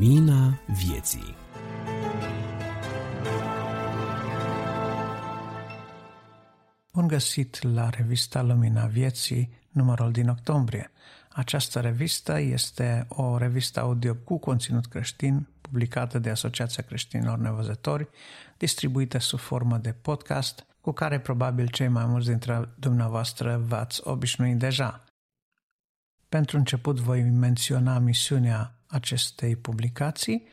Lumina vieții Bun găsit la revista Lumina Vieții, numărul din octombrie. Această revistă este o revistă audio cu conținut creștin, publicată de Asociația Creștinilor Nevăzători, distribuită sub formă de podcast, cu care probabil cei mai mulți dintre dumneavoastră v-ați obișnuit deja. Pentru început voi menționa misiunea acestei publicații,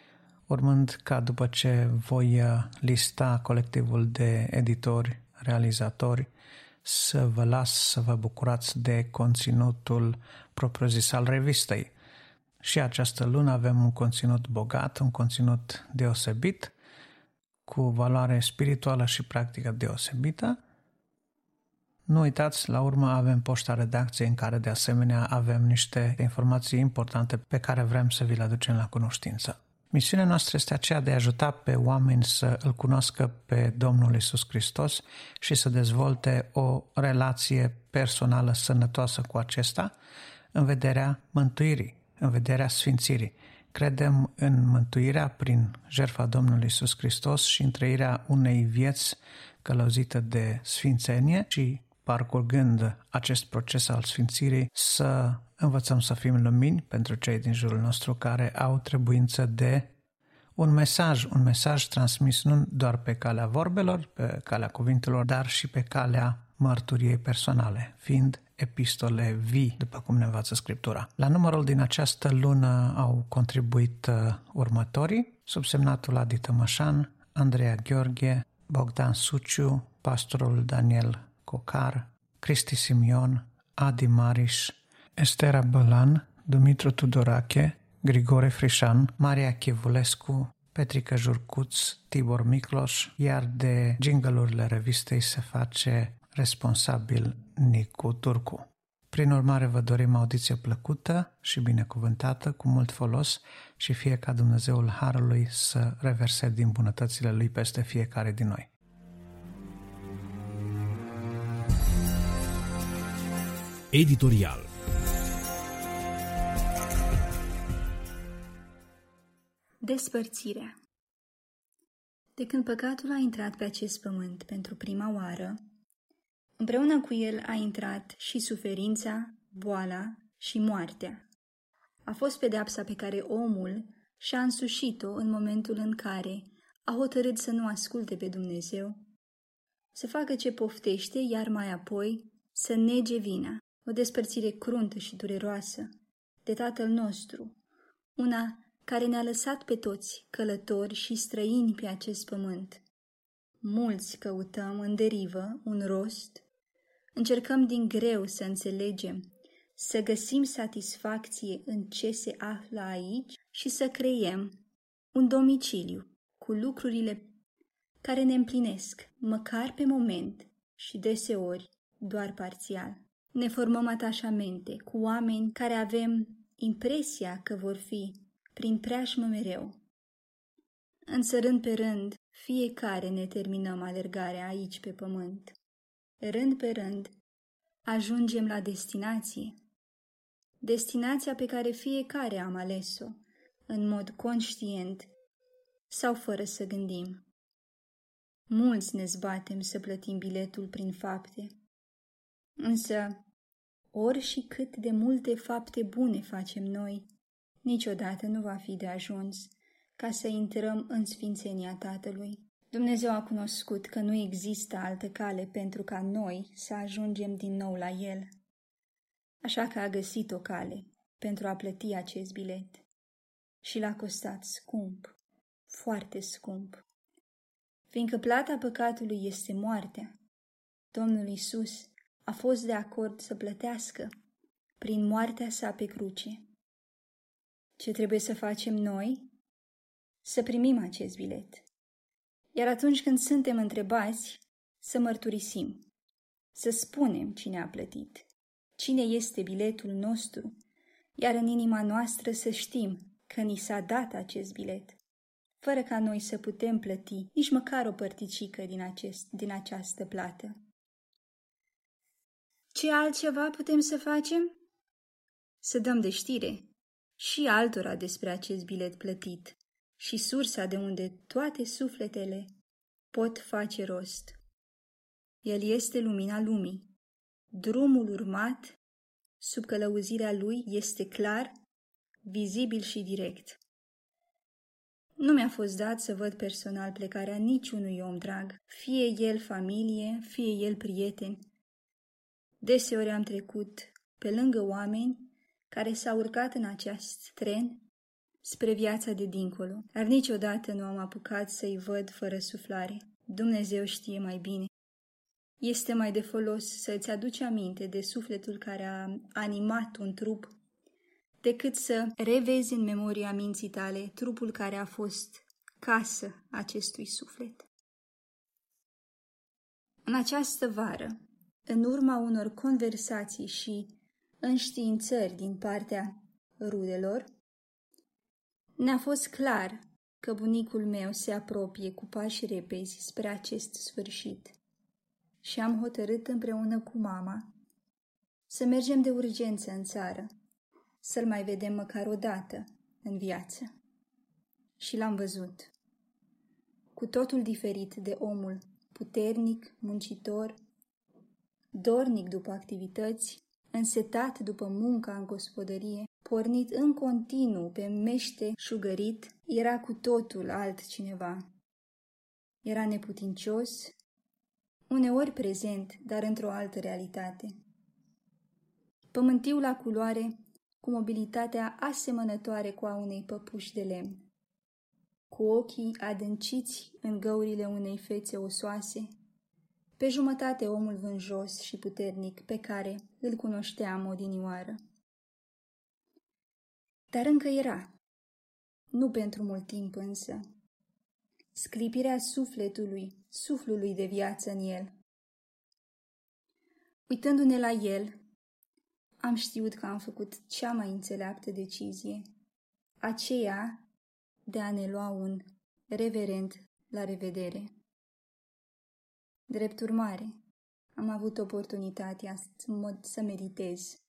urmând ca după ce voi lista colectivul de editori, realizatori, să vă las să vă bucurați de conținutul propriu-zis al revistei. Și această lună avem un conținut bogat, un conținut deosebit, cu valoare spirituală și practică deosebită. Nu uitați, la urmă avem poșta redacției în care de asemenea avem niște informații importante pe care vrem să vi le aducem la cunoștință. Misiunea noastră este aceea de a ajuta pe oameni să îl cunoască pe Domnul Isus Hristos și să dezvolte o relație personală sănătoasă cu acesta în vederea mântuirii, în vederea sfințirii. Credem în mântuirea prin jertfa Domnului Isus Hristos și în trăirea unei vieți călăuzită de sfințenie și parcurgând acest proces al sfințirii, să învățăm să fim lumini pentru cei din jurul nostru care au trebuință de un mesaj, un mesaj transmis nu doar pe calea vorbelor, pe calea cuvintelor, dar și pe calea mărturiei personale, fiind epistole vii, după cum ne învață Scriptura. La numărul din această lună au contribuit uh, următorii, subsemnatul Adi Tămășan, Andreea Gheorghe, Bogdan Suciu, pastorul Daniel Cocar, Cristi Simion, Adi Mariș, Estera Bălan, Dumitru Tudorache, Grigore Frișan, Maria Chivulescu, Petrica Jurcuț, Tibor Micloș, iar de jingle revistei se face responsabil Nicu Turcu. Prin urmare, vă dorim audiție plăcută și binecuvântată, cu mult folos și fie ca Dumnezeul Harului să reverse din bunătățile Lui peste fiecare din noi. Editorial. Despărțirea De când păcatul a intrat pe acest pământ pentru prima oară, împreună cu el a intrat și suferința, boala și moartea. A fost pedeapsa pe care omul și-a însușit-o în momentul în care a hotărât să nu asculte pe Dumnezeu, să facă ce poftește, iar mai apoi să nege vina o despărțire cruntă și dureroasă de Tatăl nostru, una care ne-a lăsat pe toți călători și străini pe acest pământ. Mulți căutăm în derivă un rost, încercăm din greu să înțelegem, să găsim satisfacție în ce se află aici și să creiem un domiciliu cu lucrurile care ne împlinesc, măcar pe moment și deseori doar parțial ne formăm atașamente cu oameni care avem impresia că vor fi prin preajmă mereu. Însă rând pe rând, fiecare ne terminăm alergarea aici pe pământ. Rând pe rând, ajungem la destinație. Destinația pe care fiecare am ales-o, în mod conștient sau fără să gândim. Mulți ne zbatem să plătim biletul prin fapte, însă ori și cât de multe fapte bune facem noi, niciodată nu va fi de ajuns ca să intrăm în sfințenia Tatălui. Dumnezeu a cunoscut că nu există altă cale pentru ca noi să ajungem din nou la El. Așa că a găsit o cale pentru a plăti acest bilet. Și l-a costat scump, foarte scump. Fiindcă plata păcatului este moartea, Domnul Isus a fost de acord să plătească prin moartea sa pe cruce. Ce trebuie să facem noi? Să primim acest bilet. Iar atunci când suntem întrebați, să mărturisim, să spunem cine a plătit, cine este biletul nostru, iar în inima noastră să știm că ni s-a dat acest bilet, fără ca noi să putem plăti nici măcar o părticică din, acest, din această plată. Ce altceva putem să facem? Să dăm de știre și altora despre acest bilet plătit și sursa de unde toate sufletele pot face rost. El este lumina lumii. Drumul urmat, sub călăuzirea lui, este clar, vizibil și direct. Nu mi-a fost dat să văd personal plecarea niciunui om drag, fie el familie, fie el prieten. Deseori am trecut pe lângă oameni care s-au urcat în acest tren spre viața de dincolo, dar niciodată nu am apucat să-i văd fără suflare. Dumnezeu știe mai bine. Este mai de folos să-ți aduci aminte de sufletul care a animat un trup decât să revezi în memoria minții tale trupul care a fost casă acestui suflet. În această vară, în urma unor conversații și înștiințări din partea rudelor, ne-a fost clar că bunicul meu se apropie cu pași repezi spre acest sfârșit și am hotărât împreună cu mama să mergem de urgență în țară, să-l mai vedem măcar o dată în viață. Și l-am văzut. Cu totul diferit de omul puternic, muncitor, dornic după activități, însetat după munca în gospodărie, pornit în continuu pe mește șugărit, era cu totul altcineva. Era neputincios, uneori prezent, dar într-o altă realitate. Pământiu la culoare, cu mobilitatea asemănătoare cu a unei păpuși de lemn, cu ochii adânciți în găurile unei fețe osoase, pe jumătate omul vânjos și puternic pe care îl cunoșteam odinioară. Dar încă era, nu pentru mult timp însă, sclipirea sufletului, suflului de viață în el. Uitându-ne la el, am știut că am făcut cea mai înțeleaptă decizie, aceea de a ne lua un reverent la revedere. Drept urmare, am avut oportunitatea să meditez.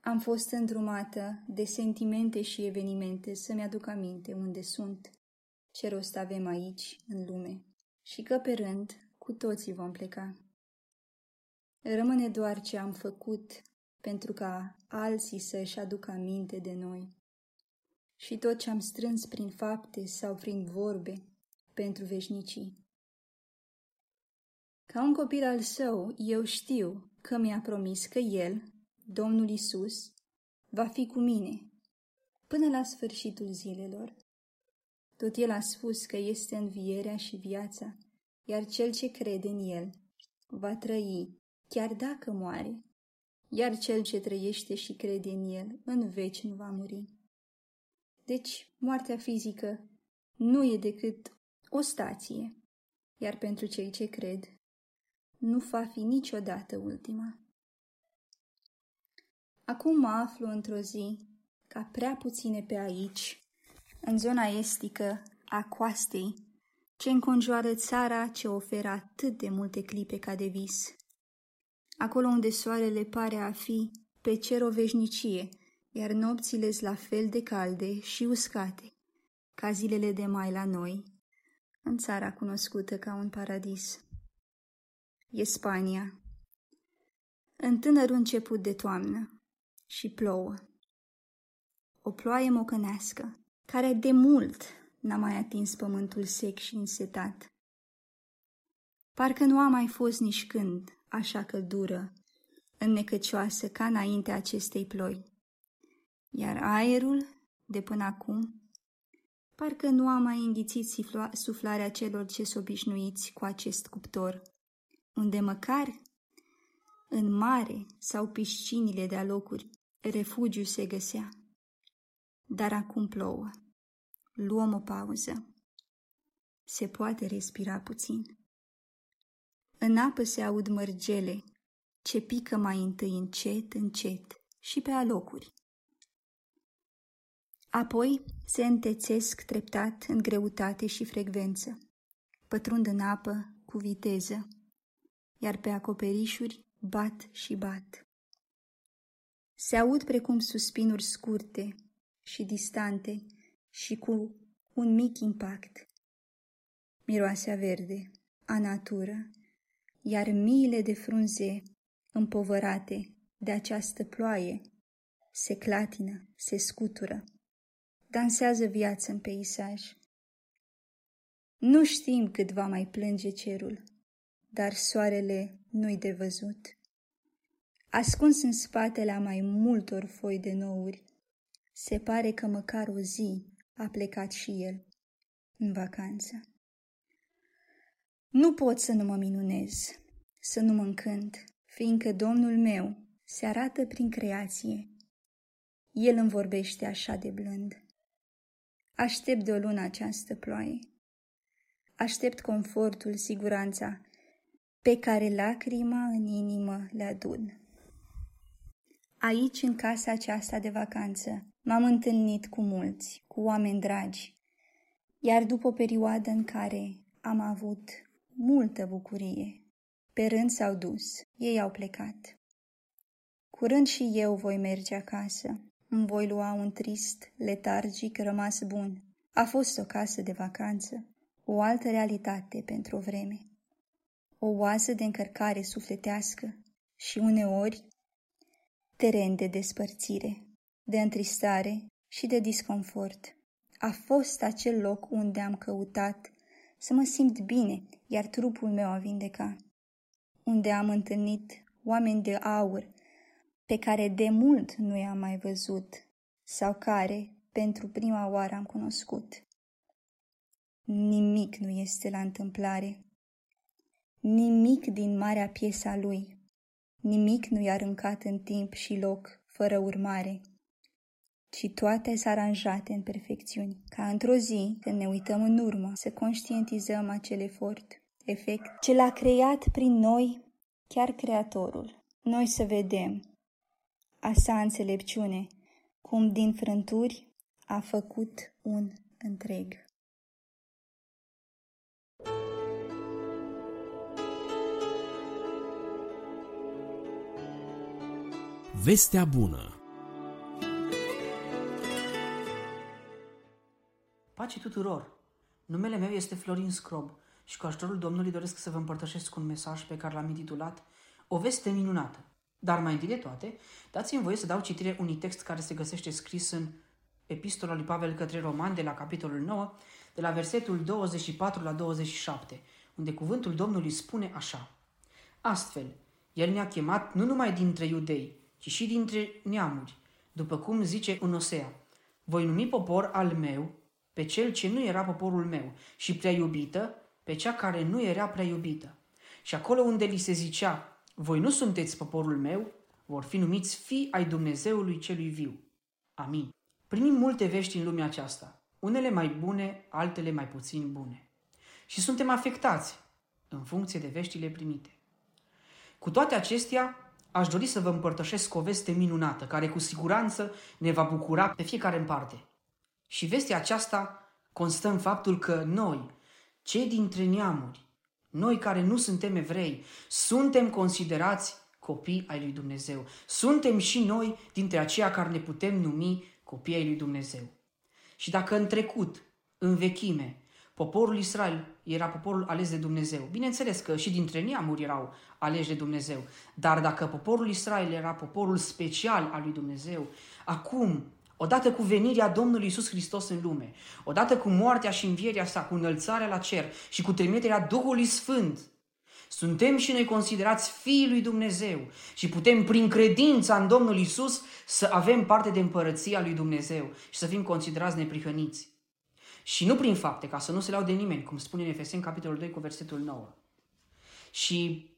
Am fost îndrumată de sentimente și evenimente să-mi aduc aminte unde sunt, ce rost avem aici, în lume, și că pe rând cu toții vom pleca. Rămâne doar ce am făcut pentru ca alții să-și aducă aminte de noi. Și tot ce am strâns prin fapte sau prin vorbe pentru veșnicii. Ca un copil al său, eu știu că mi-a promis că el, Domnul Isus, va fi cu mine până la sfârșitul zilelor. Tot el a spus că este învierea și viața, iar cel ce crede în el va trăi, chiar dacă moare, iar cel ce trăiește și crede în el în veci nu va muri. Deci, moartea fizică nu e decât o stație, iar pentru cei ce cred, nu va fi niciodată ultima. Acum mă aflu într-o zi, ca prea puține pe aici, în zona estică a coastei, ce înconjoară țara ce oferă atât de multe clipe ca de vis. Acolo unde soarele pare a fi pe cer o veșnicie, iar nopțile la fel de calde și uscate, ca zilele de mai la noi, în țara cunoscută ca un paradis e Spania. În tânărul început de toamnă și plouă. O ploaie mocănească, care de mult n-a mai atins pământul sec și însetat. Parcă nu a mai fost nici când așa căldură, înnecăcioasă ca înainte acestei ploi. Iar aerul, de până acum, parcă nu a mai înghițit suflarea celor ce s obișnuiți cu acest cuptor unde măcar în mare sau piscinile de locuri refugiu se găsea. Dar acum plouă. Luăm o pauză. Se poate respira puțin. În apă se aud mărgele, ce pică mai întâi încet, încet și pe alocuri. Apoi se întețesc treptat în greutate și frecvență, pătrund în apă cu viteză, iar pe acoperișuri bat și bat. Se aud precum suspinuri scurte și distante și cu un mic impact. Miroasea verde, a natură, iar miile de frunze împovărate de această ploaie se clatină, se scutură, dansează viață în peisaj. Nu știm cât va mai plânge cerul, dar soarele nu-i de văzut. Ascuns în spatele a mai multor foi de nouri, se pare că măcar o zi a plecat și el în vacanță. Nu pot să nu mă minunez, să nu mă încânt, fiindcă Domnul meu se arată prin creație. El îmi vorbește așa de blând. Aștept de o lună această ploaie. Aștept confortul, siguranța pe care lacrima în inimă le adun. Aici, în casa aceasta de vacanță, m-am întâlnit cu mulți, cu oameni dragi, iar după o perioadă în care am avut multă bucurie, pe rând s-au dus, ei au plecat. Curând și eu voi merge acasă, îmi voi lua un trist, letargic rămas bun. A fost o casă de vacanță, o altă realitate pentru o vreme. O oază de încărcare sufletească și uneori teren de despărțire, de întristare și de disconfort. A fost acel loc unde am căutat să mă simt bine, iar trupul meu a vindeca. Unde am întâlnit oameni de aur pe care de mult nu i-am mai văzut sau care pentru prima oară am cunoscut. Nimic nu este la întâmplare. Nimic din marea piesa lui. Nimic nu i-a aruncat în timp și loc, fără urmare, ci toate s aranjate în perfecțiuni, ca într-o zi, când ne uităm în urmă, să conștientizăm acel efort, efect, ce l-a creat prin noi chiar Creatorul. Noi să vedem a sa înțelepciune, cum din frânturi a făcut un întreg. Vestea bună Pace tuturor! Numele meu este Florin Scrob și cu ajutorul Domnului doresc să vă împărtășesc un mesaj pe care l-am intitulat O veste minunată. Dar mai întâi de toate, dați-mi voie să dau citire unui text care se găsește scris în Epistola lui Pavel către Roman de la capitolul 9, de la versetul 24 la 27, unde cuvântul Domnului spune așa. Astfel, El ne-a chemat nu numai dintre iudei, ci și dintre neamuri, după cum zice în Osea, voi numi popor al meu pe cel ce nu era poporul meu și prea iubită pe cea care nu era prea iubită. Și acolo unde li se zicea, voi nu sunteți poporul meu, vor fi numiți fii ai Dumnezeului celui viu. Amin. Primim multe vești în lumea aceasta, unele mai bune, altele mai puțin bune. Și suntem afectați în funcție de veștile primite. Cu toate acestea, aș dori să vă împărtășesc o veste minunată, care cu siguranță ne va bucura pe fiecare în parte. Și vestea aceasta constă în faptul că noi, cei dintre neamuri, noi care nu suntem evrei, suntem considerați copii ai lui Dumnezeu. Suntem și noi dintre aceia care ne putem numi copii ai lui Dumnezeu. Și dacă în trecut, în vechime, poporul Israel era poporul ales de Dumnezeu, bineînțeles că și dintre neamuri erau aleși de Dumnezeu, dar dacă poporul Israel era poporul special al lui Dumnezeu, acum odată cu venirea Domnului Isus Hristos în lume, odată cu moartea și învierea sa, cu înălțarea la cer și cu trimiterea Duhului Sfânt, suntem și noi considerați fiii lui Dumnezeu și putem prin credința în Domnul Isus să avem parte de împărăția lui Dumnezeu și să fim considerați neprihăniți. Și nu prin fapte, ca să nu se laude nimeni, cum spune în Efeseni, capitolul 2, cu versetul 9. Și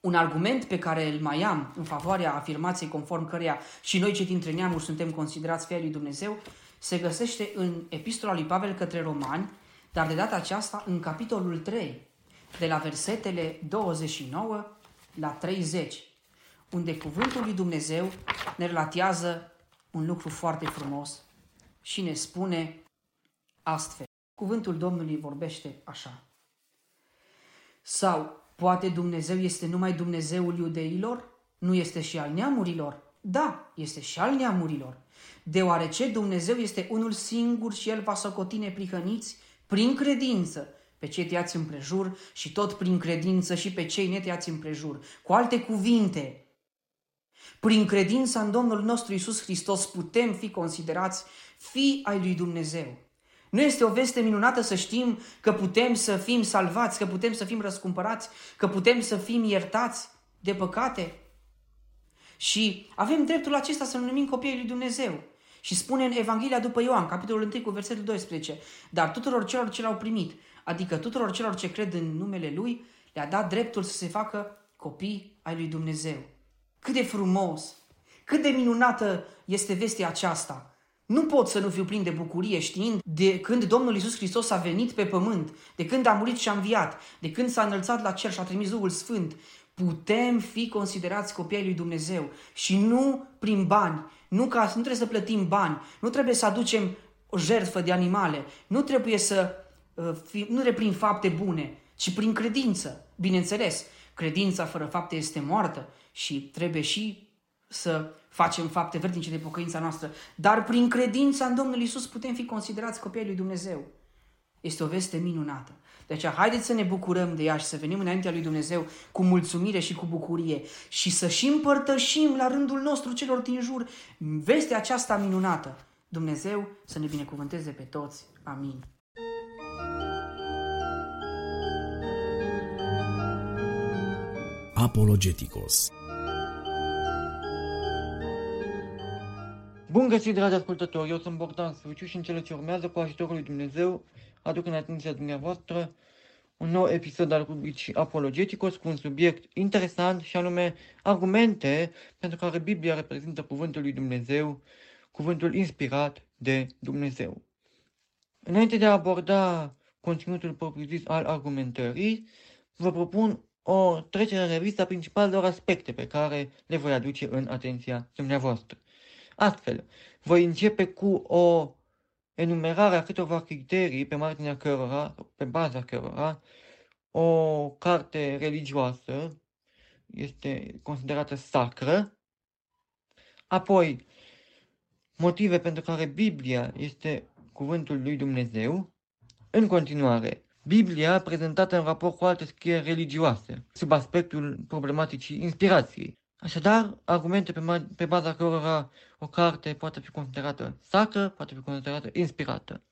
un argument pe care îl mai am în favoarea afirmației conform căreia și noi cei dintre neamuri suntem considerați fii lui Dumnezeu, se găsește în epistola lui Pavel către romani, dar de data aceasta în capitolul 3, de la versetele 29 la 30, unde cuvântul lui Dumnezeu ne relatează un lucru foarte frumos și ne spune astfel. Cuvântul Domnului vorbește așa. Sau Poate Dumnezeu este numai Dumnezeul iudeilor? Nu este și al neamurilor? Da, este și al neamurilor, deoarece Dumnezeu este unul singur și El va socoti neprihăniți prin credință pe cei tăiați împrejur și tot prin credință și pe cei netăiați împrejur. Cu alte cuvinte, prin credința în Domnul nostru Isus Hristos putem fi considerați fii ai lui Dumnezeu. Nu este o veste minunată să știm că putem să fim salvați, că putem să fim răscumpărați, că putem să fim iertați de păcate? Și avem dreptul acesta să numim copiii lui Dumnezeu. Și spune în Evanghelia după Ioan, capitolul 1 cu versetul 12, dar tuturor celor ce l-au primit, adică tuturor celor ce cred în numele Lui, le-a dat dreptul să se facă copii ai lui Dumnezeu. Cât de frumos, cât de minunată este vestea aceasta. Nu pot să nu fiu plin de bucurie știind de când Domnul Isus Hristos a venit pe pământ, de când a murit și a înviat, de când s-a înălțat la cer și a trimis Duhul Sfânt, putem fi considerați copii ai lui Dumnezeu și nu prin bani, nu, ca, nu trebuie să plătim bani, nu trebuie să aducem o jertfă de animale, nu trebuie să uh, fi, nu trebuie prin fapte bune, ci prin credință. Bineînțeles, credința fără fapte este moartă și trebuie și să facem fapte vernice de pocăința noastră, dar prin credința în Domnul Isus putem fi considerați copii lui Dumnezeu. Este o veste minunată. De aceea, haideți să ne bucurăm de ea și să venim înaintea lui Dumnezeu cu mulțumire și cu bucurie și să și împărtășim la rândul nostru celor din jur vestea aceasta minunată. Dumnezeu să ne binecuvânteze pe toți. Amin. Apologeticos Bun găsit, dragi ascultători! Eu sunt Bogdan Suciu și în cele ce urmează, cu ajutorul lui Dumnezeu, aduc în atenția dumneavoastră un nou episod al rubricii Apologeticos cu un subiect interesant și anume argumente pentru care Biblia reprezintă cuvântul lui Dumnezeu, cuvântul inspirat de Dumnezeu. Înainte de a aborda conținutul propriu-zis al argumentării, vă propun o trecere în revista principalelor aspecte pe care le voi aduce în atenția dumneavoastră. Astfel, voi începe cu o enumerare a câteva criterii pe marginea cărora, pe baza cărora, o carte religioasă este considerată sacră, apoi motive pentru care Biblia este cuvântul lui Dumnezeu, în continuare, Biblia prezentată în raport cu alte scrieri religioase, sub aspectul problematicii inspirației. Așadar, argumente pe, pe baza cărora o carte poate fi considerată sacră, poate fi considerată inspirată.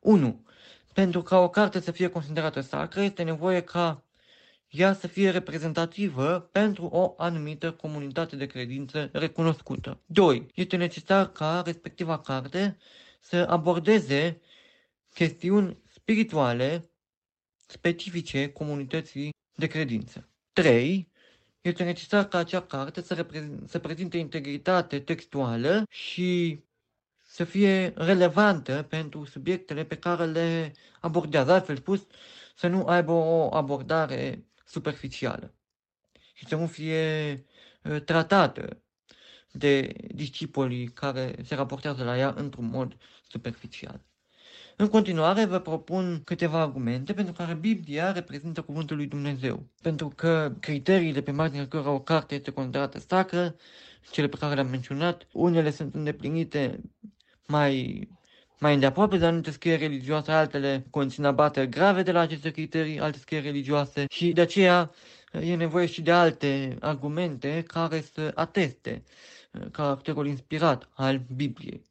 1. Pentru ca o carte să fie considerată sacră, este nevoie ca ea să fie reprezentativă pentru o anumită comunitate de credință recunoscută. 2. Este necesar ca respectiva carte să abordeze chestiuni spirituale specifice comunității de credință. 3 este necesar ca acea carte să, reprezint, să prezinte integritate textuală și să fie relevantă pentru subiectele pe care le abordează. Altfel spus, să nu aibă o abordare superficială și să nu fie uh, tratată de discipolii care se raportează la ea într-un mod superficial. În continuare, vă propun câteva argumente pentru care Biblia reprezintă cuvântul lui Dumnezeu. Pentru că criteriile pe marginea cărora o carte este considerată sacră, cele pe care le-am menționat, unele sunt îndeplinite mai mai îndeaproape de anumite scrieri religioase, altele conțin abateri grave de la aceste criterii, alte scrieri religioase și de aceea e nevoie și de alte argumente care să ateste uh, caracterul inspirat al Bibliei.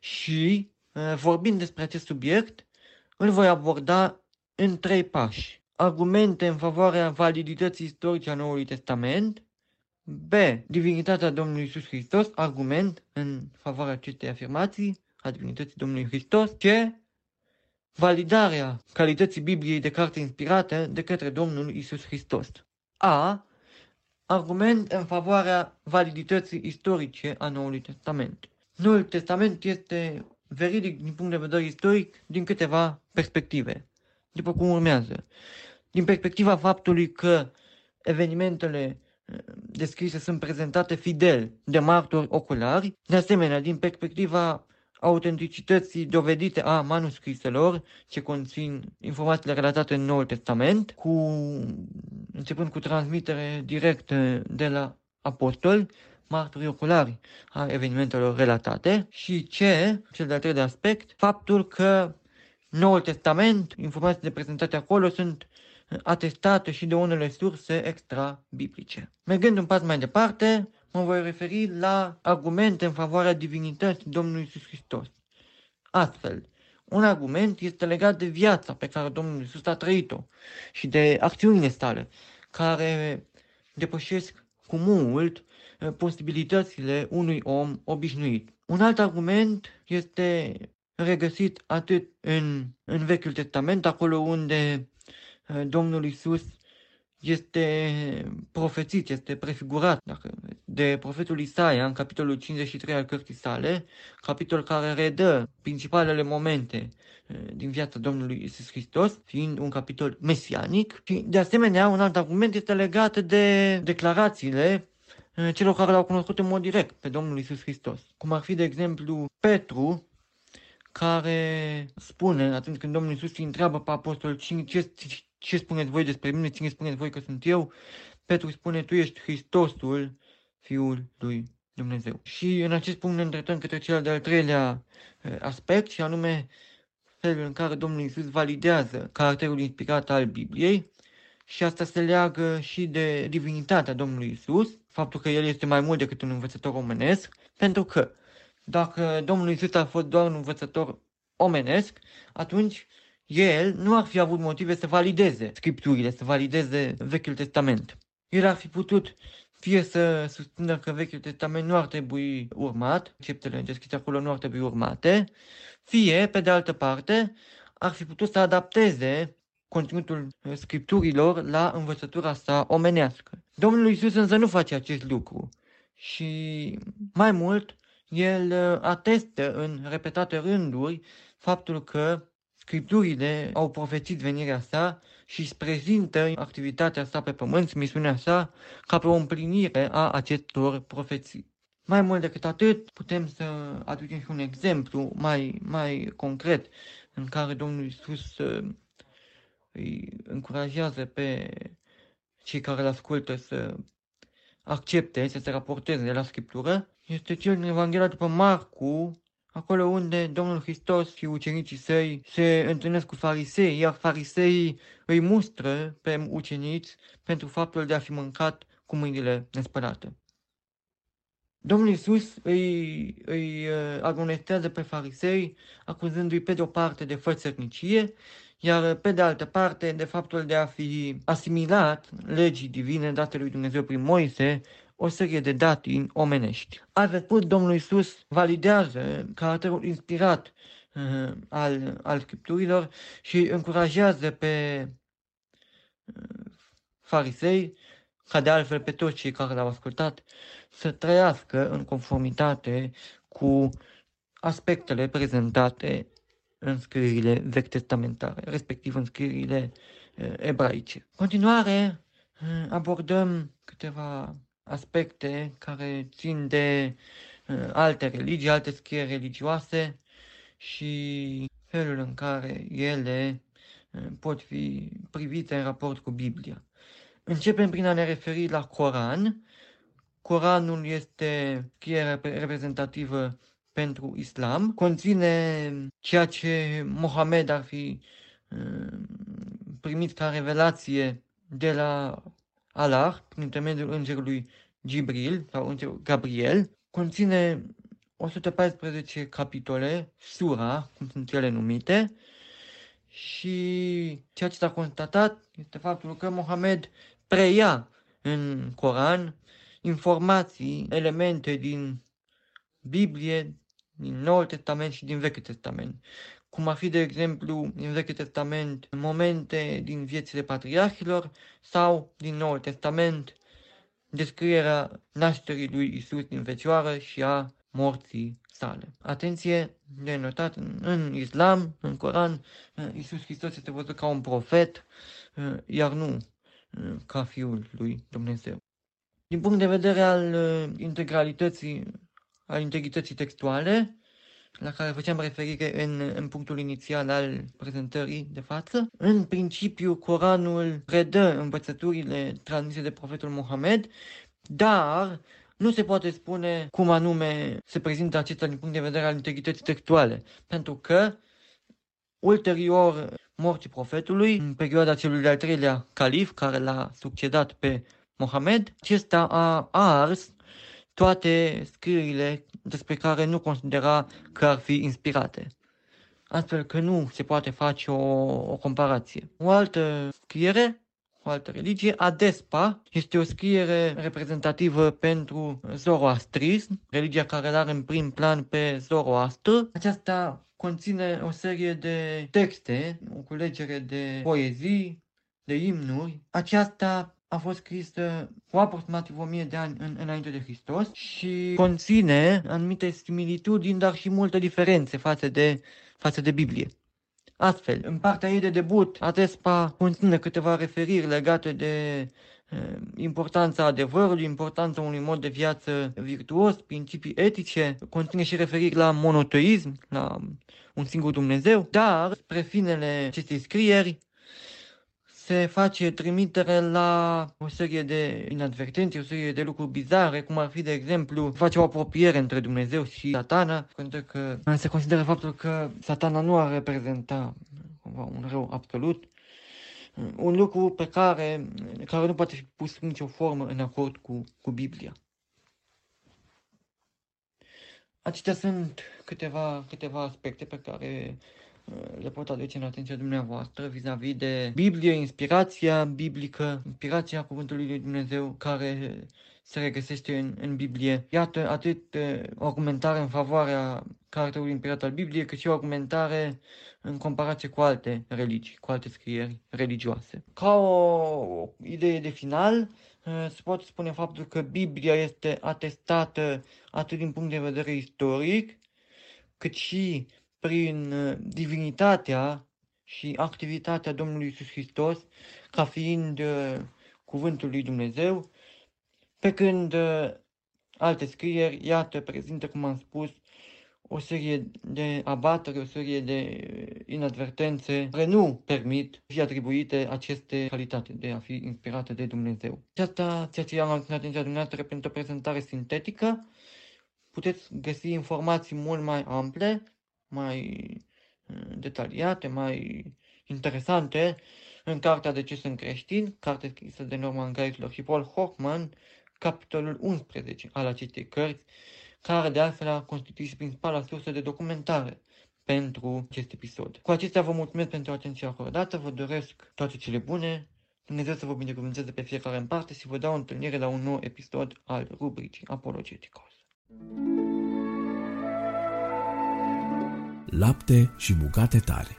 Și Eh, vorbind despre acest subiect, îl voi aborda în trei pași. Argumente în favoarea validității istorice a Noului Testament, B. Divinitatea Domnului Isus Hristos, argument în favoarea acestei afirmații a divinității Domnului Hristos, C. Validarea calității Bibliei de carte inspirată de către Domnul Isus Hristos. A. Argument în favoarea validității istorice a Noului Testament. Noul Testament este veridic din punct de vedere istoric din câteva perspective, după cum urmează. Din perspectiva faptului că evenimentele eh, descrise sunt prezentate fidel de martori oculari, de asemenea, din perspectiva autenticității dovedite a manuscriselor ce conțin informațiile relatate în Noul Testament, cu, începând cu transmitere directă de la apostoli, martorii oculari a evenimentelor relatate și ce, cel de-al treilea aspect, faptul că Noul Testament, informațiile prezentate acolo sunt atestate și de unele surse extra-biblice. Mergând un pas mai departe, mă voi referi la argumente în favoarea divinității Domnului Isus Hristos. Astfel, un argument este legat de viața pe care Domnul Isus a trăit-o și de acțiunile sale, care depășesc cu mult eh, posibilitățile unui om obișnuit. Un alt argument este regăsit atât în, în Vechiul Testament, acolo unde eh, Domnul Isus este profețit, este prefigurat dacă, de profetul Isaia în capitolul 53 al cărții sale, capitol care redă principalele momente eh, din viața Domnului Isus Hristos, fiind un capitol mesianic. Și de asemenea, un alt argument este legat de declarațiile eh, celor care l-au cunoscut în mod direct pe Domnul Isus Hristos. Cum ar fi, de exemplu, Petru, care spune, atunci când Domnul Isus îi întreabă pe apostol ce, ce, ce spuneți voi despre mine, cine spuneți voi că sunt eu, Petru spune, tu ești Hristosul, Fiul lui Dumnezeu. Și în acest punct ne îndreptăm către cel de-al treilea aspect, și anume felul în care Domnul Isus validează caracterul inspirat al Bibliei, și asta se leagă și de divinitatea Domnului Isus, faptul că El este mai mult decât un învățător omenesc, pentru că dacă Domnul Isus a fost doar un învățător omenesc, atunci el nu ar fi avut motive să valideze scripturile, să valideze Vechiul Testament. El ar fi putut fie să susțină că Vechiul Testament nu ar trebui urmat, exceptele descrise acolo nu ar trebui urmate, fie, pe de altă parte, ar fi putut să adapteze conținutul scripturilor la învățătura sa omenească. Domnul Iisus însă nu face acest lucru și mai mult, el atestă în repetate rânduri faptul că Scripturile au profețit venirea sa și își prezintă activitatea sa pe pământ, misiunea sa, ca pe o împlinire a acestor profeții. Mai mult decât atât, putem să aducem și un exemplu mai, mai concret în care Domnul Iisus uh, îi încurajează pe cei care îl ascultă să accepte, să se raporteze de la Scriptură, este cel din Evanghelia după Marcu, acolo unde Domnul Hristos și ucenicii săi se întâlnesc cu farisei, iar fariseii îi mustră pe ucenici pentru faptul de a fi mâncat cu mâinile nespălate. Domnul Iisus îi, îi uh, argumentează pe farisei, acuzându-i pe de o parte de fățărnicie, iar pe de altă parte de faptul de a fi asimilat legii divine date lui Dumnezeu prin Moise, o serie de datini omenești. Altfel spus, Domnul Isus validează caracterul inspirat uh, al, al Scripturilor și încurajează pe uh, farisei, ca de altfel pe toți cei care l-au ascultat, să trăiască în conformitate cu aspectele prezentate în scrierile vechi testamentare, respectiv în scrierile uh, ebraice. continuare, uh, abordăm câteva aspecte care țin de uh, alte religii, alte scrieri religioase și felul în care ele uh, pot fi privite în raport cu Biblia. Începem prin a ne referi la Coran. Coranul este scriere reprezentativă pentru islam, conține ceea ce Mohamed ar fi uh, primit ca revelație de la Allah, prin intermediul îngerului Gibril sau îngerul Gabriel, conține 114 capitole, sura, cum sunt ele numite, și ceea ce s-a constatat este faptul că Mohamed preia în Coran informații, elemente din Biblie, din Noul Testament și din Vechiul Testament cum ar fi, de exemplu, în Vechiul Testament, momente din viețile patriarhilor sau din Noul Testament, descrierea nașterii lui Isus din Fecioară și a morții sale. Atenție de notat, în Islam, în Coran, Isus Hristos este văzut ca un profet, iar nu ca Fiul lui Dumnezeu. Din punct de vedere al integralității, al integrității textuale, la care făceam referire în, în punctul inițial al prezentării de față. În principiu, Coranul predă învățăturile transmise de profetul Mohamed, dar nu se poate spune cum anume se prezintă acesta din punct de vedere al integrității textuale, pentru că ulterior morții profetului, în perioada celui de-al treilea calif, care l-a succedat pe Mohamed, acesta a ars toate scrierile despre care nu considera că ar fi inspirate. Astfel că nu se poate face o, o comparație. O altă scriere o altă religie. Adespa este o scriere reprezentativă pentru Zoroastrism, religia care are în prim plan pe Zoroastr. Aceasta conține o serie de texte, o culegere de poezii, de imnuri. Aceasta a fost scrisă cu aproximativ 1000 de ani în, înainte de Hristos și conține anumite similitudini, dar și multe diferențe față de, față de Biblie. Astfel, în partea ei de debut, Atespa conține câteva referiri legate de eh, importanța adevărului, importanța unui mod de viață virtuos, principii etice, conține și referiri la monoteism, la un singur Dumnezeu, dar spre finele acestei scrieri se face trimitere la o serie de inadvertențe, o serie de lucruri bizare, cum ar fi, de exemplu, face o apropiere între Dumnezeu și satana, pentru că se consideră faptul că satana nu ar reprezenta cumva un rău absolut, un lucru pe care, care nu poate fi pus în nicio formă în acord cu, cu Biblia. Acestea sunt câteva, câteva aspecte pe care Uh, le pot aduce în atenția dumneavoastră vis-a-vis de Biblie, inspirația biblică, inspirația Cuvântului lui Dumnezeu care se regăsește în, în Biblie. Iată atât uh, o argumentare în favoarea caracterului inspirat al Bibliei, cât și o argumentare în comparație cu alte religii, cu alte scrieri religioase. Ca o idee de final, uh, se poate spune faptul că Biblia este atestată atât din punct de vedere istoric, cât și prin uh, divinitatea și activitatea Domnului Isus Hristos ca fiind uh, cuvântul lui Dumnezeu, pe când uh, alte scrieri, iată, prezintă, cum am spus, o serie de abatere, o serie de inadvertențe care nu permit fi atribuite aceste calitate de a fi inspirate de Dumnezeu. Aceasta, ceea ce am în atenția dumneavoastră pentru o prezentare sintetică, puteți găsi informații mult mai ample mai uh, detaliate, mai interesante în cartea De ce sunt creștin, carte scrisă de Norman Geisler și Paul Hoffman, capitolul 11 al acestei cărți, care de altfel a constituit și principala sursă de documentare pentru acest episod. Cu acestea vă mulțumesc pentru atenția acordată, vă doresc toate cele bune, Dumnezeu să vă binecuvânteze pe fiecare în parte și vă dau o întâlnire la un nou episod al rubricii Apologeticos. thank you lapte și bucate tare.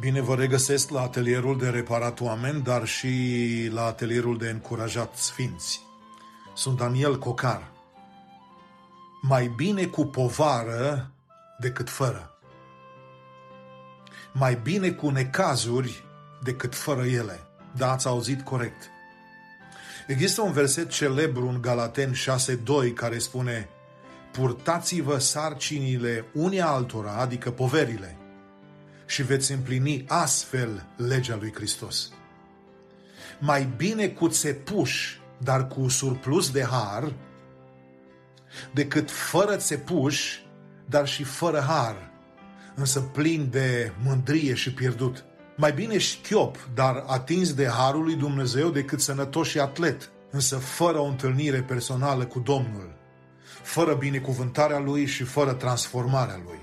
Bine vă regăsesc la atelierul de reparat oameni, dar și la atelierul de încurajat sfinți. Sunt Daniel Cocar. Mai bine cu povară decât fără. Mai bine cu necazuri decât fără ele. Da, ați auzit corect. Există un verset celebru în Galaten 6.2 care spune Purtați-vă sarcinile unii altora, adică poverile, și veți împlini astfel legea lui Hristos. Mai bine cu țepuși, dar cu surplus de har, decât fără țepuși, dar și fără har, însă plin de mândrie și pierdut. Mai bine șchiop, dar atins de harul lui Dumnezeu decât sănătos și atlet, însă fără o întâlnire personală cu Domnul, fără binecuvântarea lui și fără transformarea lui.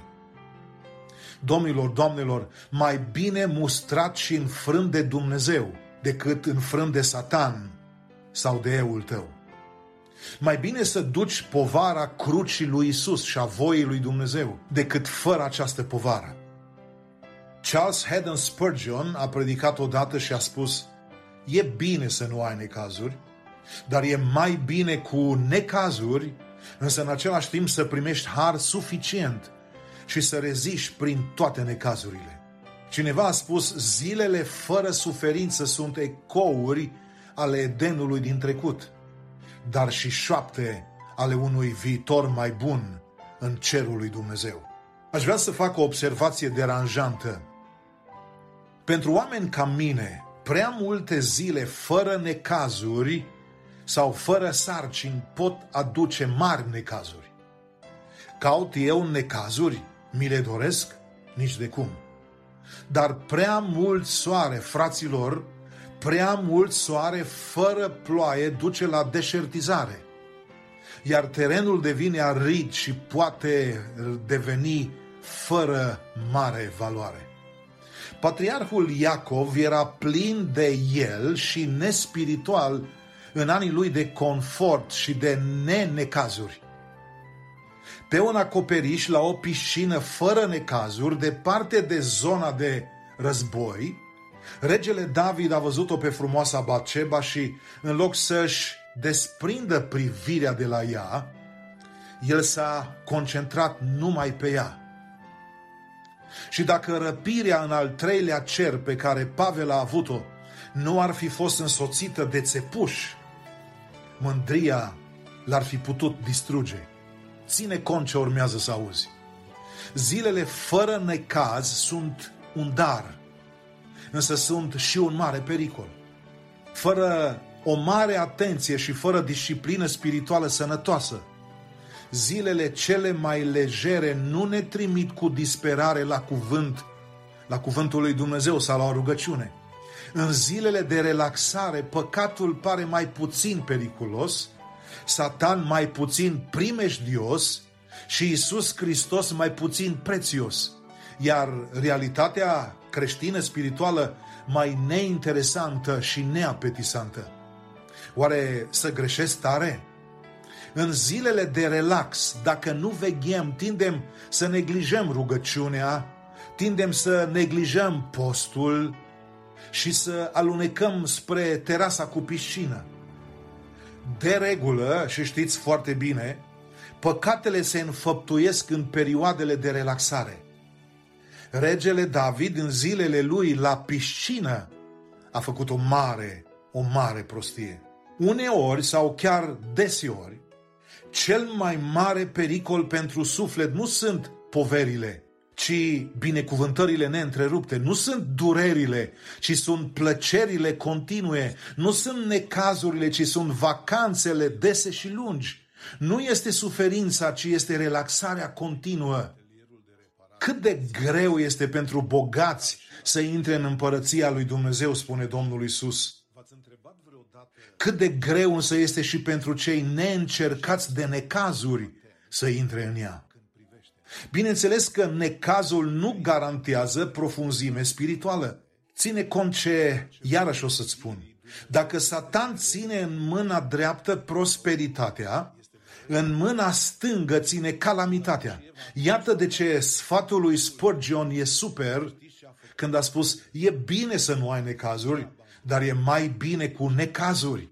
Domnilor, doamnelor, mai bine mustrat și înfrânt de Dumnezeu decât înfrânt de Satan sau de eul tău. Mai bine să duci povara crucii lui Isus și a voii lui Dumnezeu decât fără această povară. Charles Haddon Spurgeon a predicat odată și a spus E bine să nu ai necazuri, dar e mai bine cu necazuri, însă în același timp să primești har suficient și să reziști prin toate necazurile. Cineva a spus, zilele fără suferință sunt ecouri ale Edenului din trecut, dar și șoapte ale unui viitor mai bun în cerul lui Dumnezeu. Aș vrea să fac o observație deranjantă. Pentru oameni ca mine, prea multe zile fără necazuri sau fără sarcini pot aduce mari necazuri. Caut eu necazuri? Mi le doresc? Nici de cum. Dar prea mult soare, fraților, prea mult soare fără ploaie duce la deșertizare. Iar terenul devine arid și poate deveni fără mare valoare. Patriarhul Iacov era plin de el și nespiritual în anii lui de confort și de nenecazuri. Pe un acoperiș la o piscină fără necazuri, departe de zona de război, regele David a văzut-o pe frumoasa Baceba și în loc să-și desprindă privirea de la ea, el s-a concentrat numai pe ea. Și dacă răpirea în al treilea cer pe care Pavel a avut-o nu ar fi fost însoțită de țepuși, mândria l-ar fi putut distruge. Ține cont ce urmează să auzi. Zilele fără necaz sunt un dar, însă sunt și un mare pericol. Fără o mare atenție și fără disciplină spirituală sănătoasă, zilele cele mai legere nu ne trimit cu disperare la cuvânt, la cuvântul lui Dumnezeu sau la o rugăciune. În zilele de relaxare, păcatul pare mai puțin periculos, Satan mai puțin primejdios și Isus Hristos mai puțin prețios. Iar realitatea creștină spirituală mai neinteresantă și neapetisantă. Oare să greșesc tare? În zilele de relax, dacă nu veghem, tindem să neglijăm rugăciunea, tindem să neglijăm postul și să alunecăm spre terasa cu piscină. De regulă, și știți foarte bine, păcatele se înfăptuiesc în perioadele de relaxare. Regele David, în zilele lui la piscină, a făcut o mare, o mare prostie. Uneori sau chiar deseori, cel mai mare pericol pentru suflet nu sunt poverile, ci binecuvântările neîntrerupte. Nu sunt durerile, ci sunt plăcerile continue. Nu sunt necazurile, ci sunt vacanțele dese și lungi. Nu este suferința, ci este relaxarea continuă. Cât de greu este pentru bogați să intre în împărăția lui Dumnezeu, spune Domnul Isus. Cât de greu însă este și pentru cei neîncercați de necazuri să intre în ea. Bineînțeles că necazul nu garantează profunzime spirituală. Ține cont ce, iarăși o să-ți spun, dacă Satan ține în mâna dreaptă prosperitatea, în mâna stângă ține calamitatea. Iată de ce sfatul lui Spurgeon e super când a spus, e bine să nu ai necazuri, dar e mai bine cu necazuri.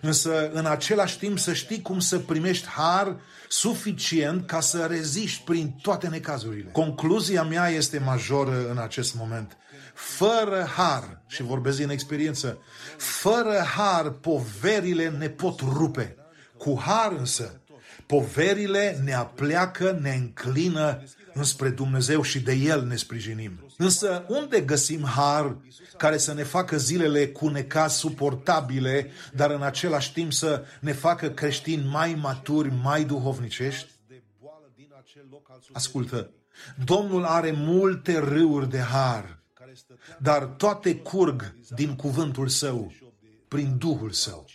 Însă, în același timp, să știi cum să primești har suficient ca să reziști prin toate necazurile. Concluzia mea este majoră în acest moment. Fără har, și vorbesc din experiență, fără har, poverile ne pot rupe. Cu har însă, poverile ne apleacă, ne înclină înspre Dumnezeu și de El ne sprijinim. Însă unde găsim har care să ne facă zilele cu necaz suportabile, dar în același timp să ne facă creștini mai maturi, mai duhovnicești? Ascultă, Domnul are multe râuri de har, dar toate curg din cuvântul său, prin Duhul său.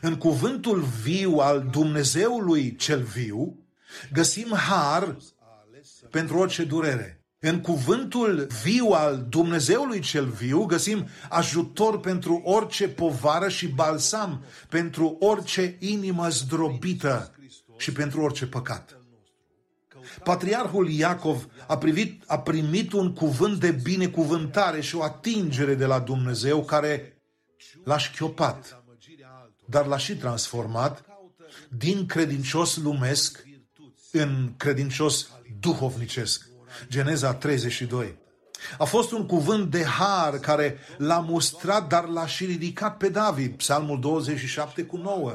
În cuvântul viu al Dumnezeului cel viu, găsim har pentru orice durere. În cuvântul viu al Dumnezeului cel viu găsim ajutor pentru orice povară și balsam pentru orice inimă zdrobită și pentru orice păcat. Patriarhul Iacov a, privit, a primit un cuvânt de binecuvântare și o atingere de la Dumnezeu care l-a șchiopat, dar l-a și transformat din credincios lumesc în credincios duhovnicesc. Geneza 32. A fost un cuvânt de har care l-a mustrat, dar l-a și ridicat pe David, Psalmul 27 cu 9.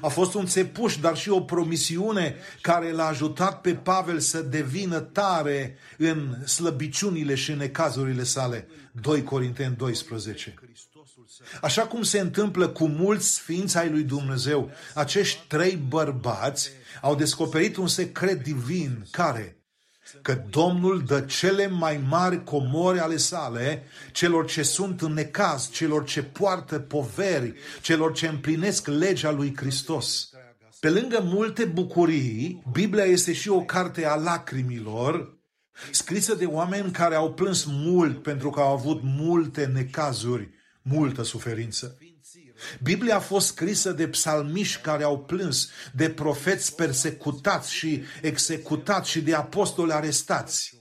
A fost un țepuș, dar și o promisiune care l-a ajutat pe Pavel să devină tare în slăbiciunile și necazurile sale. 2 Corinteni 12. Așa cum se întâmplă cu mulți sfinți ai lui Dumnezeu, acești trei bărbați au descoperit un secret divin care că Domnul dă cele mai mari comori ale sale celor ce sunt în necaz, celor ce poartă poveri, celor ce împlinesc legea lui Hristos. Pe lângă multe bucurii, Biblia este și o carte a lacrimilor, scrisă de oameni care au plâns mult pentru că au avut multe necazuri, multă suferință. Biblia a fost scrisă de psalmiști care au plâns, de profeți persecutați și executați și de apostoli arestați.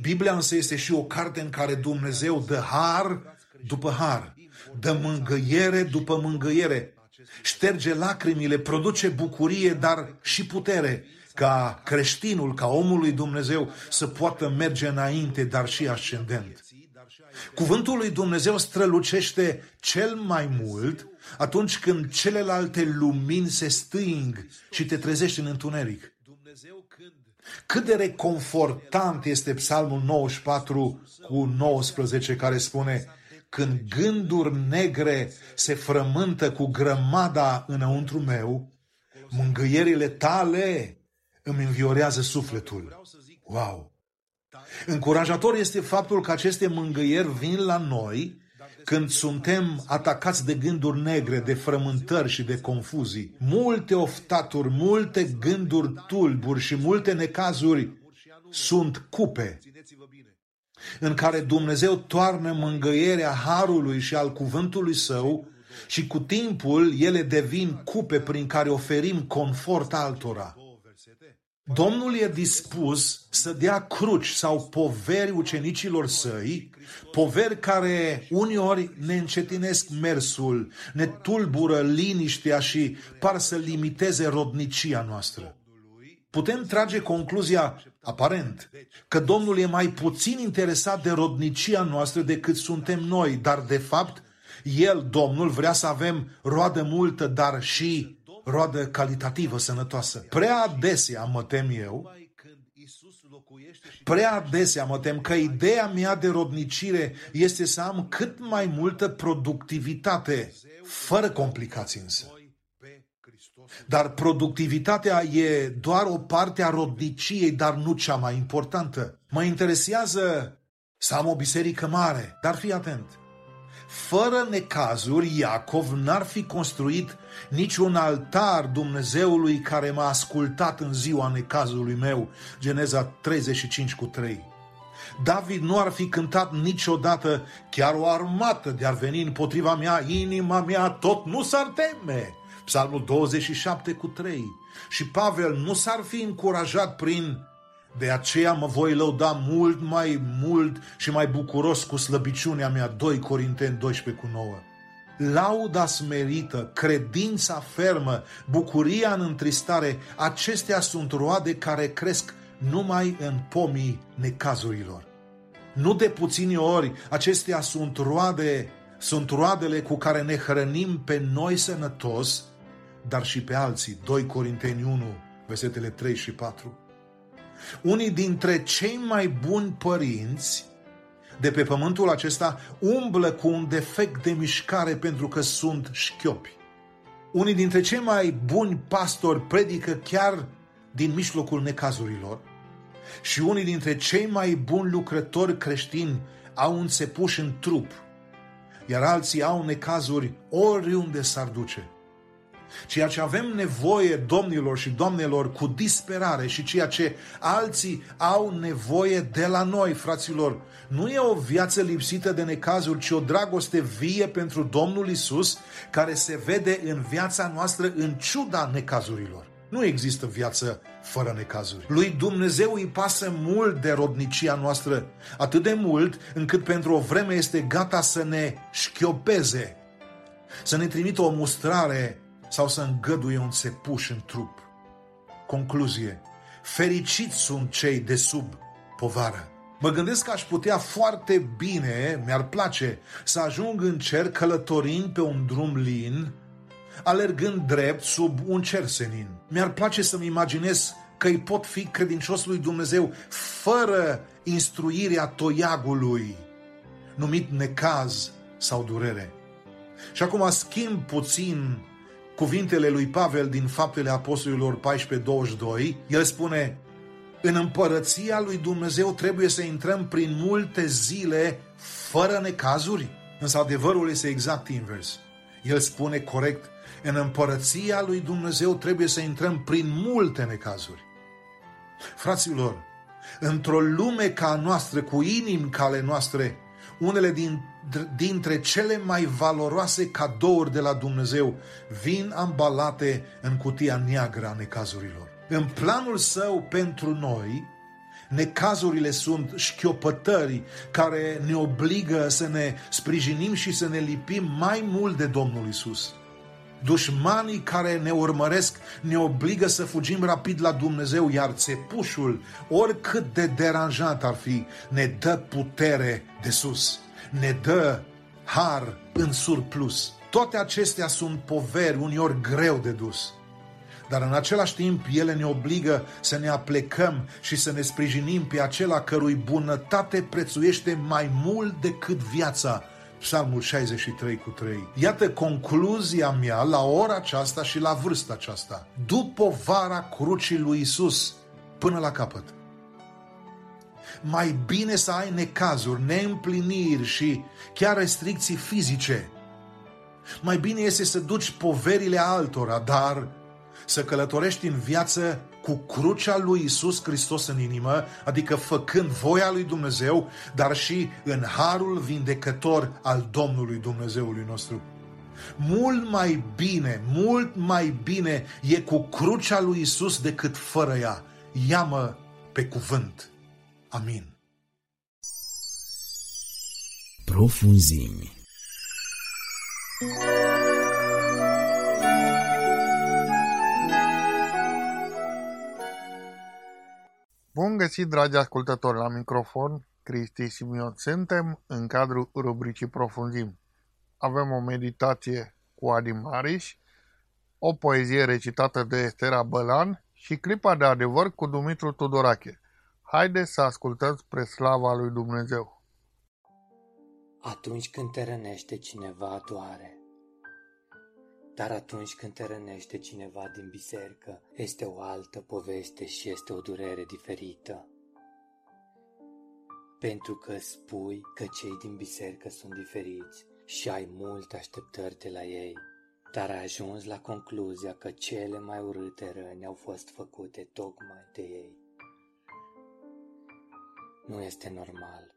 Biblia însă este și o carte în care Dumnezeu dă har după har, dă mângâiere după mângâiere, șterge lacrimile, produce bucurie, dar și putere, ca creștinul, ca omul lui Dumnezeu să poată merge înainte, dar și ascendent. Cuvântul lui Dumnezeu strălucește cel mai mult atunci când celelalte lumini se sting și te trezești în întuneric. Cât de reconfortant este Psalmul 94 cu 19 care spune când gânduri negre se frământă cu grămada înăuntru meu, mângâierile tale îmi înviorează sufletul. Wow! Încurajator este faptul că aceste mângâieri vin la noi când suntem atacați de gânduri negre, de frământări și de confuzii. Multe oftaturi, multe gânduri tulburi și multe necazuri sunt cupe în care Dumnezeu toarnă mângâierea harului și al cuvântului său și cu timpul ele devin cupe prin care oferim confort altora. Domnul e dispus să dea cruci sau poveri ucenicilor săi, poveri care uneori ne încetinesc mersul, ne tulbură liniștea și par să limiteze rodnicia noastră. Putem trage concluzia, aparent, că Domnul e mai puțin interesat de rodnicia noastră decât suntem noi, dar de fapt, El, Domnul, vrea să avem roadă multă, dar și roadă calitativă, sănătoasă. Prea adesea mă tem eu, prea adesea mă tem că ideea mea de rodnicire este să am cât mai multă productivitate, fără complicații însă. Dar productivitatea e doar o parte a rodniciei, dar nu cea mai importantă. Mă interesează să am o biserică mare, dar fii atent. Fără necazuri, Iacov n-ar fi construit niciun altar Dumnezeului care m-a ascultat în ziua necazului meu. Geneza 35 cu 3. David nu ar fi cântat niciodată chiar o armată de-ar veni împotriva mea, inima mea tot nu s-ar teme. Psalmul 27 cu 3. Și Pavel nu s-ar fi încurajat prin de aceea mă voi lăuda mult mai mult și mai bucuros cu slăbiciunea mea. 2 Corinteni 12 cu 9. Lauda smerită, credința fermă, bucuria în întristare, acestea sunt roade care cresc numai în pomii necazurilor. Nu de puțini ori, acestea sunt roade, sunt roadele cu care ne hrănim pe noi sănătos, dar și pe alții. 2 Corinteni 1, versetele 3 și 4. Unii dintre cei mai buni părinți de pe pământul acesta umblă cu un defect de mișcare pentru că sunt șchiopi. Unii dintre cei mai buni pastori predică chiar din mijlocul necazurilor și unii dintre cei mai buni lucrători creștini au înțepuși în trup, iar alții au necazuri oriunde s-ar duce. Ceea ce avem nevoie, domnilor și doamnelor, cu disperare și ceea ce alții au nevoie de la noi, fraților, nu e o viață lipsită de necazuri, ci o dragoste vie pentru Domnul Isus, care se vede în viața noastră în ciuda necazurilor. Nu există viață fără necazuri. Lui Dumnezeu îi pasă mult de rodnicia noastră, atât de mult încât pentru o vreme este gata să ne șchiopeze, să ne trimită o mustrare sau să îngăduie un țepuș în trup. Concluzie. Fericiți sunt cei de sub povară. Mă gândesc că aș putea foarte bine, mi-ar place, să ajung în cer călătorind pe un drum lin, alergând drept sub un cer senin. Mi-ar place să-mi imaginez că îi pot fi credincios lui Dumnezeu fără instruirea toiagului, numit necaz sau durere. Și acum schimb puțin cuvintele lui Pavel din Faptele Apostolilor 14-22. El spune, în împărăția lui Dumnezeu trebuie să intrăm prin multe zile fără necazuri. Însă adevărul este exact invers. El spune corect, în împărăția lui Dumnezeu trebuie să intrăm prin multe necazuri. Fraților, într-o lume ca a noastră, cu inimi ca ale noastre, unele din, dintre cele mai valoroase cadouri de la Dumnezeu vin ambalate în cutia neagră a necazurilor. În planul său pentru noi, necazurile sunt șchiopătări care ne obligă să ne sprijinim și să ne lipim mai mult de Domnul Isus. Dușmanii care ne urmăresc ne obligă să fugim rapid la Dumnezeu, iar țepușul, oricât de deranjant ar fi, ne dă putere de sus, ne dă har în surplus. Toate acestea sunt poveri uneori greu de dus. Dar în același timp ele ne obligă să ne aplecăm și să ne sprijinim pe acela cărui bunătate prețuiește mai mult decât viața, Psalmul 63 cu 3. Iată concluzia mea la ora aceasta și la vârsta aceasta. După vara crucii lui Isus până la capăt. Mai bine să ai necazuri, neîmpliniri și chiar restricții fizice. Mai bine este să duci poverile altora, dar să călătorești în viață cu crucea lui Isus Hristos în inimă, adică făcând voia lui Dumnezeu, dar și în harul vindecător al Domnului Dumnezeului nostru. Mult mai bine, mult mai bine e cu crucea lui Isus decât fără ea. Ia-mă pe cuvânt. Amin. Profunzimi. Bun găsit, dragi ascultători, la microfon, Cristi Simion. Suntem în cadrul rubricii Profunzim. Avem o meditație cu Adi Mariș, o poezie recitată de Estera Bălan și clipa de adevăr cu Dumitru Tudorache. Haideți să ascultăm spre slava lui Dumnezeu. Atunci când te rănește cineva doare, dar atunci când te rănește cineva din biserică, este o altă poveste și este o durere diferită. Pentru că spui că cei din biserică sunt diferiți și ai multe așteptări de la ei, dar ai ajuns la concluzia că cele mai urâte răni au fost făcute tocmai de ei. Nu este normal.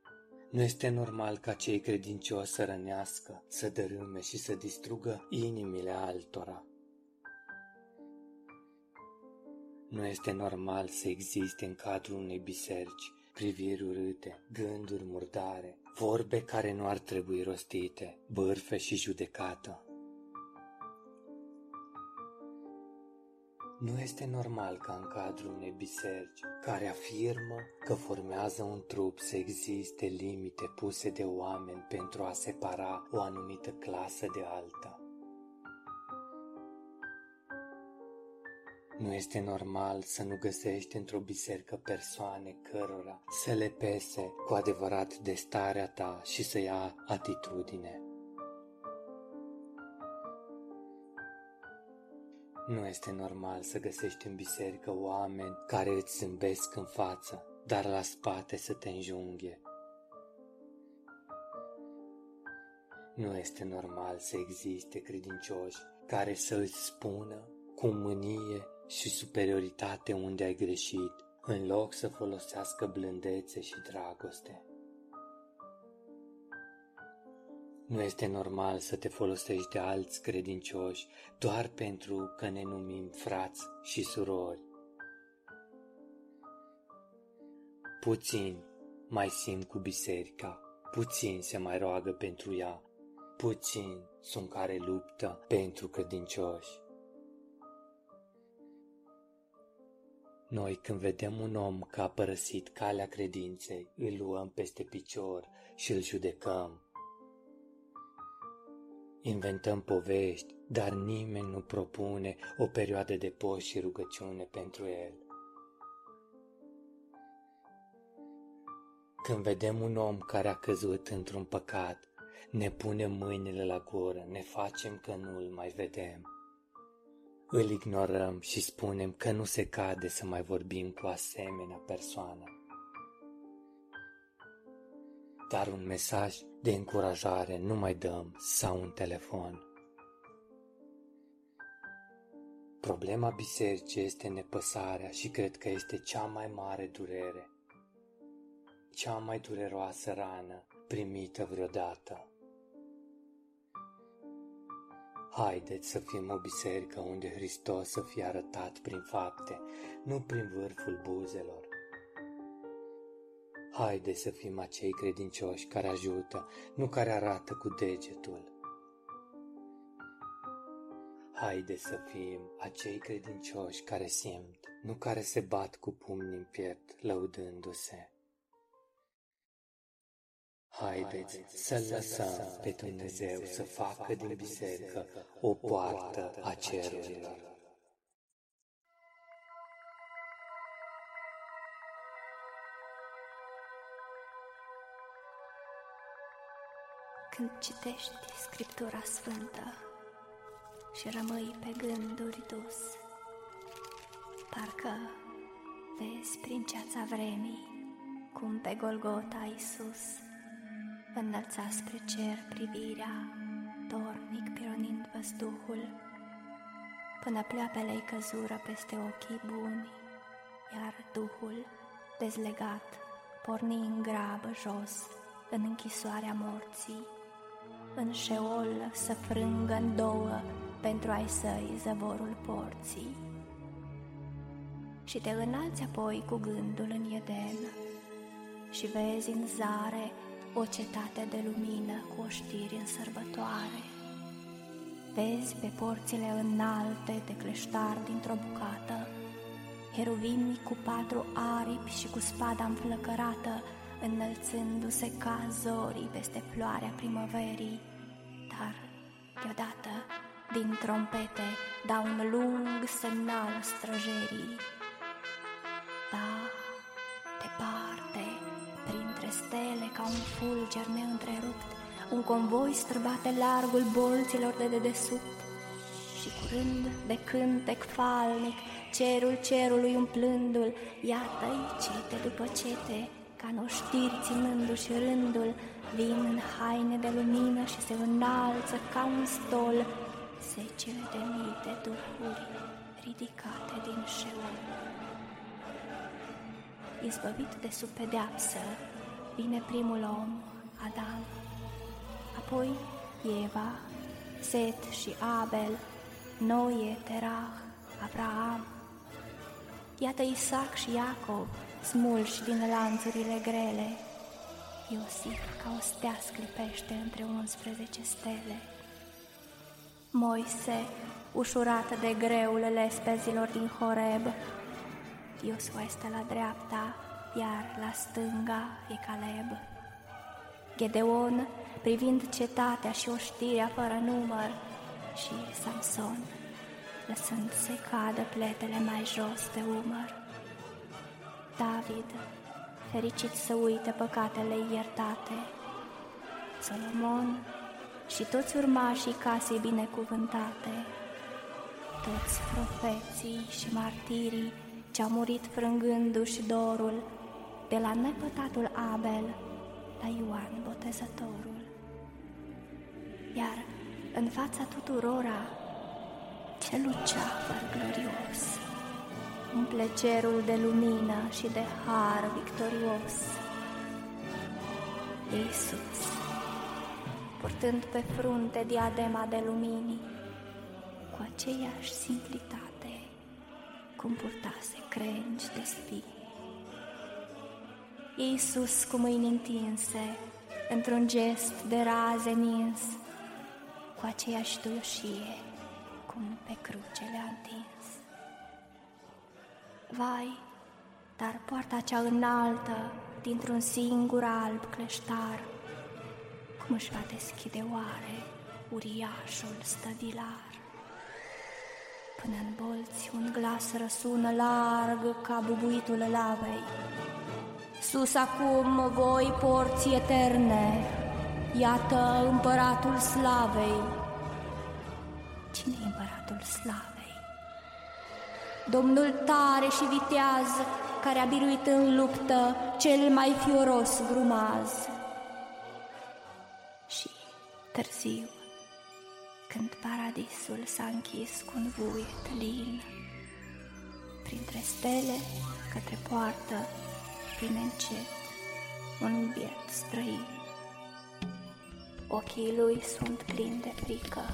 Nu este normal ca cei credincioși să rănească, să dărâme și să distrugă inimile altora. Nu este normal să existe în cadrul unei biserici priviri urâte, gânduri murdare, vorbe care nu ar trebui rostite, bârfe și judecată. Nu este normal ca în cadrul unei biserici care afirmă că formează un trup să existe limite puse de oameni pentru a separa o anumită clasă de alta. Nu este normal să nu găsești într-o biserică persoane cărora să le pese cu adevărat de starea ta și să ia atitudine. Nu este normal să găsești în biserică oameni care îți zâmbesc în față, dar la spate să te înjunghe. Nu este normal să existe credincioși care să îți spună cu mânie și superioritate unde ai greșit, în loc să folosească blândețe și dragoste. Nu este normal să te folosești de alți credincioși doar pentru că ne numim frați și surori. Puțin mai simt cu biserica, puțin se mai roagă pentru ea, puțin sunt care luptă pentru credincioși. Noi când vedem un om că a părăsit calea credinței, îl luăm peste picior și îl judecăm. Inventăm povești, dar nimeni nu propune o perioadă de post și rugăciune pentru el. Când vedem un om care a căzut într-un păcat, ne punem mâinile la gură, ne facem că nu îl mai vedem. Îl ignorăm și spunem că nu se cade să mai vorbim cu asemenea persoană. Dar un mesaj de încurajare nu mai dăm sau un telefon. Problema bisericii este nepăsarea și cred că este cea mai mare durere, cea mai dureroasă rană primită vreodată. Haideți să fim o biserică unde Hristos să fie arătat prin fapte, nu prin vârful buzelor. Haideți să fim acei credincioși care ajută, nu care arată cu degetul. Haideți să fim acei credincioși care simt, nu care se bat cu pumni în piept, lăudându-se. Haideți să lăsăm pe Dumnezeu să facă din biserică o poartă a cerurilor. Când citești Scriptura Sfântă și rămâi pe gânduri dus, parcă vezi prin ceața vremii cum pe Golgota Iisus înălța spre cer privirea, dornic pironind văzduhul, până pleoapele-i căzură peste ochii buni, iar Duhul, dezlegat, porni în grabă jos, în închisoarea morții, în șeol să frângă în două pentru ai săi zăvorul porții. Și te înalți apoi cu gândul în Eden și vezi în zare o cetate de lumină cu oștiri în sărbătoare. Vezi pe porțile înalte de cleștar dintr-o bucată, heruvimii cu patru aripi și cu spada înflăcărată, înălțându-se ca zorii peste floarea primăverii, dar deodată din trompete dau un lung semnal străjerii. Da, departe, printre stele ca un fulger neîntrerupt, un convoi străbate largul bolților de dedesubt și curând de cântec falnic, cerul cerului umplându-l, iată-i cete după cete, ca noștiri ținându-și rândul, vin în haine de lumină și se înalță ca un stol, secele de mii de duhuri ridicate din șeul. Izbăvit de sub pedeapsă, vine primul om, Adam, apoi Eva, Set și Abel, Noe, Terah, Abraham. Iată Isaac și Iacov, smulși din lanțurile grele. Iosif ca o stea sclipește între 11 stele. Moise, ușurată de greul lespezilor din Horeb, Iosua este la dreapta, iar la stânga e Caleb. Gedeon, privind cetatea și oștirea fără număr, și Samson, lăsând să cadă pletele mai jos de umăr. David, fericit să uite păcatele iertate. Solomon și toți urmașii casei binecuvântate, toți profeții și martirii ce-a murit frângându-și dorul de la nepătatul Abel la Ioan Botezătorul. Iar în fața tuturora, ce luceafăr glorios, umple cerul de lumină și de har victorios. Iisus, purtând pe frunte diadema de luminii, cu aceeași simplitate, cum purtase crengi de spii. Iisus cu mâini întinse, într-un gest de raze nins, cu aceeași duioșie cum pe cruce le-a întins. Vai, dar poarta cea înaltă, dintr-un singur alb cleștar, cum își va deschide oare uriașul stăvilar? Până în bolți un glas răsună larg ca bubuitul lavei. Sus acum voi porți eterne, iată împăratul slavei. Cine e împăratul slavei? Domnul tare și viteaz, care a biruit în luptă cel mai fioros grumaz. Și târziu, când paradisul s-a închis cu un vuiet lin, printre stele, către poartă, vine încet un biet străin. Ochii lui sunt plini de frică,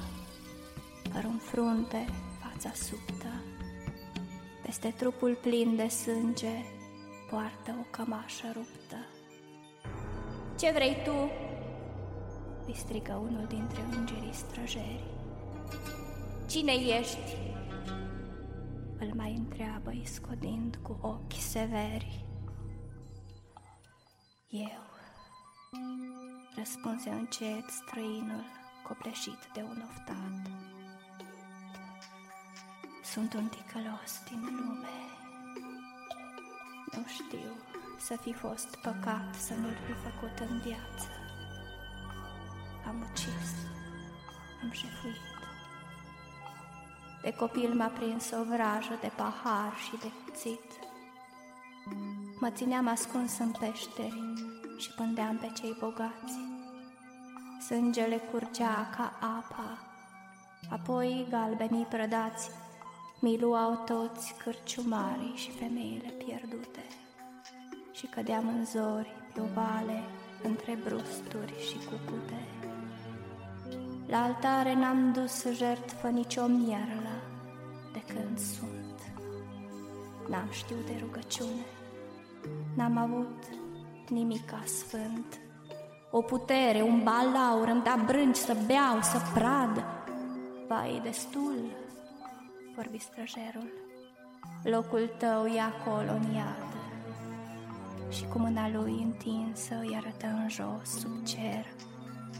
părul în frunte, fața subtă, peste trupul plin de sânge poartă o cămașă ruptă. Ce vrei tu? îi strigă unul dintre îngerii străjeri. Cine ești? Îl mai întreabă, iscodind cu ochi severi. Eu, răspunse încet străinul, copleșit de un oftat. Sunt un ticălos din lume. Nu știu să fi fost păcat să nu-l fi făcut în viață. Am ucis, am șefuit. De copil m-a prins o vrajă de pahar și de cuțit. Mă țineam ascuns în peșteri și pândeam pe cei bogați. Sângele curgea ca apa, apoi galbenii prădați mi luau toți cârciumarii și femeile pierdute și cădeam în zori pe o vale între brusturi și cucute. La altare n-am dus jertfă nicio mierlă de când sunt. N-am știut de rugăciune, n-am avut nimica sfânt. O putere, un balaur, îmi da brânci să beau, să prad. Vai, destul, vorbi străjerul. Locul tău e acolo în iad. Și cu mâna lui întinsă îi arătă în jos, sub cer,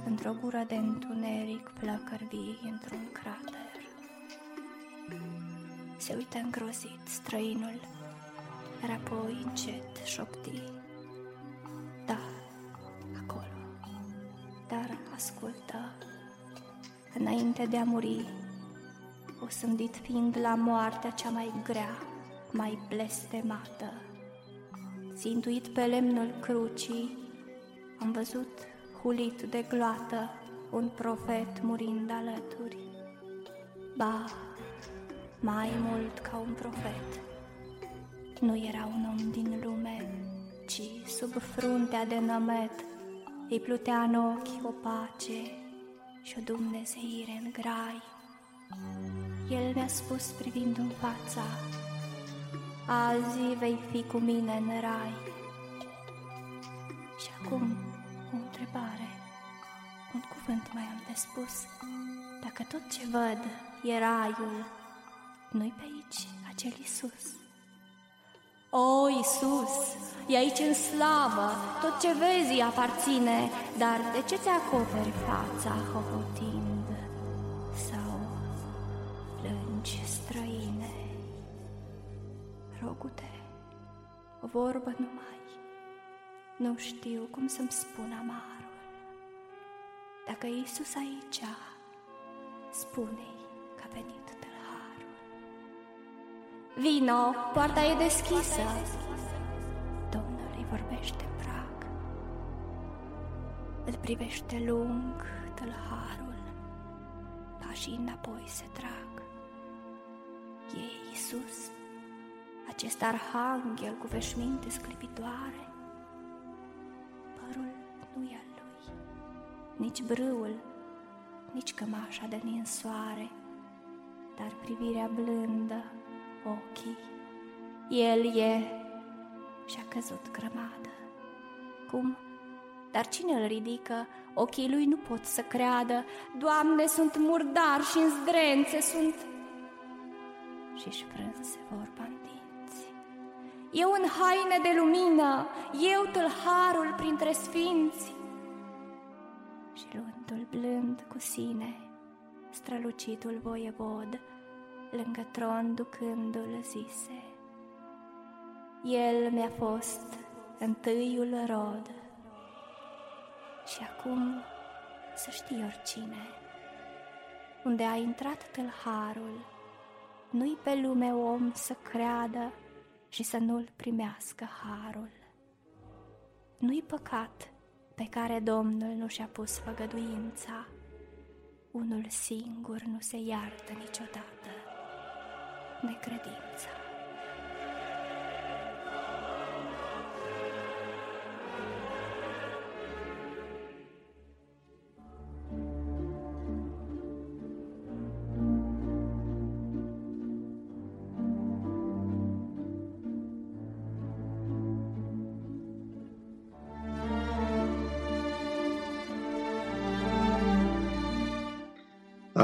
într-o gură de întuneric plăcări vii într-un crater. Se uită îngrozit străinul, iar apoi încet șopti. Da, acolo. Dar ascultă, înainte de a muri, osândit fiind la moartea cea mai grea, mai blestemată. Țintuit pe lemnul crucii, am văzut hulit de gloată un profet murind alături. Ba, mai mult ca un profet. Nu era un om din lume, ci sub fruntea de nămet îi plutea în ochi o pace și o dumnezeire în grai. El mi-a spus privind în fața, azi vei fi cu mine în rai. Și acum o întrebare, un cuvânt mai am de spus. Dacă tot ce văd e raiul, nu-i pe aici acel Isus. O, Isus, e aici în slavă, tot ce vezi îi aparține, dar de ce ți acoperi fața hohotind Rogute, o vorbă numai, nu știu cum să-mi spun amarul. Dacă e Iisus aici, spune-i că a venit tâlharul. Vino, poarta e deschisă. Domnul îi vorbește în prag. Îl privește lung tâlharul. Pașii înapoi se trag. E Iisus, acest arhanghel cu veșminte sclipitoare. Părul nu e al lui, nici brâul, nici cămașa de ninsoare, dar privirea blândă, ochii. El e și-a căzut grămadă. Cum? Dar cine îl ridică? Ochii lui nu pot să creadă. Doamne, sunt murdar și în zdrențe sunt... Și-și frânse vorba în dinți. Eu în haine de lumină, eu tâlharul printre sfinți. Și luându-l blând cu sine, strălucitul voievod, lângă tron ducându-l zise, El mi-a fost întâiul rod și acum să știi oricine, unde a intrat tâlharul, nu-i pe lume om să creadă și să nu-l primească harul. Nu-i păcat pe care Domnul nu și-a pus făgăduința, unul singur nu se iartă niciodată, necredința.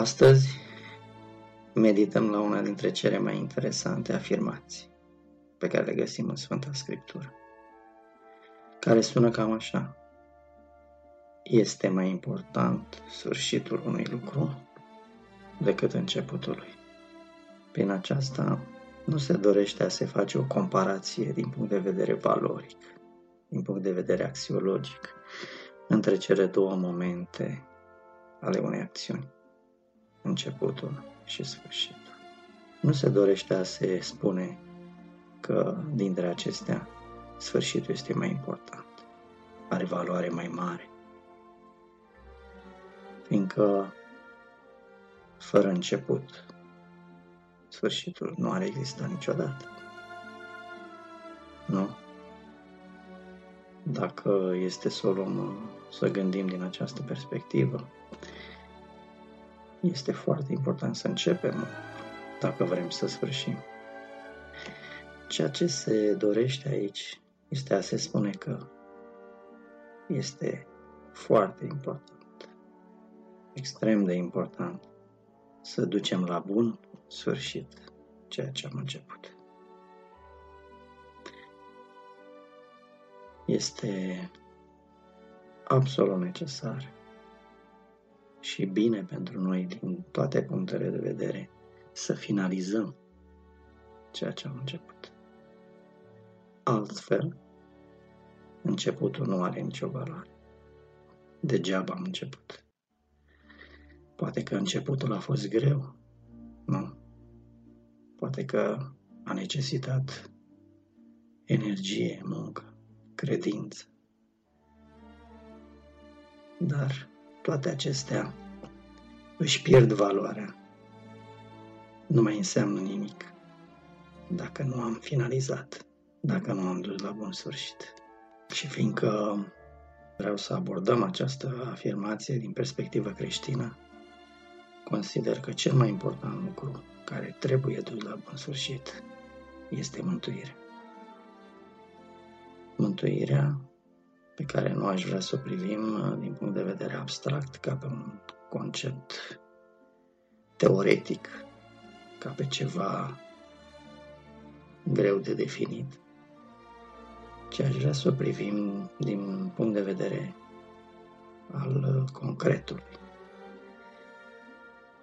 Astăzi medităm la una dintre cele mai interesante afirmații pe care le găsim în Sfânta Scriptură, care sună cam așa. Este mai important sfârșitul unui lucru decât începutul lui. Prin aceasta nu se dorește a se face o comparație din punct de vedere valoric, din punct de vedere axiologic, între cele două momente ale unei acțiuni începutul și sfârșitul. Nu se dorește a se spune că dintre acestea sfârșitul este mai important, are valoare mai mare, fiindcă fără început, sfârșitul nu are existat niciodată. Nu? Dacă este să o luăm, să gândim din această perspectivă, este foarte important să începem dacă vrem să sfârșim. Ceea ce se dorește aici este a se spune că este foarte important, extrem de important, să ducem la bun sfârșit ceea ce am început. Este absolut necesar și bine pentru noi din toate punctele de vedere să finalizăm ceea ce am început. Altfel, începutul nu are nicio valoare. Degeaba am început. Poate că începutul a fost greu, nu? Poate că a necesitat energie, muncă, credință. Dar toate acestea își pierd valoarea. Nu mai înseamnă nimic dacă nu am finalizat, dacă nu am dus la bun sfârșit. Și fiindcă vreau să abordăm această afirmație din perspectivă creștină, consider că cel mai important lucru care trebuie dus la bun sfârșit este mântuirea. Mântuirea pe care nu aș vrea să o privim uh, din punct de vedere abstract, ca pe un concept teoretic, ca pe ceva greu de definit, ci aș vrea să o privim din punct de vedere al uh, concretului.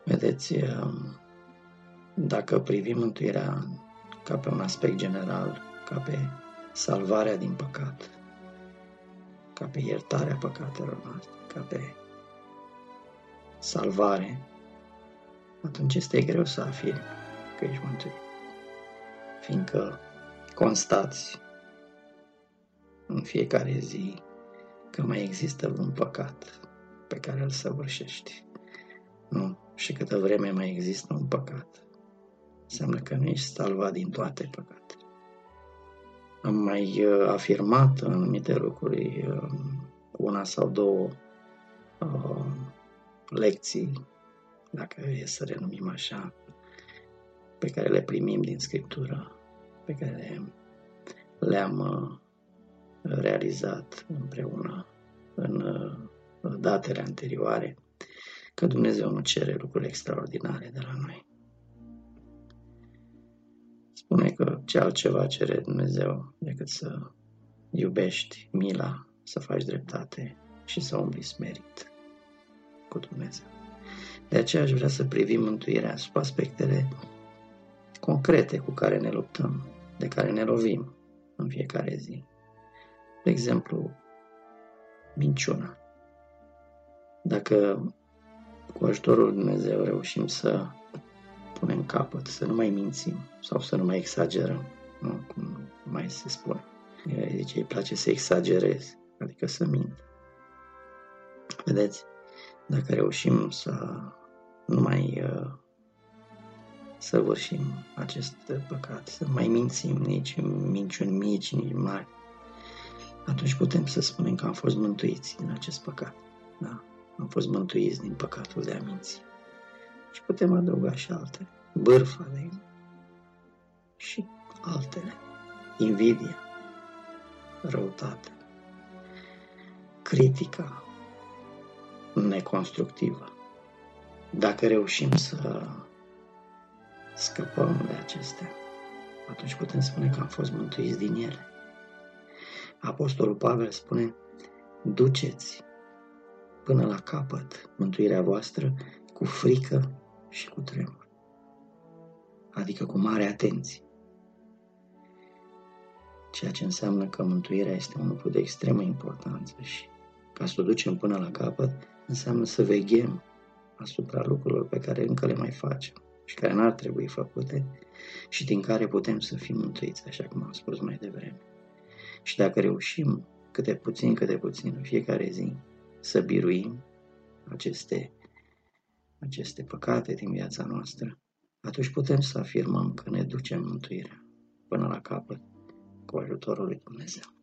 Vedeți, uh, dacă privim mântuirea ca pe un aspect general, ca pe salvarea din păcat, ca pe iertarea păcatelor noastre, ca pe salvare, atunci este greu să afirmi că ești mântuit. Fiindcă constați în fiecare zi că mai există un păcat pe care îl săvârșești. Nu? Și câtă vreme mai există un păcat, înseamnă că nu ești salvat din toate păcatele am mai uh, afirmat anumite lucruri, uh, una sau două uh, lecții, dacă e să renumim așa, pe care le primim din Scriptură, pe care le-am realizat împreună în datele anterioare, că Dumnezeu nu cere lucruri extraordinare de la noi. Spune că ce altceva cere Dumnezeu decât să iubești mila, să faci dreptate și să umbli smerit cu Dumnezeu. De aceea aș vrea să privim mântuirea sub aspectele concrete cu care ne luptăm, de care ne lovim în fiecare zi. De exemplu, minciuna. Dacă cu ajutorul Lui Dumnezeu reușim să punem capăt, să nu mai mințim sau să nu mai exagerăm, nu? cum mai se spune. Zice, îi place să exagerezi, adică să mint. Vedeți? Dacă reușim să nu mai uh, săvârșim acest păcat, să nu mai mințim nici minciuni mici, nici mari, atunci putem să spunem că am fost mântuiți din acest păcat. Da? Am fost mântuiți din păcatul de a minți. Și putem adăuga și altele. Bârfa, de exemplu. Și altele. Invidia, răutate, critica neconstructivă. Dacă reușim să scăpăm de acestea, atunci putem spune că am fost mântuiți din ele. Apostolul Pavel spune, duceți până la capăt mântuirea voastră cu frică și cu tremur. Adică cu mare atenție. Ceea ce înseamnă că mântuirea este un lucru de extremă importanță și ca să o ducem până la capăt, înseamnă să veghem asupra lucrurilor pe care încă le mai facem și care n-ar trebui făcute și din care putem să fim mântuiți, așa cum am spus mai devreme. Și dacă reușim câte puțin, câte puțin în fiecare zi să biruim aceste, aceste păcate din viața noastră, atunci putem să afirmăm că ne ducem mântuirea până la capăt cu ajutorul lui Dumnezeu.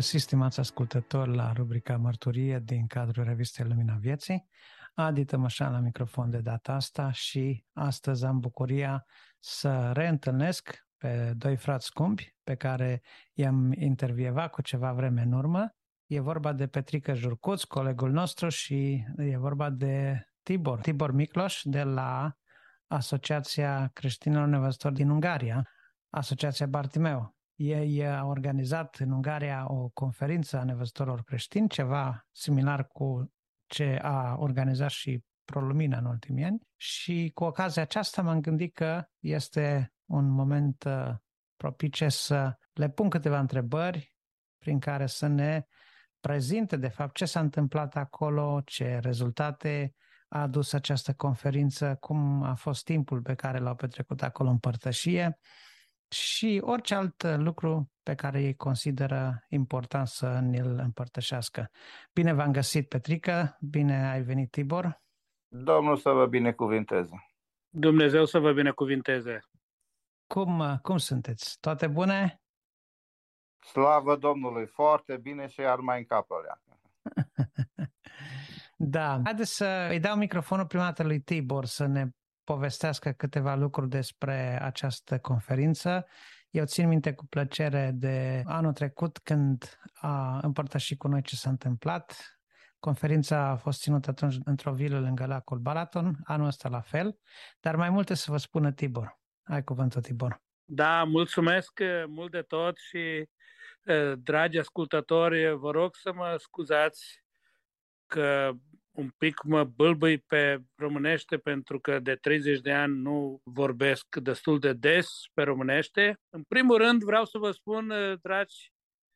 Găsit, stimați ascultători, la rubrica Mărturie din cadrul revistei Lumina Vieții. Adi Tămășan la microfon de data asta și astăzi am bucuria să reîntâlnesc pe doi frați scumpi pe care i-am intervievat cu ceva vreme în urmă. E vorba de Petrică Jurcuț, colegul nostru, și e vorba de Tibor, Tibor Micloș de la Asociația Creștinilor Nevăzători din Ungaria, Asociația Bartimeu. Ei au organizat în Ungaria o conferință a nevăzătorilor creștini, ceva similar cu ce a organizat și ProLumina în ultimii ani. Și cu ocazia aceasta m-am gândit că este un moment uh, propice să le pun câteva întrebări prin care să ne prezinte de fapt ce s-a întâmplat acolo, ce rezultate a adus această conferință, cum a fost timpul pe care l-au petrecut acolo în părtășie și orice alt lucru pe care ei consideră important să ne-l împărtășească. Bine v-am găsit, Petrică, bine ai venit, Tibor. Domnul să vă binecuvinteze. Dumnezeu să vă binecuvinteze. Cum, cum sunteți? Toate bune? Slavă Domnului, foarte bine și iar mai în capălea. Da, haideți să îi dau microfonul prima dată lui Tibor să ne povestească câteva lucruri despre această conferință. Eu țin minte cu plăcere de anul trecut când a împărtășit cu noi ce s-a întâmplat. Conferința a fost ținută atunci într-o vilă lângă lacul Balaton, anul ăsta la fel, dar mai multe să vă spună Tibor. Ai cuvântul, Tibor. Da, mulțumesc mult de tot și, dragi ascultători, vă rog să mă scuzați că un pic mă bâlbâi pe românește pentru că de 30 de ani nu vorbesc destul de des pe românește. În primul rând vreau să vă spun, dragi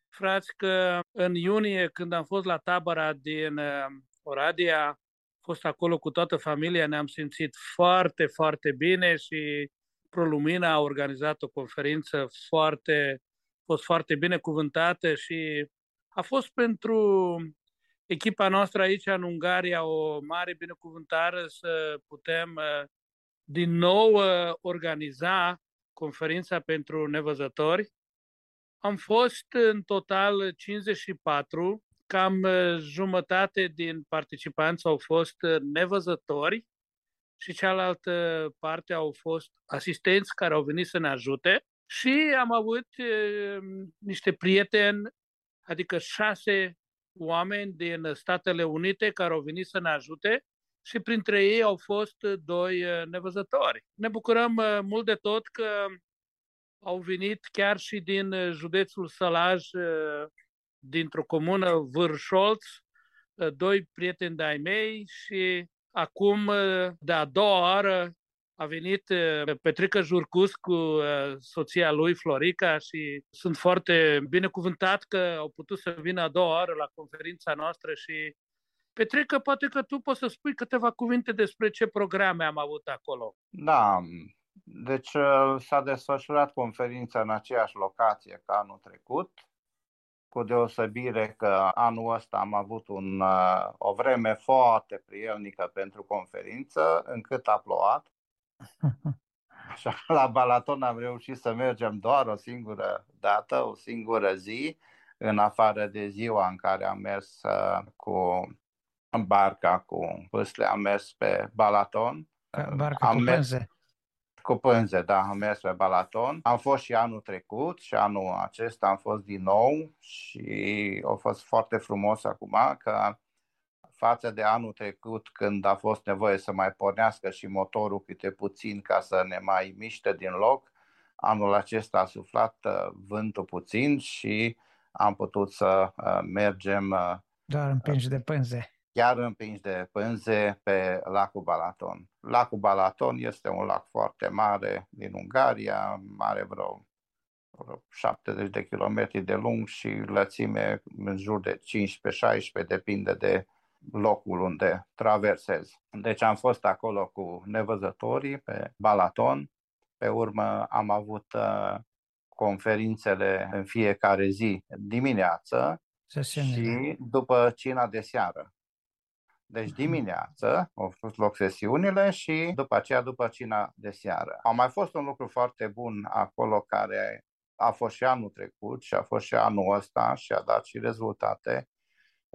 frați, că în iunie când am fost la tabăra din uh, Oradea, am fost acolo cu toată familia, ne-am simțit foarte, foarte bine și ProLumina a organizat o conferință foarte, a fost foarte bine cuvântată și a fost pentru echipa noastră aici în Ungaria o mare binecuvântare să putem uh, din nou uh, organiza conferința pentru nevăzători. am fost în total 54, cam uh, jumătate din participanți au fost uh, nevăzători și cealaltă parte au fost asistenți care au venit să ne ajute și am avut uh, niște prieteni, adică șase oameni din Statele Unite care au venit să ne ajute și printre ei au fost doi nevăzători. Ne bucurăm mult de tot că au venit chiar și din județul Sălaj, dintr-o comună Vârșolț, doi prieteni de-ai mei și acum, de a doua oară, a venit Petrică Jurcus cu soția lui Florica și sunt foarte binecuvântat că au putut să vină a doua oară la conferința noastră și Petrică, poate că tu poți să spui câteva cuvinte despre ce programe am avut acolo. Da, deci s-a desfășurat conferința în aceeași locație ca anul trecut, cu deosebire că anul ăsta am avut un, o vreme foarte prielnică pentru conferință, încât a plouat. Așa, la Balaton am reușit să mergem doar o singură dată, o singură zi, în afară de ziua în care am mers cu barca cu pâsle, am mers pe Balaton. Barca am cu mers, pânze. Cu pânze, da, am mers pe Balaton. Am fost și anul trecut și anul acesta am fost din nou și a fost foarte frumos acum că față de anul trecut când a fost nevoie să mai pornească și motorul câte puțin ca să ne mai miște din loc, anul acesta a suflat uh, vântul puțin și am putut să uh, mergem uh, doar împingi de pânze chiar împinși de pânze pe lacul Balaton. Lacul Balaton este un lac foarte mare din Ungaria, are vreo, vreo 70 de kilometri de lung și lățime în jur de 15-16, depinde de locul unde traversezi. Deci am fost acolo cu nevăzătorii pe Balaton, pe urmă am avut uh, conferințele în fiecare zi dimineață și după cina de seară. Deci mhm. dimineață au fost loc sesiunile și după aceea după cina de seară. A mai fost un lucru foarte bun acolo care a fost și anul trecut și a fost și anul ăsta și a dat și rezultate.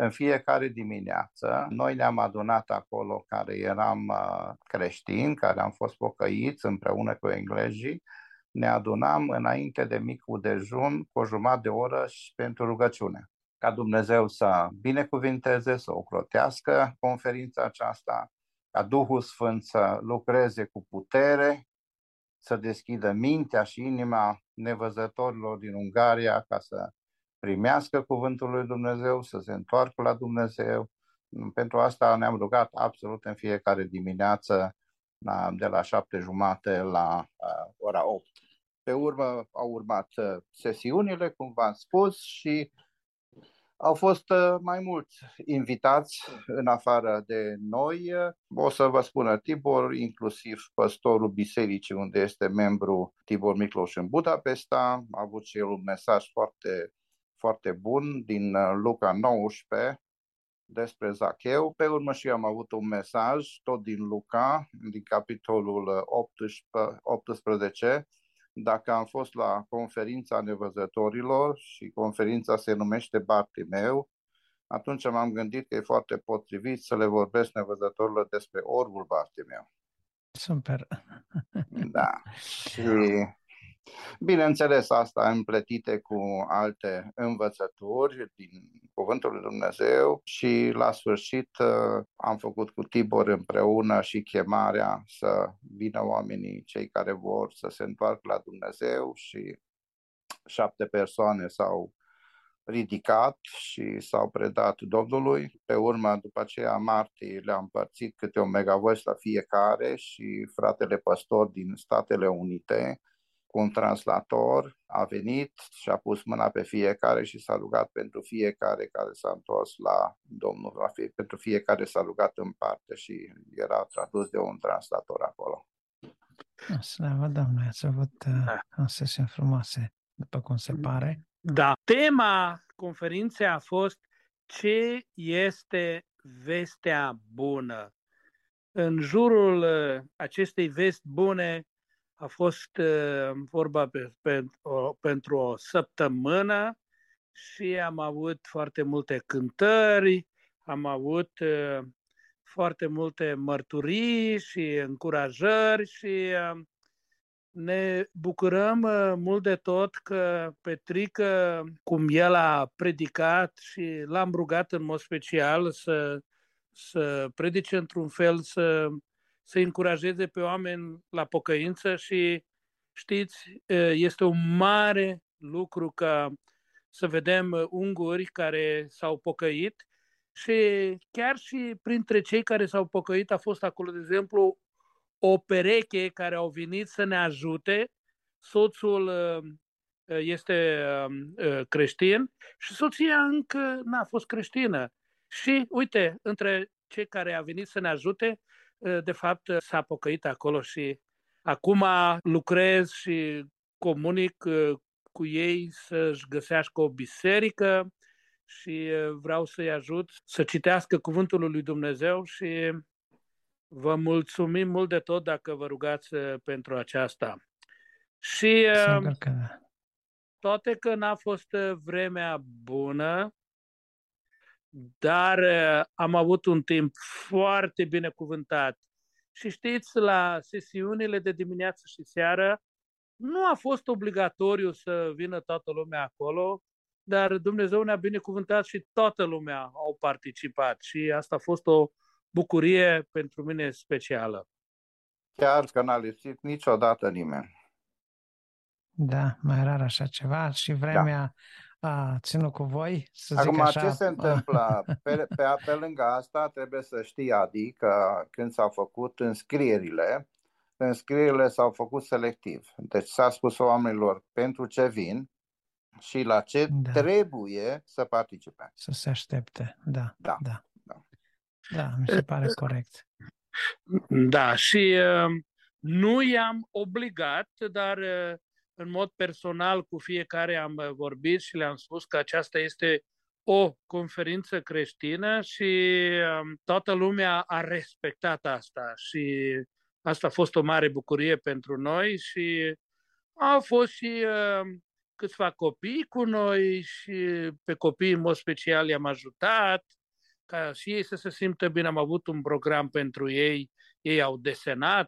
În fiecare dimineață, noi ne-am adunat acolo care eram uh, creștini, care am fost pocăiți împreună cu englezii, ne adunam înainte de micul dejun cu o jumătate de oră și pentru rugăciune. Ca Dumnezeu să binecuvinteze, să ocrotească conferința aceasta, ca Duhul Sfânt să lucreze cu putere, să deschidă mintea și inima nevăzătorilor din Ungaria ca să primească cuvântul lui Dumnezeu, să se întoarcă la Dumnezeu. Pentru asta ne-am rugat absolut în fiecare dimineață de la șapte jumate la uh, ora 8. Pe urmă au urmat uh, sesiunile, cum v-am spus, și au fost uh, mai mulți invitați în afară de noi. O să vă spună Tibor, inclusiv păstorul bisericii unde este membru Tibor Micloș în Budapesta. A avut și el un mesaj foarte, foarte bun din uh, Luca 19 despre Zacheu. Pe urmă și am avut un mesaj tot din Luca, din capitolul 18, 18 dacă am fost la conferința nevăzătorilor și conferința se numește Bartimeu, atunci m-am gândit că e foarte potrivit să le vorbesc nevăzătorilor despre orbul Bartimeu. Super. Da. Și Bineînțeles, asta împletite cu alte învățături din Cuvântul lui Dumnezeu și la sfârșit uh, am făcut cu Tibor împreună și chemarea să vină oamenii, cei care vor să se întoarcă la Dumnezeu și șapte persoane s-au ridicat și s-au predat Domnului. Pe urmă, după aceea, martii le-am împărțit câte un megavoice la fiecare și fratele păstor din Statele Unite cu un translator, a venit și a pus mâna pe fiecare și s-a rugat pentru fiecare care s-a întors la Domnul, la fie, pentru fiecare s-a rugat în parte și era tradus de un translator acolo. Slavă Domnului, ați avut uh, o sesiune frumoase, după cum se pare. Da. Tema conferinței a fost ce este vestea bună. În jurul uh, acestei vesti bune A fost uh, vorba pe, pe, o, pentru o săptămână și am avut foarte multe cântări, am avut uh, foarte multe mărturii și încurajări și uh, ne bucurăm uh, mult de tot că Petrică, cum el a predicat și l-am rugat în mod special să, să predice într-un fel, să, să încurajeze pe oameni la pocăință și știți, uh, este un mare lucru ca să vedem unguri care s-au pocăit și chiar și printre cei care s-au pocăit a fost acolo, de exemplu, o pereche care au venit să ne ajute. Soțul uh, este um, uh, creștin și soția încă n-a fost creștină. Și uite, între cei care au venit să ne ajute, uh, de fapt s-a pocăit acolo și acum lucrez și comunic cu ei să-și găsească o biserică și vreau să-i ajut să citească cuvântul lui Dumnezeu și Vă mulțumim mult de tot dacă vă rugați uh, pentru aceasta. Și uh, că... Da. toate că n-a fost uh, vremea bună, dar am avut un timp foarte binecuvântat. Și știți, la sesiunile de dimineață și seară, nu a fost obligatoriu să vină toată lumea acolo, dar Dumnezeu ne-a binecuvântat și toată lumea au participat și asta a fost o bucurie pentru mine specială. Chiar că n-a lipsit niciodată nimeni. Da, mai rar așa ceva și vremea da. A ținut cu voi, să Acum, zic așa. ce se întâmplă? Pe, pe, pe lângă asta trebuie să știi, Adi, că când s-au făcut înscrierile, înscrierile s-au făcut selectiv. Deci s-a spus oamenilor pentru ce vin și la ce da. trebuie să participe. Să se aștepte, da. Da. da. Da, mi se pare corect. Da, și uh, nu i-am obligat, dar uh, în mod personal cu fiecare am uh, vorbit și le-am spus că aceasta este o conferință creștină și um, toată lumea a respectat asta și asta a fost o mare bucurie pentru noi și au fost și câțiva copii cu noi și pe copii în mod special i-am ajutat ca și ei să se simtă bine. Am avut un program pentru ei, ei au desenat,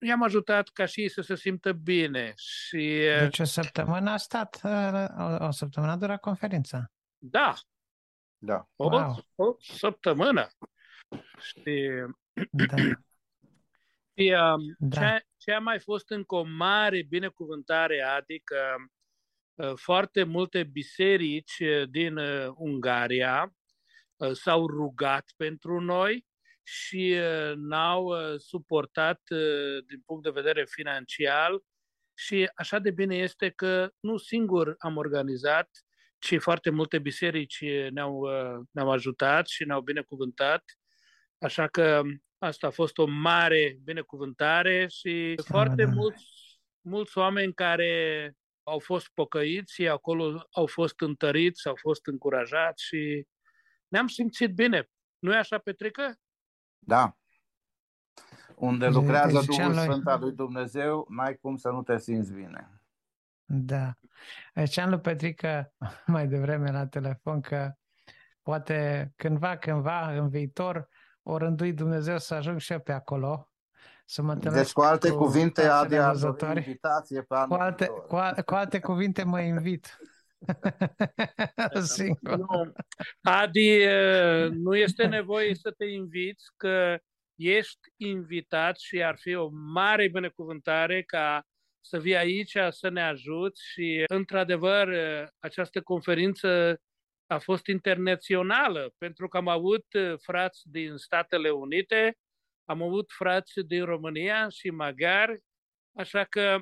i-am ajutat ca și ei să se simtă bine. Și, deci o săptămână a stat, o, o săptămână a durat conferința. Da. Da. O, wow. o săptămână. Și, da. și um, da. ce, ce a mai fost încă o mare binecuvântare, adică Uh, foarte multe biserici uh, din uh, Ungaria s-au rugat pentru noi și n-au suportat din punct de vedere financiar și așa de bine este că nu singur am organizat, ci foarte multe biserici ne-au, ne-au ajutat și ne-au binecuvântat. Așa că asta a fost o mare binecuvântare și foarte mulți, mulți oameni care au fost pocăiți, acolo au fost întăriți, au fost încurajați și ne-am simțit bine. Nu e așa, Petrică? Da. Unde lucrează deci, Duhul Sfânt al lui Dumnezeu, n-ai cum să nu te simți bine. Da. Ziceam lui Petrică mai devreme la telefon că poate cândva, cândva, în viitor, o rândui Dumnezeu să ajung și eu pe acolo să mă Deci, cu alte cu cuvinte, Adi a invitație pe anul cu alte, cu, a, cu alte cuvinte, mă invit. Singur. Nu. Adi, nu este nevoie să te inviți, că ești invitat și ar fi o mare binecuvântare ca să vii aici să ne ajuți și, într-adevăr, această conferință a fost internațională, pentru că am avut frați din Statele Unite, am avut frați din România și magari, așa că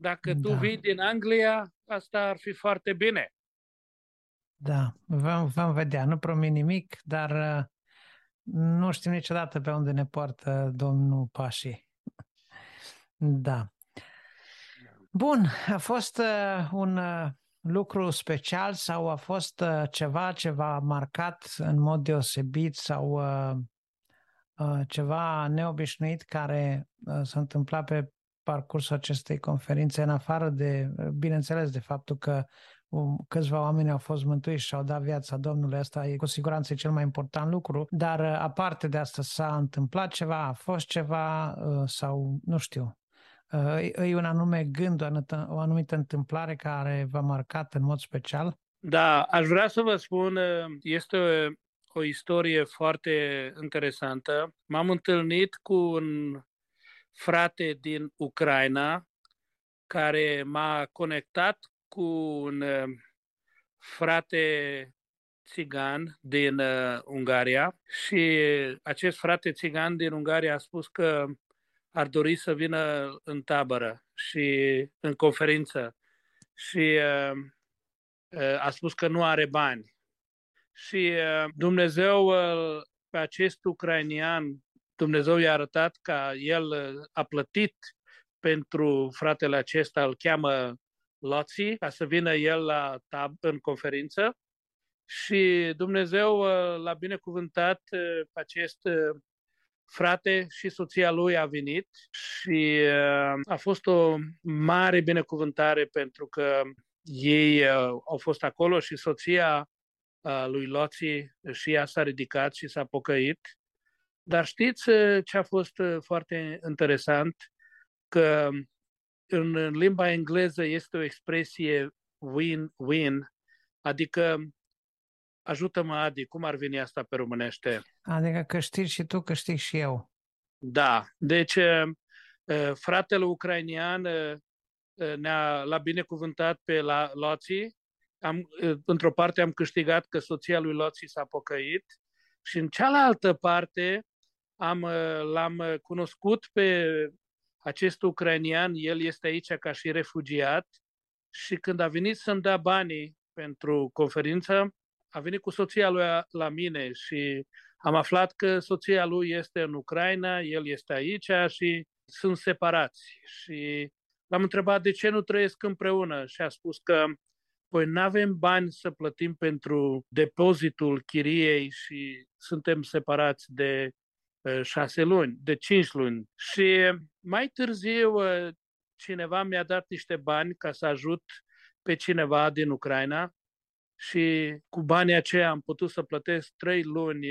dacă tu da. vii din Anglia, asta ar fi foarte bine. Da, vom, vom vedea. Nu promit nimic, dar uh, nu știm niciodată pe unde ne poartă domnul Pași. Da. Bun, a fost uh, un uh, lucru special sau a fost uh, ceva ce v-a marcat în mod deosebit sau uh, uh, ceva neobișnuit care uh, s-a întâmplat pe parcursul acestei conferințe, în afară de, bineînțeles, de faptul că um, câțiva oameni au fost mântuiți și au dat viața Domnului, asta e cu siguranță cel mai important lucru, dar aparte de asta s-a întâmplat ceva, a fost ceva sau nu știu, e un anume gând, o anumită întâmplare care v-a marcat în mod special? Da, aș vrea să vă spun, este o istorie foarte interesantă. M-am întâlnit cu un frate din Ucraina care m-a conectat cu un frate țigan din Ungaria și acest frate țigan din Ungaria a spus că ar dori să vină în tabără și în conferință și uh, uh, a spus că nu are bani. Și uh, Dumnezeu uh, pe acest ucrainian, Dumnezeu i-a arătat că el uh, a plătit pentru fratele acesta, îl cheamă Loții, ca să vină el la tab în conferință și Dumnezeu uh, l-a binecuvântat uh, pe acest frate și soția lui a venit și uh, a fost o mare binecuvântare pentru că ei uh, au fost acolo și soția uh, lui Loții și ea s-a ridicat și s-a pocăit. Dar știți ce a fost foarte interesant? Că în limba engleză este o expresie win-win, adică Ajută-mă, Adi, cum ar veni asta pe românește? Adică câștigi și tu, câștig și eu. Da, deci fratele ucrainian ne-a, l-a binecuvântat pe la Loții. Am, într-o parte am câștigat că soția lui Loții s-a pocăit și în cealaltă parte am, l-am cunoscut pe acest ucrainian, el este aici ca și refugiat și când a venit să-mi dea banii pentru conferință, a venit cu soția lui la mine și am aflat că soția lui este în Ucraina, el este aici și sunt separați. Și l-am întrebat de ce nu trăiesc împreună și a spus că păi nu avem bani să plătim pentru depozitul chiriei și suntem separați de uh, șase luni, de cinci luni. Și mai târziu uh, cineva mi-a dat niște bani ca să ajut pe cineva din Ucraina și cu banii aceia am putut să plătesc trei luni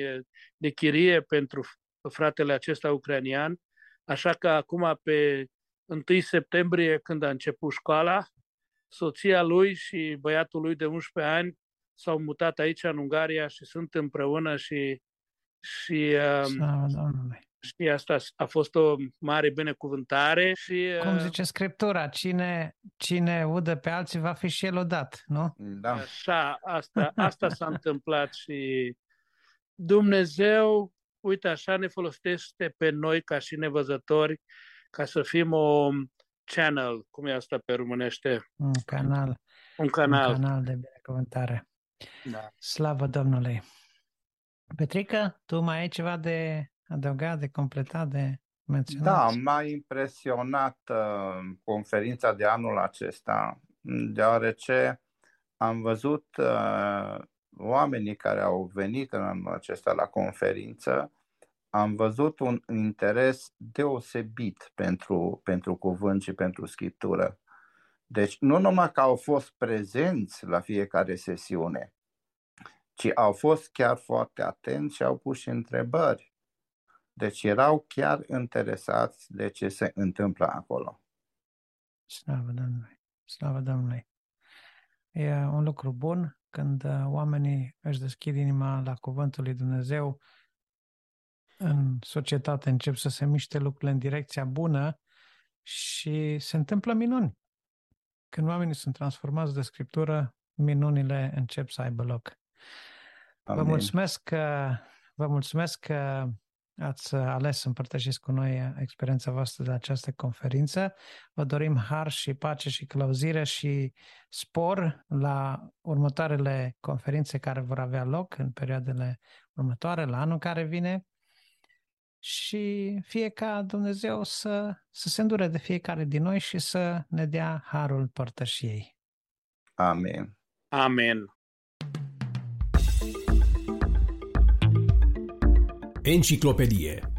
de chirie pentru fratele acesta ucranian, așa că acum pe 1 septembrie, când a început școala, soția lui și băiatul lui de 11 ani s-au mutat aici în Ungaria și sunt împreună și și, Slavă Domnului. Și asta a fost o mare binecuvântare. Și, Cum uh, zice Scriptura, cine, cine udă pe alții va fi și el odat, nu? Da. Așa, asta, asta s-a întâmplat și Dumnezeu, uite așa, ne folosește pe noi ca și nevăzători ca să fim o channel, cum e asta pe românește? Un canal. Un canal. Un canal de binecuvântare. Da. Slavă Domnului! Petrică, tu mai ai ceva de adăugat, de completat, de menționat? Da, m-a impresionat uh, conferința de anul acesta, deoarece am văzut uh, oamenii care au venit în anul acesta la conferință, am văzut un interes deosebit pentru, pentru cuvânt și pentru scriptură. Deci nu numai că au fost prezenți la fiecare sesiune, ci au fost chiar foarte atenți și au pus și întrebări. Deci erau chiar interesați de ce se întâmplă acolo. Slavă Domnului! Slavă Domnului! E un lucru bun când uh, oamenii își deschid inima la cuvântul lui Dumnezeu, în societate încep să se miște lucrurile în direcția bună și se întâmplă minuni. Când oamenii sunt transformați de Scriptură, minunile încep să aibă loc. Amin. Vă mulțumesc că, vă mulțumesc că ați ales să împărtășiți cu noi experiența voastră de această conferință. Vă dorim har și pace și călăuzire și spor la următoarele conferințe care vor avea loc în perioadele următoare, la anul care vine și fie ca Dumnezeu să, să se îndure de fiecare din noi și să ne dea harul părtășiei. Amin. Amin. Enciclopedie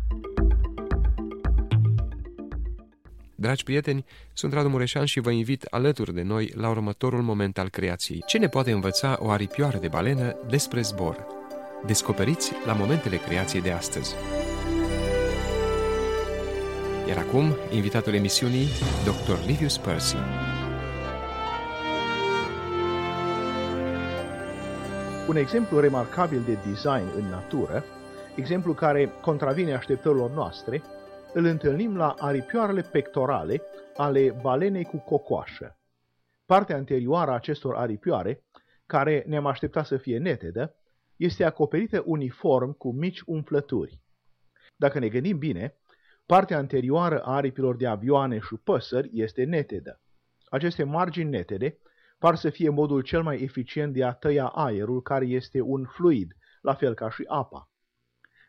Dragi prieteni, sunt Radu Mureșan și vă invit alături de noi la următorul moment al creației. Ce ne poate învăța o aripioară de balenă despre zbor? Descoperiți la momentele creației de astăzi. Iar acum, invitatul emisiunii, Dr. Livius Percy. Un exemplu remarcabil de design în natură exemplu care contravine așteptărilor noastre, îl întâlnim la aripioarele pectorale ale balenei cu cocoașă. Partea anterioară a acestor aripioare, care ne-am așteptat să fie netedă, este acoperită uniform cu mici umflături. Dacă ne gândim bine, partea anterioară a aripilor de avioane și păsări este netedă. Aceste margini netede par să fie modul cel mai eficient de a tăia aerul, care este un fluid, la fel ca și apa.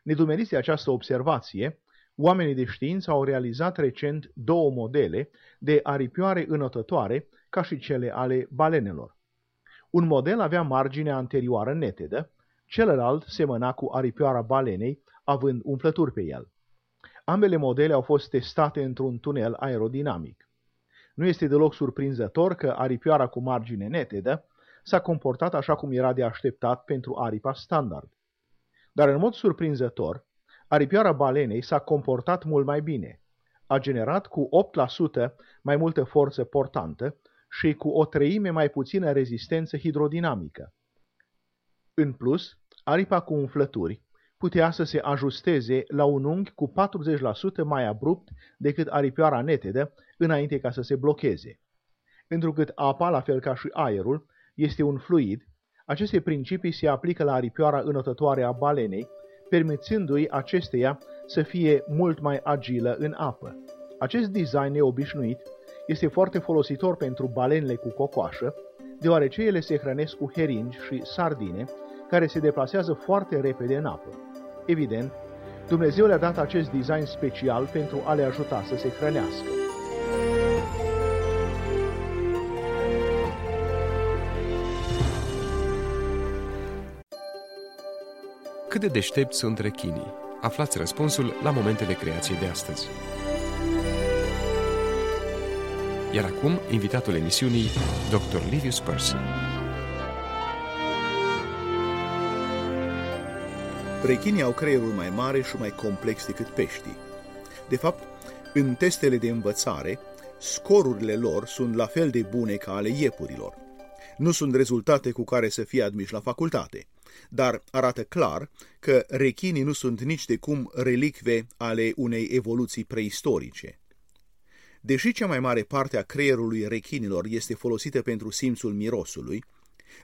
Nedumeriți această observație, oamenii de știință au realizat recent două modele de aripioare înotătoare, ca și cele ale balenelor. Un model avea marginea anterioară netedă, celălalt semăna cu aripioara balenei, având umflături pe el. Ambele modele au fost testate într-un tunel aerodinamic. Nu este deloc surprinzător că aripioara cu margine netedă s-a comportat așa cum era de așteptat pentru aripa standard. Dar în mod surprinzător, aripioara balenei s-a comportat mult mai bine. A generat cu 8% mai multă forță portantă și cu o treime mai puțină rezistență hidrodinamică. În plus, aripa cu umflături putea să se ajusteze la un unghi cu 40% mai abrupt decât aripioara netedă înainte ca să se blocheze. Întrucât apa, la fel ca și aerul, este un fluid, aceste principii se aplică la aripioara înotătoare a balenei, permițându-i acesteia să fie mult mai agilă în apă. Acest design neobișnuit este foarte folositor pentru balenele cu cocoașă, deoarece ele se hrănesc cu heringi și sardine, care se deplasează foarte repede în apă. Evident, Dumnezeu le-a dat acest design special pentru a le ajuta să se hrănească. Cât de deștepți sunt rechinii? Aflați răspunsul la momentele creației de astăzi. Iar acum, invitatul emisiunii, Dr. Livius Percy. Rechinii au creierul mai mare și mai complex decât peștii. De fapt, în testele de învățare, scorurile lor sunt la fel de bune ca ale iepurilor. Nu sunt rezultate cu care să fie admiși la facultate, dar arată clar că rechinii nu sunt nici de cum relicve ale unei evoluții preistorice. Deși cea mai mare parte a creierului rechinilor este folosită pentru simțul mirosului,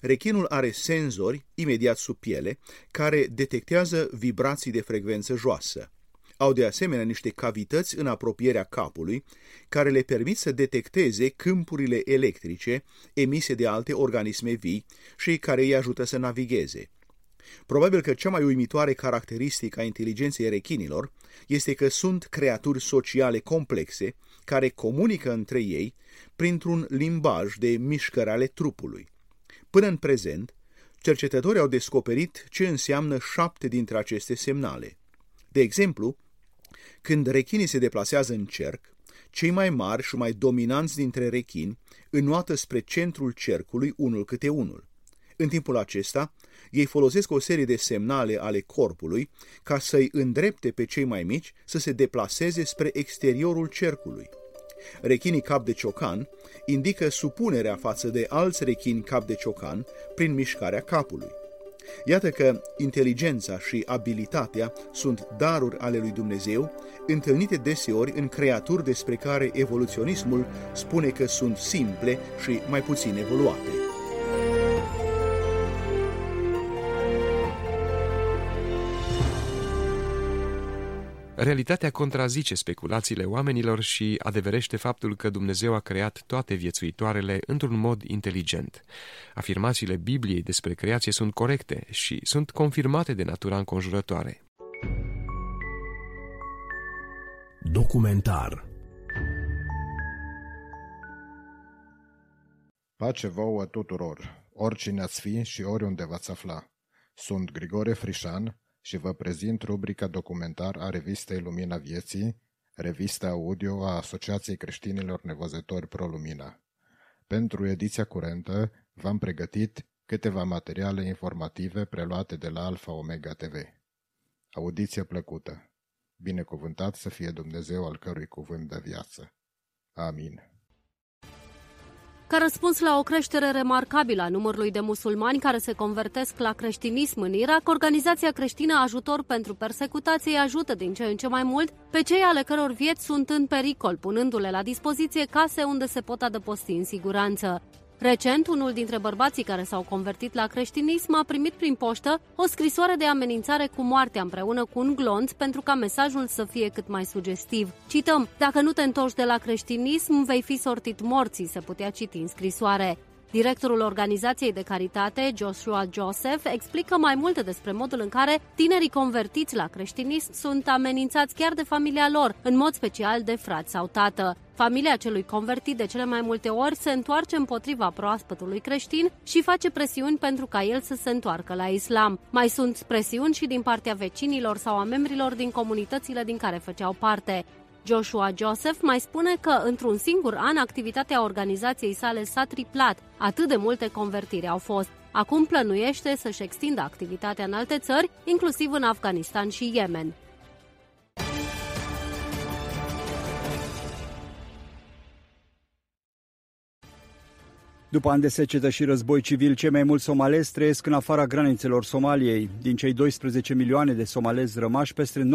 Rechinul are senzori imediat sub piele care detectează vibrații de frecvență joasă. Au de asemenea niște cavități în apropierea capului care le permit să detecteze câmpurile electrice emise de alte organisme vii și care îi ajută să navigheze. Probabil că cea mai uimitoare caracteristică a inteligenței rechinilor este că sunt creaturi sociale complexe care comunică între ei printr-un limbaj de mișcări ale trupului. Până în prezent, cercetătorii au descoperit ce înseamnă șapte dintre aceste semnale. De exemplu, când rechinii se deplasează în cerc, cei mai mari și mai dominanți dintre rechini înoată spre centrul cercului unul câte unul. În timpul acesta, ei folosesc o serie de semnale ale corpului ca să-i îndrepte pe cei mai mici să se deplaseze spre exteriorul cercului. Rechinii cap de ciocan indică supunerea față de alți rechini cap de ciocan prin mișcarea capului. Iată că inteligența și abilitatea sunt daruri ale lui Dumnezeu, întâlnite deseori în creaturi despre care evoluționismul spune că sunt simple și mai puțin evoluate. Realitatea contrazice speculațiile oamenilor și adeverește faptul că Dumnezeu a creat toate viețuitoarele într-un mod inteligent. Afirmațiile Bibliei despre creație sunt corecte și sunt confirmate de natura înconjurătoare. Documentar Pace vouă tuturor, oricine ați fi și oriunde v-ați afla. Sunt Grigore Frișan, și vă prezint rubrica documentar a revistei Lumina Vieții, revista audio a Asociației Creștinilor Nevăzători ProLumina. Pentru ediția curentă v-am pregătit câteva materiale informative preluate de la Alfa Omega TV. Audiție plăcută! Binecuvântat să fie Dumnezeu al cărui cuvânt de viață. Amin. Ca răspuns la o creștere remarcabilă a numărului de musulmani care se convertesc la creștinism în Irak, organizația creștină Ajutor pentru Persecutație îi ajută din ce în ce mai mult pe cei ale căror vieți sunt în pericol, punându-le la dispoziție case unde se pot adăposti în siguranță. Recent, unul dintre bărbații care s-au convertit la creștinism a primit prin poștă o scrisoare de amenințare cu moartea împreună cu un glonț pentru ca mesajul să fie cât mai sugestiv. Cităm, dacă nu te întorci de la creștinism, vei fi sortit morții, se putea citi în scrisoare. Directorul organizației de caritate, Joshua Joseph, explică mai multe despre modul în care tinerii convertiți la creștinism sunt amenințați chiar de familia lor, în mod special de frat sau tată. Familia celui convertit de cele mai multe ori se întoarce împotriva proaspătului creștin și face presiuni pentru ca el să se întoarcă la islam. Mai sunt presiuni și din partea vecinilor sau a membrilor din comunitățile din care făceau parte. Joshua Joseph mai spune că într-un singur an activitatea organizației sale s-a triplat, atât de multe convertiri au fost. Acum plănuiește să-și extindă activitatea în alte țări, inclusiv în Afganistan și Yemen. După ani de secetă și război civil, cei mai mulți somalezi trăiesc în afara granițelor Somaliei. Din cei 12 milioane de somalezi rămași, peste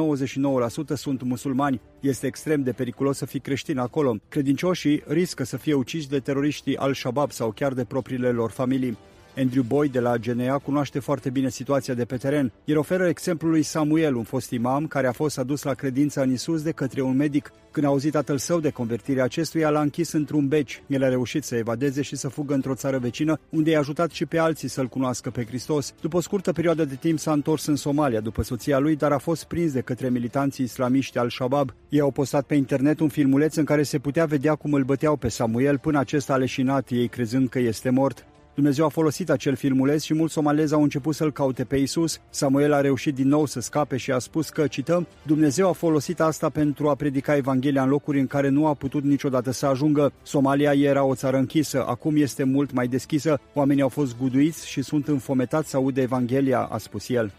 99% sunt musulmani. Este extrem de periculos să fii creștin acolo. Credincioșii riscă să fie uciși de teroriștii Al-Shabaab sau chiar de propriile lor familii. Andrew Boy de la GNA cunoaște foarte bine situația de pe teren. El oferă exemplul lui Samuel, un fost imam care a fost adus la credința în Isus de către un medic. Când a auzit tatăl său de convertirea acestuia, l-a închis într-un beci. El a reușit să evadeze și să fugă într-o țară vecină, unde i-a ajutat și pe alții să-L cunoască pe Hristos. După o scurtă perioadă de timp s-a întors în Somalia după soția lui, dar a fost prins de către militanții islamiști al Shabab. Ei au postat pe internet un filmuleț în care se putea vedea cum îl băteau pe Samuel până acesta a leșinat, ei crezând că este mort. Dumnezeu a folosit acel filmuleț și mulți somalezi au început să-l caute pe Isus. Samuel a reușit din nou să scape și a spus că, cităm, Dumnezeu a folosit asta pentru a predica Evanghelia în locuri în care nu a putut niciodată să ajungă. Somalia era o țară închisă, acum este mult mai deschisă, oamenii au fost guduiți și sunt înfometați să audă Evanghelia, a spus el.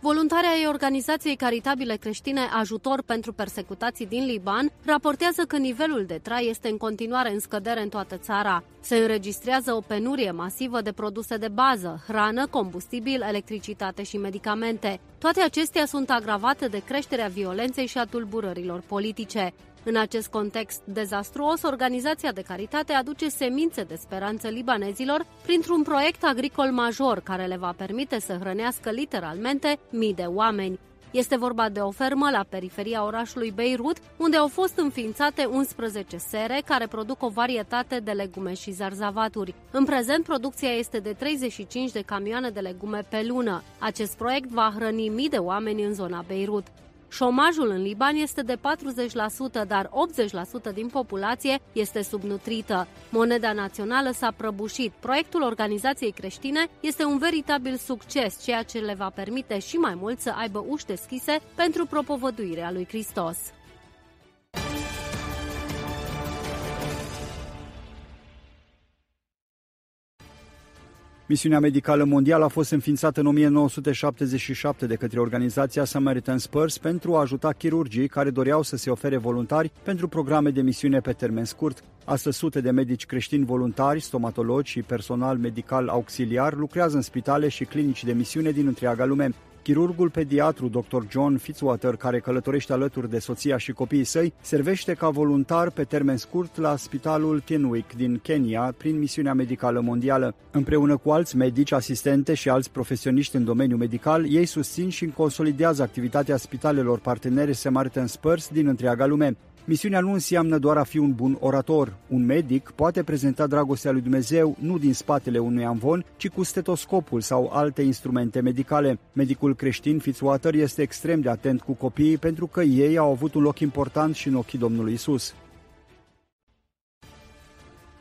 Voluntarea ai organizației caritabile creștine Ajutor pentru persecutații din Liban raportează că nivelul de trai este în continuare în scădere în toată țara. Se înregistrează o penurie masivă de produse de bază, hrană, combustibil, electricitate și medicamente. Toate acestea sunt agravate de creșterea violenței și a tulburărilor politice. În acest context dezastruos, organizația de caritate aduce semințe de speranță libanezilor printr-un proiect agricol major care le va permite să hrănească literalmente mii de oameni. Este vorba de o fermă la periferia orașului Beirut, unde au fost înființate 11 sere care produc o varietate de legume și zarzavaturi. În prezent, producția este de 35 de camioane de legume pe lună. Acest proiect va hrăni mii de oameni în zona Beirut. Șomajul în Liban este de 40%, dar 80% din populație este subnutrită. Moneda națională s-a prăbușit. Proiectul organizației creștine este un veritabil succes, ceea ce le va permite și mai mult să aibă uși deschise pentru propovăduirea lui Hristos. Misiunea medicală mondială a fost înființată în 1977 de către organizația Samaritan Spurs pentru a ajuta chirurgii care doreau să se ofere voluntari pentru programe de misiune pe termen scurt. Astăzi sute de medici creștini voluntari, stomatologi și personal medical auxiliar lucrează în spitale și clinici de misiune din întreaga lume. Chirurgul pediatru Dr. John Fitzwater, care călătorește alături de soția și copiii săi, servește ca voluntar pe termen scurt la Spitalul Kenwick din Kenya prin misiunea medicală mondială. Împreună cu alți medici, asistente și alți profesioniști în domeniul medical, ei susțin și consolidează activitatea spitalelor partenere Samaritan Spurs din întreaga lume. Misiunea nu înseamnă doar a fi un bun orator. Un medic poate prezenta dragostea lui Dumnezeu nu din spatele unui amvon, ci cu stetoscopul sau alte instrumente medicale. Medicul creștin Fitzwater este extrem de atent cu copiii pentru că ei au avut un loc important și în ochii Domnului Isus.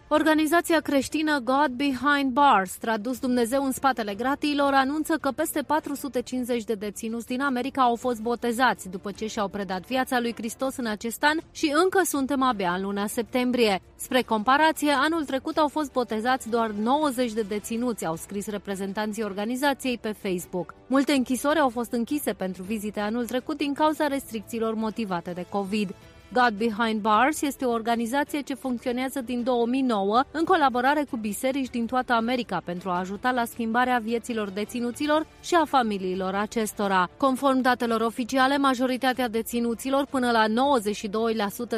Organizația creștină God Behind Bars, tradus Dumnezeu în spatele gratiilor, anunță că peste 450 de deținuți din America au fost botezați după ce și-au predat viața lui Hristos în acest an și încă suntem abia în luna septembrie. Spre comparație, anul trecut au fost botezați doar 90 de deținuți, au scris reprezentanții organizației pe Facebook. Multe închisori au fost închise pentru vizite anul trecut din cauza restricțiilor motivate de COVID. God Behind Bars este o organizație ce funcționează din 2009 în colaborare cu biserici din toată America pentru a ajuta la schimbarea vieților deținuților și a familiilor acestora. Conform datelor oficiale, majoritatea deținuților, până la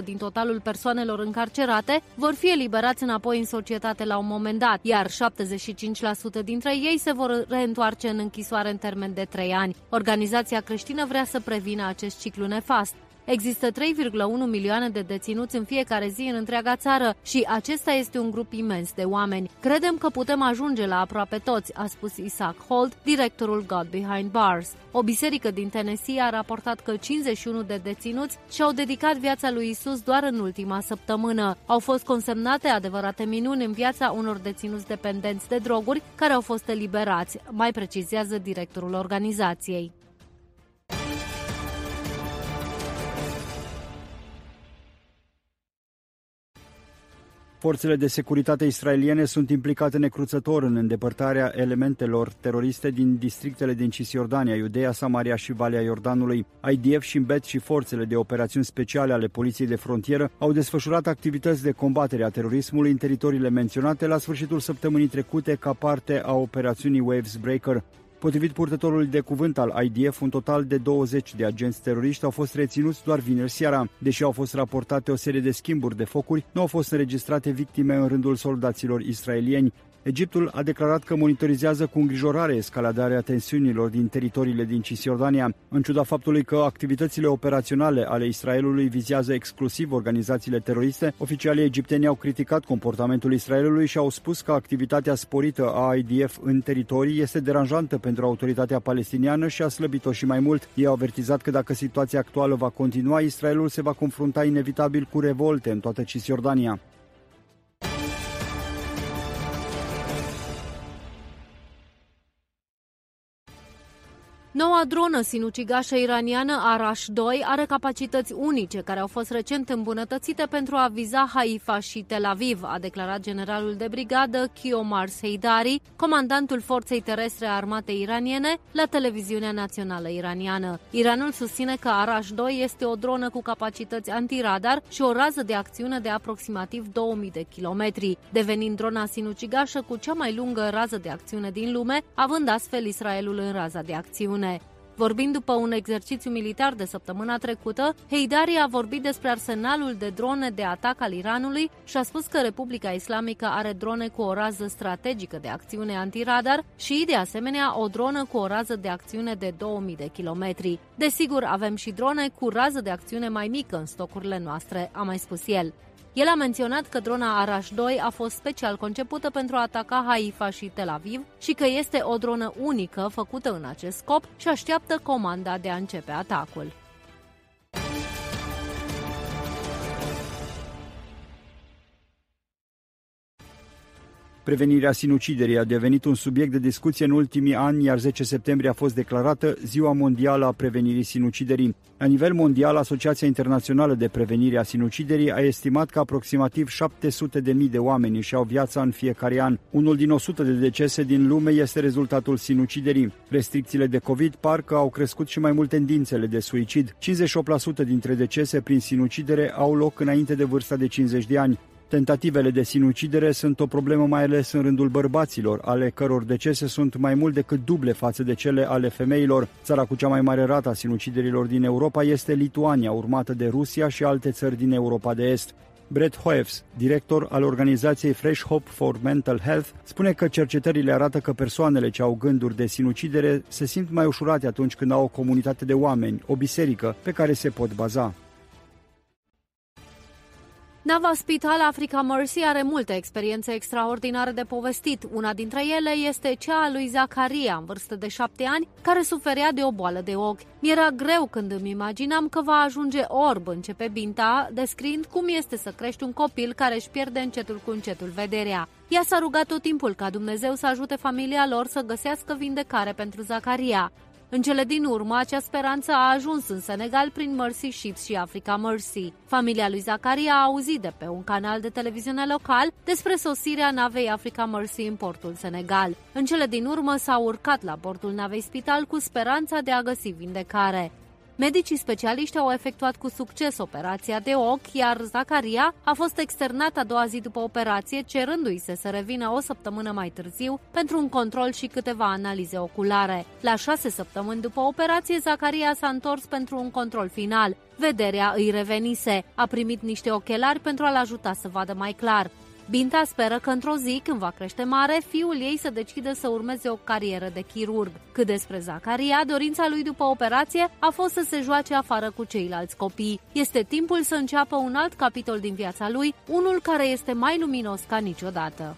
92% din totalul persoanelor încarcerate, vor fi eliberați înapoi în societate la un moment dat, iar 75% dintre ei se vor reîntoarce în închisoare în termen de 3 ani. Organizația creștină vrea să prevină acest ciclu nefast. Există 3,1 milioane de deținuți în fiecare zi în întreaga țară și acesta este un grup imens de oameni. Credem că putem ajunge la aproape toți, a spus Isaac Holt, directorul God Behind Bars. O biserică din Tennessee a raportat că 51 de deținuți și-au dedicat viața lui Isus doar în ultima săptămână. Au fost consemnate adevărate minuni în viața unor deținuți dependenți de droguri care au fost eliberați, mai precizează directorul organizației. Forțele de securitate israeliene sunt implicate necruțător în îndepărtarea elementelor teroriste din districtele din Cisjordania, Iudeea, Samaria și Valea Iordanului. IDF și Bet și forțele de operațiuni speciale ale Poliției de Frontieră au desfășurat activități de combatere a terorismului în teritoriile menționate la sfârșitul săptămânii trecute ca parte a operațiunii Waves Breaker. Potrivit purtătorului de cuvânt al IDF, un total de 20 de agenți teroriști au fost reținuți doar vineri seara. Deși au fost raportate o serie de schimburi de focuri, nu au fost înregistrate victime în rândul soldaților israelieni. Egiptul a declarat că monitorizează cu îngrijorare escaladarea tensiunilor din teritoriile din Cisjordania, în ciuda faptului că activitățile operaționale ale Israelului vizează exclusiv organizațiile teroriste, oficialii egipteni au criticat comportamentul Israelului și au spus că activitatea sporită a IDF în teritorii este deranjantă pentru autoritatea palestiniană și a slăbit-o și mai mult. Ei au avertizat că dacă situația actuală va continua, Israelul se va confrunta inevitabil cu revolte în toată Cisjordania. Noua dronă sinucigașă iraniană Arash-2 are capacități unice care au fost recent îmbunătățite pentru a viza Haifa și Tel Aviv, a declarat generalul de brigadă Kiomar Seidari, comandantul forței terestre a armatei iraniene, la televiziunea națională iraniană. Iranul susține că Arash-2 este o dronă cu capacități antiradar și o rază de acțiune de aproximativ 2000 de kilometri, devenind drona sinucigașă cu cea mai lungă rază de acțiune din lume, având astfel Israelul în raza de acțiune. Vorbind după un exercițiu militar de săptămâna trecută, Heidari a vorbit despre arsenalul de drone de atac al Iranului și a spus că Republica Islamică are drone cu o rază strategică de acțiune antiradar și, de asemenea, o dronă cu o rază de acțiune de 2000 de kilometri. Desigur, avem și drone cu rază de acțiune mai mică în stocurile noastre, a mai spus el. El a menționat că drona Arash 2 a fost special concepută pentru a ataca Haifa și Tel Aviv și că este o dronă unică făcută în acest scop și așteaptă comanda de a începe atacul. Prevenirea sinuciderii a devenit un subiect de discuție în ultimii ani, iar 10 septembrie a fost declarată Ziua Mondială a Prevenirii Sinuciderii. La nivel mondial, Asociația Internațională de Prevenire a Sinuciderii a estimat că aproximativ 700 de mii de oameni își au viața în fiecare an. Unul din 100 de decese din lume este rezultatul sinuciderii. Restricțiile de COVID parcă au crescut și mai mult tendințele de suicid. 58% dintre decese prin sinucidere au loc înainte de vârsta de 50 de ani. Tentativele de sinucidere sunt o problemă mai ales în rândul bărbaților, ale căror decese sunt mai mult decât duble față de cele ale femeilor. Țara cu cea mai mare rată a sinuciderilor din Europa este Lituania, urmată de Rusia și alte țări din Europa de Est. Brett Hoefs, director al organizației Fresh Hope for Mental Health, spune că cercetările arată că persoanele ce au gânduri de sinucidere se simt mai ușurate atunci când au o comunitate de oameni, o biserică, pe care se pot baza. Nava Spital Africa Mercy are multe experiențe extraordinare de povestit. Una dintre ele este cea a lui Zacaria, în vârstă de șapte ani, care suferea de o boală de ochi. Mi-era greu când îmi imaginam că va ajunge orb, începe Binta, descriind cum este să crești un copil care își pierde încetul cu încetul vederea. Ea s-a rugat tot timpul ca Dumnezeu să ajute familia lor să găsească vindecare pentru Zacaria. În cele din urmă, acea speranță a ajuns în Senegal prin Mercy Ships și Africa Mercy. Familia lui Zacaria a auzit de pe un canal de televiziune local despre sosirea navei Africa Mercy în portul Senegal. În cele din urmă s-a urcat la bordul navei spital cu speranța de a găsi vindecare. Medicii specialiști au efectuat cu succes operația de ochi, iar Zacaria a fost externat a doua zi după operație, cerându-i se să revină o săptămână mai târziu pentru un control și câteva analize oculare. La șase săptămâni după operație, Zacaria s-a întors pentru un control final. Vederea îi revenise. A primit niște ochelari pentru a-l ajuta să vadă mai clar. Binta speră că într-o zi, când va crește mare, fiul ei să decidă să urmeze o carieră de chirurg. Cât despre Zacaria, dorința lui după operație a fost să se joace afară cu ceilalți copii. Este timpul să înceapă un alt capitol din viața lui, unul care este mai luminos ca niciodată.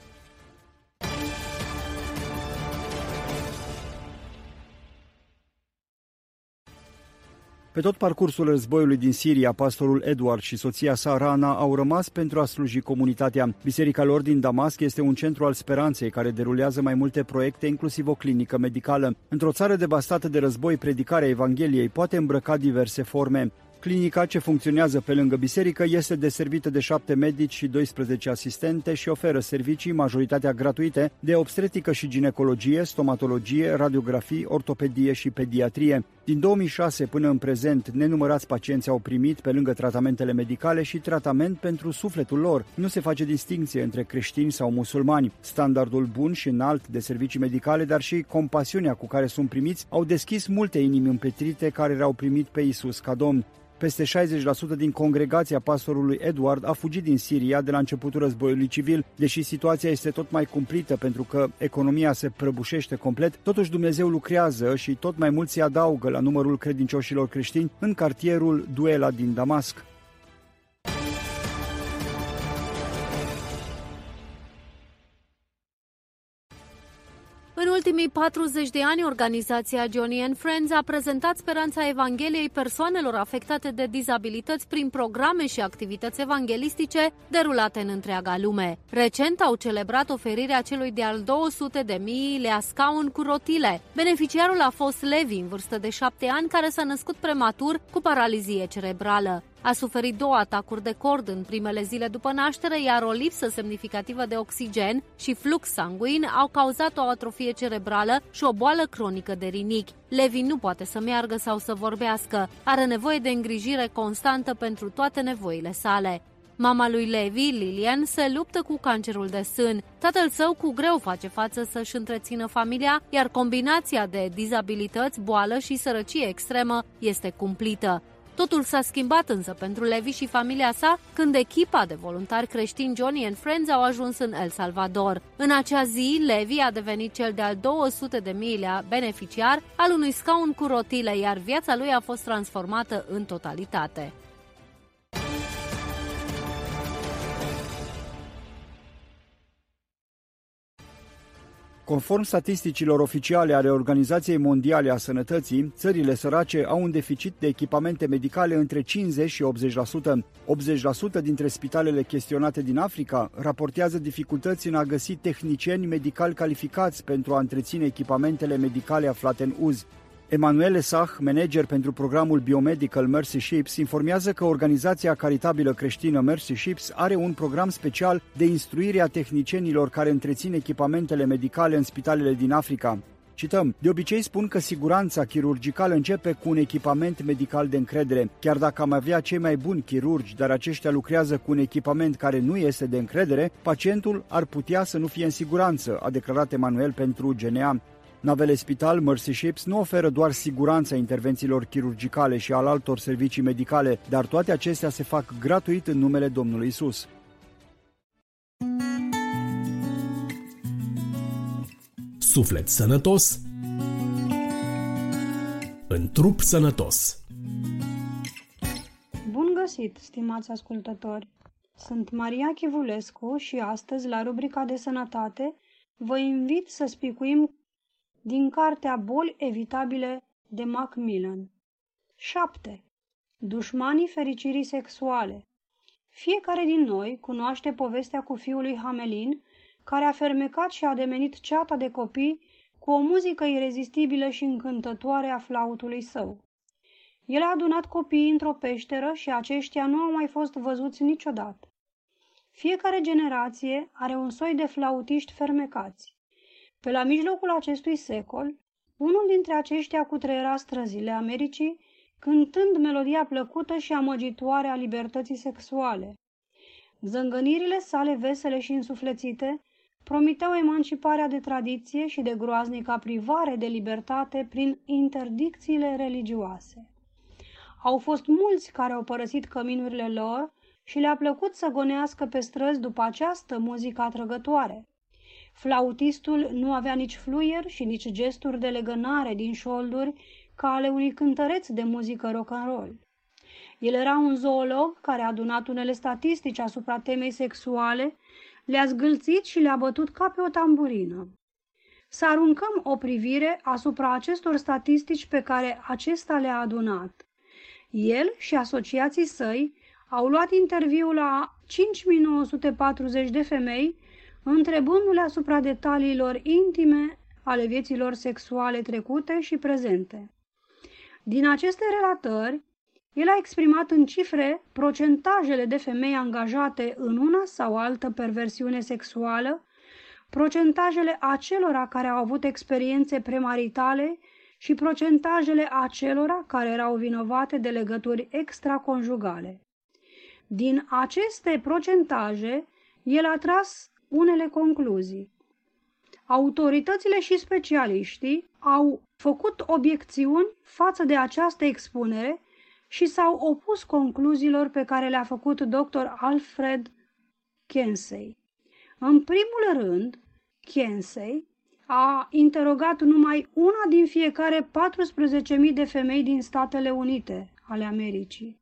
Pe tot parcursul războiului din Siria, pastorul Edward și soția sa Rana au rămas pentru a sluji comunitatea. Biserica lor din Damasc este un centru al speranței care derulează mai multe proiecte, inclusiv o clinică medicală. Într-o țară devastată de război, predicarea Evangheliei poate îmbrăca diverse forme. Clinica, ce funcționează pe lângă biserică, este deservită de șapte medici și 12 asistente și oferă servicii, majoritatea gratuite, de obstetrică și ginecologie, stomatologie, radiografii, ortopedie și pediatrie. Din 2006 până în prezent, nenumărați pacienți au primit, pe lângă tratamentele medicale, și tratament pentru sufletul lor. Nu se face distinție între creștini sau musulmani. Standardul bun și înalt de servicii medicale, dar și compasiunea cu care sunt primiți, au deschis multe inimi împetrite care le-au primit pe Isus ca Domn. Peste 60% din congregația pastorului Edward a fugit din Siria de la începutul războiului civil, deși situația este tot mai cumplită pentru că economia se prăbușește complet, totuși Dumnezeu lucrează și tot mai mulți se adaugă la numărul credincioșilor creștini în cartierul Duela din Damasc. În ultimii 40 de ani, organizația Johnny and Friends a prezentat speranța Evangheliei persoanelor afectate de dizabilități prin programe și activități evanghelistice derulate în întreaga lume. Recent au celebrat oferirea celui de-al 200 de miilea scaun cu rotile. Beneficiarul a fost Levi, în vârstă de 7 ani, care s-a născut prematur cu paralizie cerebrală. A suferit două atacuri de cord în primele zile după naștere, iar o lipsă semnificativă de oxigen și flux sanguin au cauzat o atrofie cerebrală și o boală cronică de rinichi. Levi nu poate să meargă sau să vorbească. Are nevoie de îngrijire constantă pentru toate nevoile sale. Mama lui Levi, Lilian, se luptă cu cancerul de sân. Tatăl său cu greu face față să-și întrețină familia, iar combinația de dizabilități, boală și sărăcie extremă este cumplită. Totul s-a schimbat însă pentru Levi și familia sa când echipa de voluntari creștini Johnny and Friends au ajuns în El Salvador. În acea zi, Levi a devenit cel de-al 200 de milea beneficiar al unui scaun cu rotile, iar viața lui a fost transformată în totalitate. Conform statisticilor oficiale ale Organizației Mondiale a Sănătății, țările sărace au un deficit de echipamente medicale între 50 și 80%. 80% dintre spitalele chestionate din Africa raportează dificultăți în a găsi tehnicieni medicali calificați pentru a întreține echipamentele medicale aflate în uz. Emanuele Sach, manager pentru programul Biomedical Mercy Ships, informează că organizația caritabilă creștină Mercy Ships are un program special de instruire a tehnicienilor care întrețin echipamentele medicale în spitalele din Africa. Cităm, de obicei spun că siguranța chirurgicală începe cu un echipament medical de încredere. Chiar dacă am avea cei mai buni chirurgi, dar aceștia lucrează cu un echipament care nu este de încredere, pacientul ar putea să nu fie în siguranță, a declarat Emanuel pentru GNA. Navele spital Mercy Ships nu oferă doar siguranța intervențiilor chirurgicale și al altor servicii medicale, dar toate acestea se fac gratuit în numele Domnului Isus. Suflet sănătos în trup sănătos. Bun găsit, stimați ascultători! Sunt Maria Chivulescu și astăzi, la rubrica de sănătate, vă invit să spicuim din cartea Boli evitabile de Macmillan. 7. Dușmanii fericirii sexuale Fiecare din noi cunoaște povestea cu fiul lui Hamelin, care a fermecat și a demenit ceata de copii cu o muzică irezistibilă și încântătoare a flautului său. El a adunat copiii într-o peșteră și aceștia nu au mai fost văzuți niciodată. Fiecare generație are un soi de flautiști fermecați. Pe la mijlocul acestui secol, unul dintre aceștia cutreiera străzile Americii, cântând melodia plăcută și amăgitoare a libertății sexuale. Zângănirile sale vesele și însuflețite promiteau emanciparea de tradiție și de groaznica privare de libertate prin interdicțiile religioase. Au fost mulți care au părăsit căminurile lor și le-a plăcut să gonească pe străzi după această muzică atrăgătoare. Flautistul nu avea nici fluier și nici gesturi de legănare din șolduri ca ale unui cântăreț de muzică rock and roll. El era un zoolog care a adunat unele statistici asupra temei sexuale, le-a zgâlțit și le-a bătut ca pe o tamburină. Să aruncăm o privire asupra acestor statistici pe care acesta le-a adunat. El și asociații săi au luat interviul la 5940 de femei, întrebându-le asupra detaliilor intime ale vieților sexuale trecute și prezente. Din aceste relatări, el a exprimat în cifre procentajele de femei angajate în una sau altă perversiune sexuală, procentajele acelora care au avut experiențe premaritale și procentajele acelora care erau vinovate de legături extraconjugale. Din aceste procentaje, el a tras unele concluzii. Autoritățile și specialiștii au făcut obiecțiuni față de această expunere și s-au opus concluziilor pe care le-a făcut dr. Alfred Kensey. În primul rând, Kensey a interogat numai una din fiecare 14.000 de femei din Statele Unite ale Americii.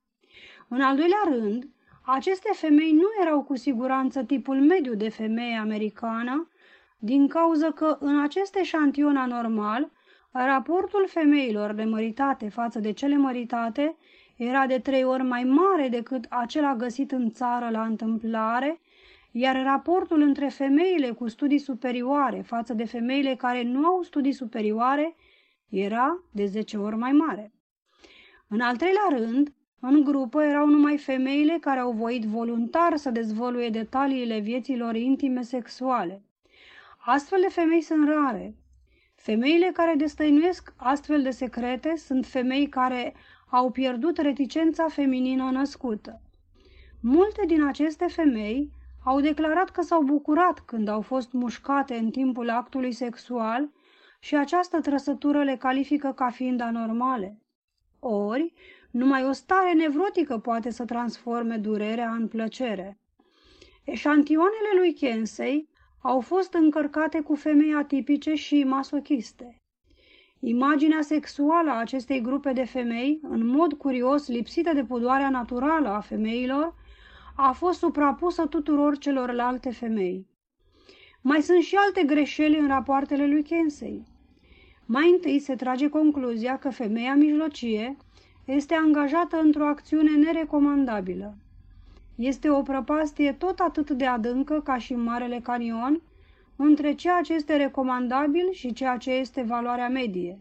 În al doilea rând, aceste femei nu erau cu siguranță tipul mediu de femeie americană, din cauza că în acest eșantion anormal, raportul femeilor nemăritate față de cele măritate era de trei ori mai mare decât acela găsit în țară la întâmplare, iar raportul între femeile cu studii superioare față de femeile care nu au studii superioare era de 10 ori mai mare. În al treilea rând, în grupă erau numai femeile care au voit voluntar să dezvăluie detaliile vieților intime sexuale. Astfel de femei sunt rare. Femeile care destăinuiesc astfel de secrete sunt femei care au pierdut reticența feminină născută. Multe din aceste femei au declarat că s-au bucurat când au fost mușcate în timpul actului sexual și această trăsătură le califică ca fiind anormale. Ori, numai o stare nevrotică poate să transforme durerea în plăcere. Eșantioanele lui Kensey au fost încărcate cu femei atipice și masochiste. Imaginea sexuală a acestei grupe de femei, în mod curios lipsită de pudoarea naturală a femeilor, a fost suprapusă tuturor celorlalte femei. Mai sunt și alte greșeli în rapoartele lui Kensey. Mai întâi se trage concluzia că femeia mijlocie este angajată într-o acțiune nerecomandabilă. Este o prăpastie tot atât de adâncă ca și în Marele Canion între ceea ce este recomandabil și ceea ce este valoarea medie.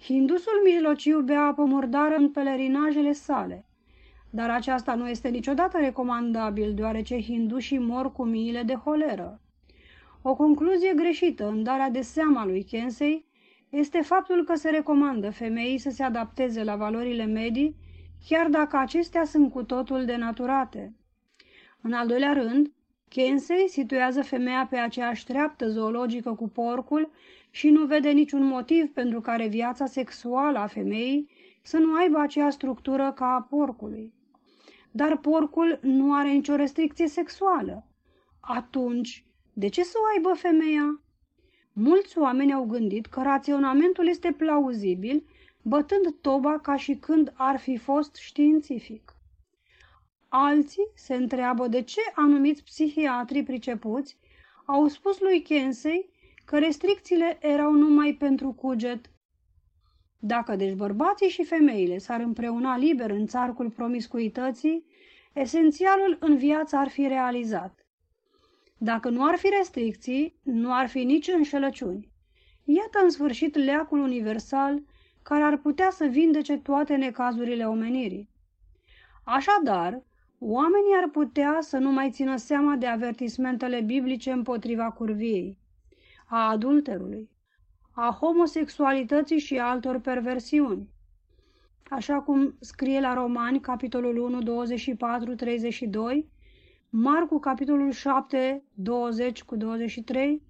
Hindusul mijlociu bea apă murdară în pelerinajele sale, dar aceasta nu este niciodată recomandabil, deoarece hindușii mor cu miile de holeră. O concluzie greșită în darea de seama lui Kensei este faptul că se recomandă femeii să se adapteze la valorile medii, chiar dacă acestea sunt cu totul denaturate. În al doilea rând, Kensey situează femeia pe aceeași treaptă zoologică cu porcul și nu vede niciun motiv pentru care viața sexuală a femeii să nu aibă aceeași structură ca a porcului. Dar porcul nu are nicio restricție sexuală. Atunci, de ce să o aibă femeia? Mulți oameni au gândit că raționamentul este plauzibil, bătând toba ca și când ar fi fost științific. Alții se întreabă de ce anumiți psihiatri pricepuți au spus lui Kensei că restricțiile erau numai pentru cuget. Dacă deci bărbații și femeile s-ar împreuna liber în țarcul promiscuității, esențialul în viață ar fi realizat. Dacă nu ar fi restricții, nu ar fi nici înșelăciuni. Iată în sfârșit leacul universal care ar putea să vindece toate necazurile omenirii. Așadar, oamenii ar putea să nu mai țină seama de avertismentele biblice împotriva curviei, a adulterului, a homosexualității și altor perversiuni. Așa cum scrie la Romani, capitolul 1, 24, 32, Marcu, capitolul 7, 20 cu 23,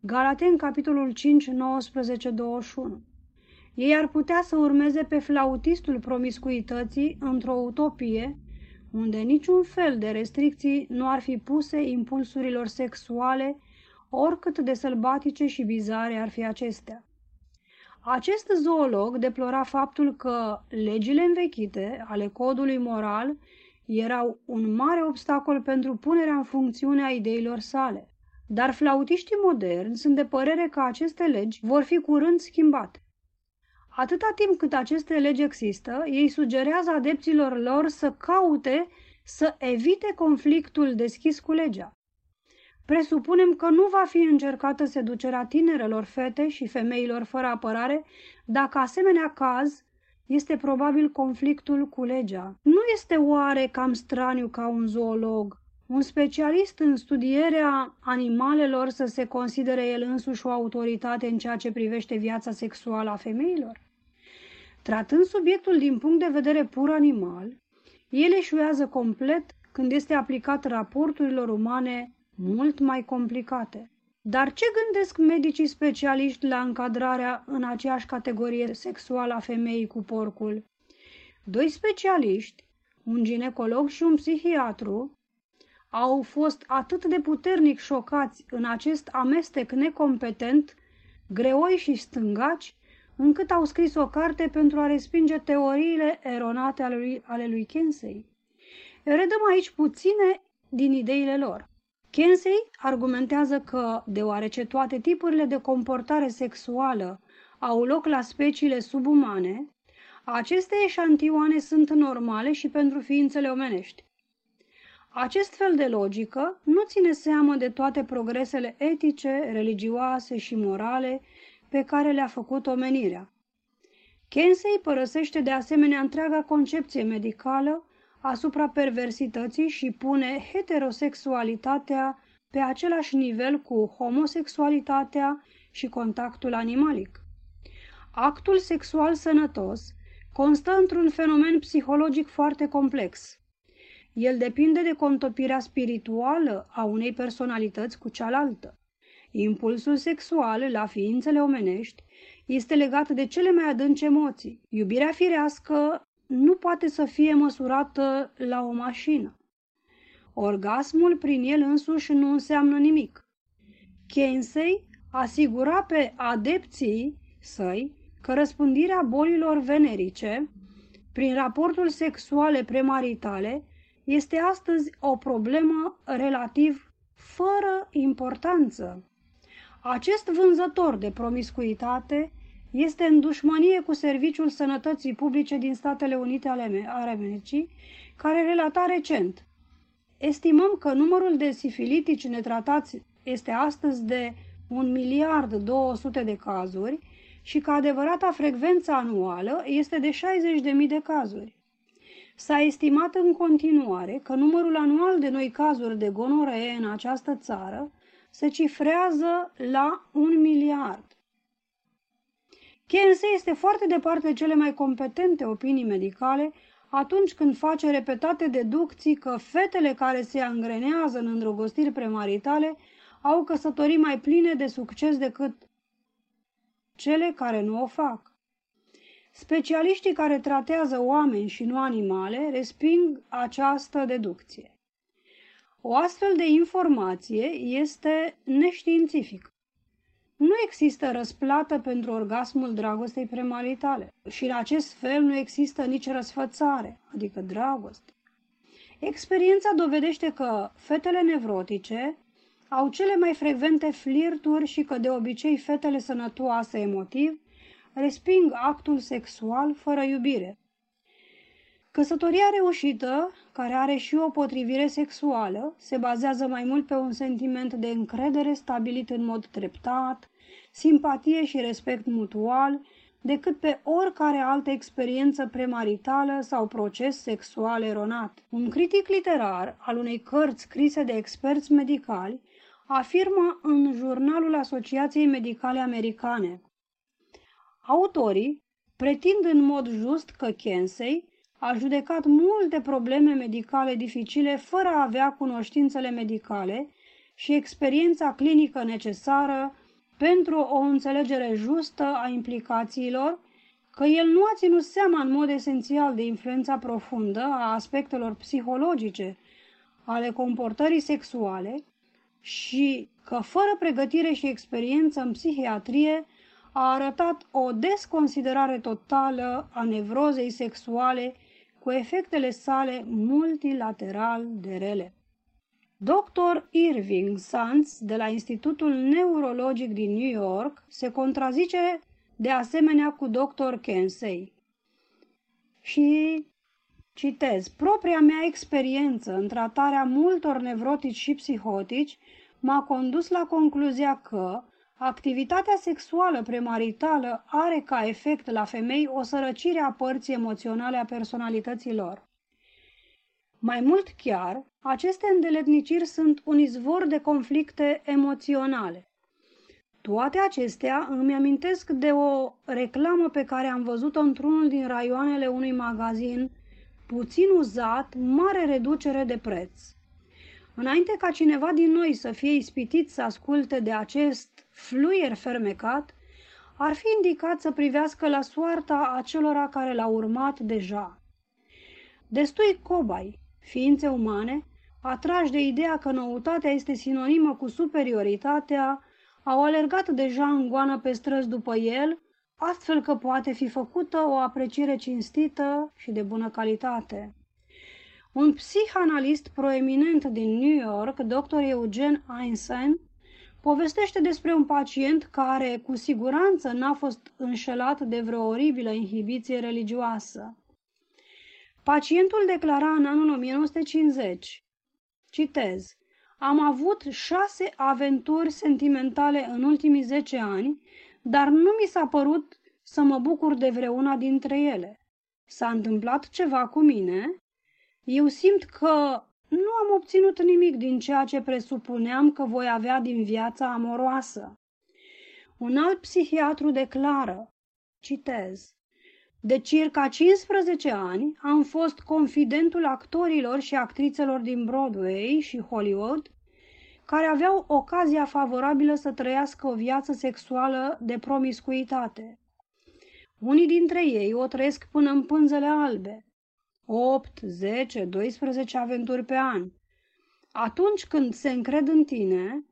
Galaten, capitolul 5, 19, 21. Ei ar putea să urmeze pe flautistul promiscuității într-o utopie unde niciun fel de restricții nu ar fi puse impulsurilor sexuale, oricât de sălbatice și bizare ar fi acestea. Acest zoolog deplora faptul că legile învechite ale codului moral erau un mare obstacol pentru punerea în funcțiune a ideilor sale. Dar flautiștii moderni sunt de părere că aceste legi vor fi curând schimbate. Atâta timp cât aceste legi există, ei sugerează adepților lor să caute să evite conflictul deschis cu legea. Presupunem că nu va fi încercată seducerea tinerelor fete și femeilor fără apărare dacă asemenea caz este probabil conflictul cu legea. Nu este oare cam straniu ca un zoolog, un specialist în studierea animalelor să se considere el însuși o autoritate în ceea ce privește viața sexuală a femeilor? Tratând subiectul din punct de vedere pur animal, el eșuează complet când este aplicat raporturilor umane mult mai complicate. Dar ce gândesc medicii specialiști la încadrarea în aceeași categorie sexuală a femeii cu porcul? Doi specialiști, un ginecolog și un psihiatru, au fost atât de puternic șocați în acest amestec necompetent, greoi și stângaci, încât au scris o carte pentru a respinge teoriile eronate ale lui, ale lui Kensei. Redăm aici puține din ideile lor. Kensei argumentează că, deoarece toate tipurile de comportare sexuală au loc la speciile subumane, aceste eșantioane sunt normale și pentru ființele omenești. Acest fel de logică nu ține seamă de toate progresele etice, religioase și morale pe care le-a făcut omenirea. Kensei părăsește de asemenea întreaga concepție medicală asupra perversității și pune heterosexualitatea pe același nivel cu homosexualitatea și contactul animalic. Actul sexual sănătos constă într-un fenomen psihologic foarte complex. El depinde de contopirea spirituală a unei personalități cu cealaltă. Impulsul sexual la ființele omenești este legat de cele mai adânci emoții. Iubirea firească nu poate să fie măsurată la o mașină. Orgasmul prin el însuși nu înseamnă nimic. Kensei asigura pe adepții săi că răspândirea bolilor venerice prin raportul sexuale premaritale este astăzi o problemă relativ fără importanță. Acest vânzător de promiscuitate este în dușmănie cu Serviciul Sănătății Publice din Statele Unite ale Americii, care relata recent. Estimăm că numărul de sifilitici netratați este astăzi de 1 miliard 200 de cazuri și că adevărata frecvență anuală este de 60.000 de cazuri. S-a estimat în continuare că numărul anual de noi cazuri de gonoree în această țară se cifrează la un miliard. Kense este foarte departe de cele mai competente opinii medicale atunci când face repetate deducții că fetele care se angrenează în îndrăgostiri premaritale au căsătorii mai pline de succes decât cele care nu o fac. Specialiștii care tratează oameni și nu animale resping această deducție. O astfel de informație este neștiințifică. Nu există răsplată pentru orgasmul dragostei premaritale și în acest fel nu există nici răsfățare, adică dragoste. Experiența dovedește că fetele nevrotice au cele mai frecvente flirturi și că de obicei fetele sănătoase emotiv resping actul sexual fără iubire. Căsătoria reușită, care are și o potrivire sexuală, se bazează mai mult pe un sentiment de încredere stabilit în mod treptat, simpatie și respect mutual, decât pe oricare altă experiență premaritală sau proces sexual eronat. Un critic literar al unei cărți scrise de experți medicali afirmă în jurnalul Asociației Medicale Americane. Autorii pretind în mod just că Kensey a judecat multe probleme medicale dificile fără a avea cunoștințele medicale și experiența clinică necesară pentru o înțelegere justă a implicațiilor, că el nu a ținut seama în mod esențial de influența profundă a aspectelor psihologice ale comportării sexuale și că fără pregătire și experiență în psihiatrie a arătat o desconsiderare totală a nevrozei sexuale cu efectele sale multilateral de rele. Dr. Irving Sands de la Institutul Neurologic din New York se contrazice de asemenea cu Dr. Kensey. Și citez, propria mea experiență în tratarea multor nevrotici și psihotici m-a condus la concluzia că activitatea sexuală premaritală are ca efect la femei o sărăcire a părții emoționale a personalității lor. Mai mult chiar, aceste îndeletniciri sunt un izvor de conflicte emoționale. Toate acestea îmi amintesc de o reclamă pe care am văzut-o într-unul din raioanele unui magazin, puțin uzat, mare reducere de preț. Înainte ca cineva din noi să fie ispitit să asculte de acest fluier fermecat, ar fi indicat să privească la soarta acelora care l-au urmat deja. Destui cobai, ființe umane, atrași de ideea că noutatea este sinonimă cu superioritatea, au alergat deja în goană pe străzi după el, astfel că poate fi făcută o apreciere cinstită și de bună calitate. Un psihanalist proeminent din New York, dr. Eugen Einstein, povestește despre un pacient care cu siguranță n-a fost înșelat de vreo oribilă inhibiție religioasă. Pacientul declara în anul 1950, citez, am avut șase aventuri sentimentale în ultimii zece ani, dar nu mi s-a părut să mă bucur de vreuna dintre ele. S-a întâmplat ceva cu mine? Eu simt că nu am obținut nimic din ceea ce presupuneam că voi avea din viața amoroasă. Un alt psihiatru declară, citez, de circa 15 ani am fost confidentul actorilor și actrițelor din Broadway și Hollywood care aveau ocazia favorabilă să trăiască o viață sexuală de promiscuitate. Unii dintre ei o trăiesc până în pânzele albe. 8, 10, 12 aventuri pe an. Atunci când se încred în tine,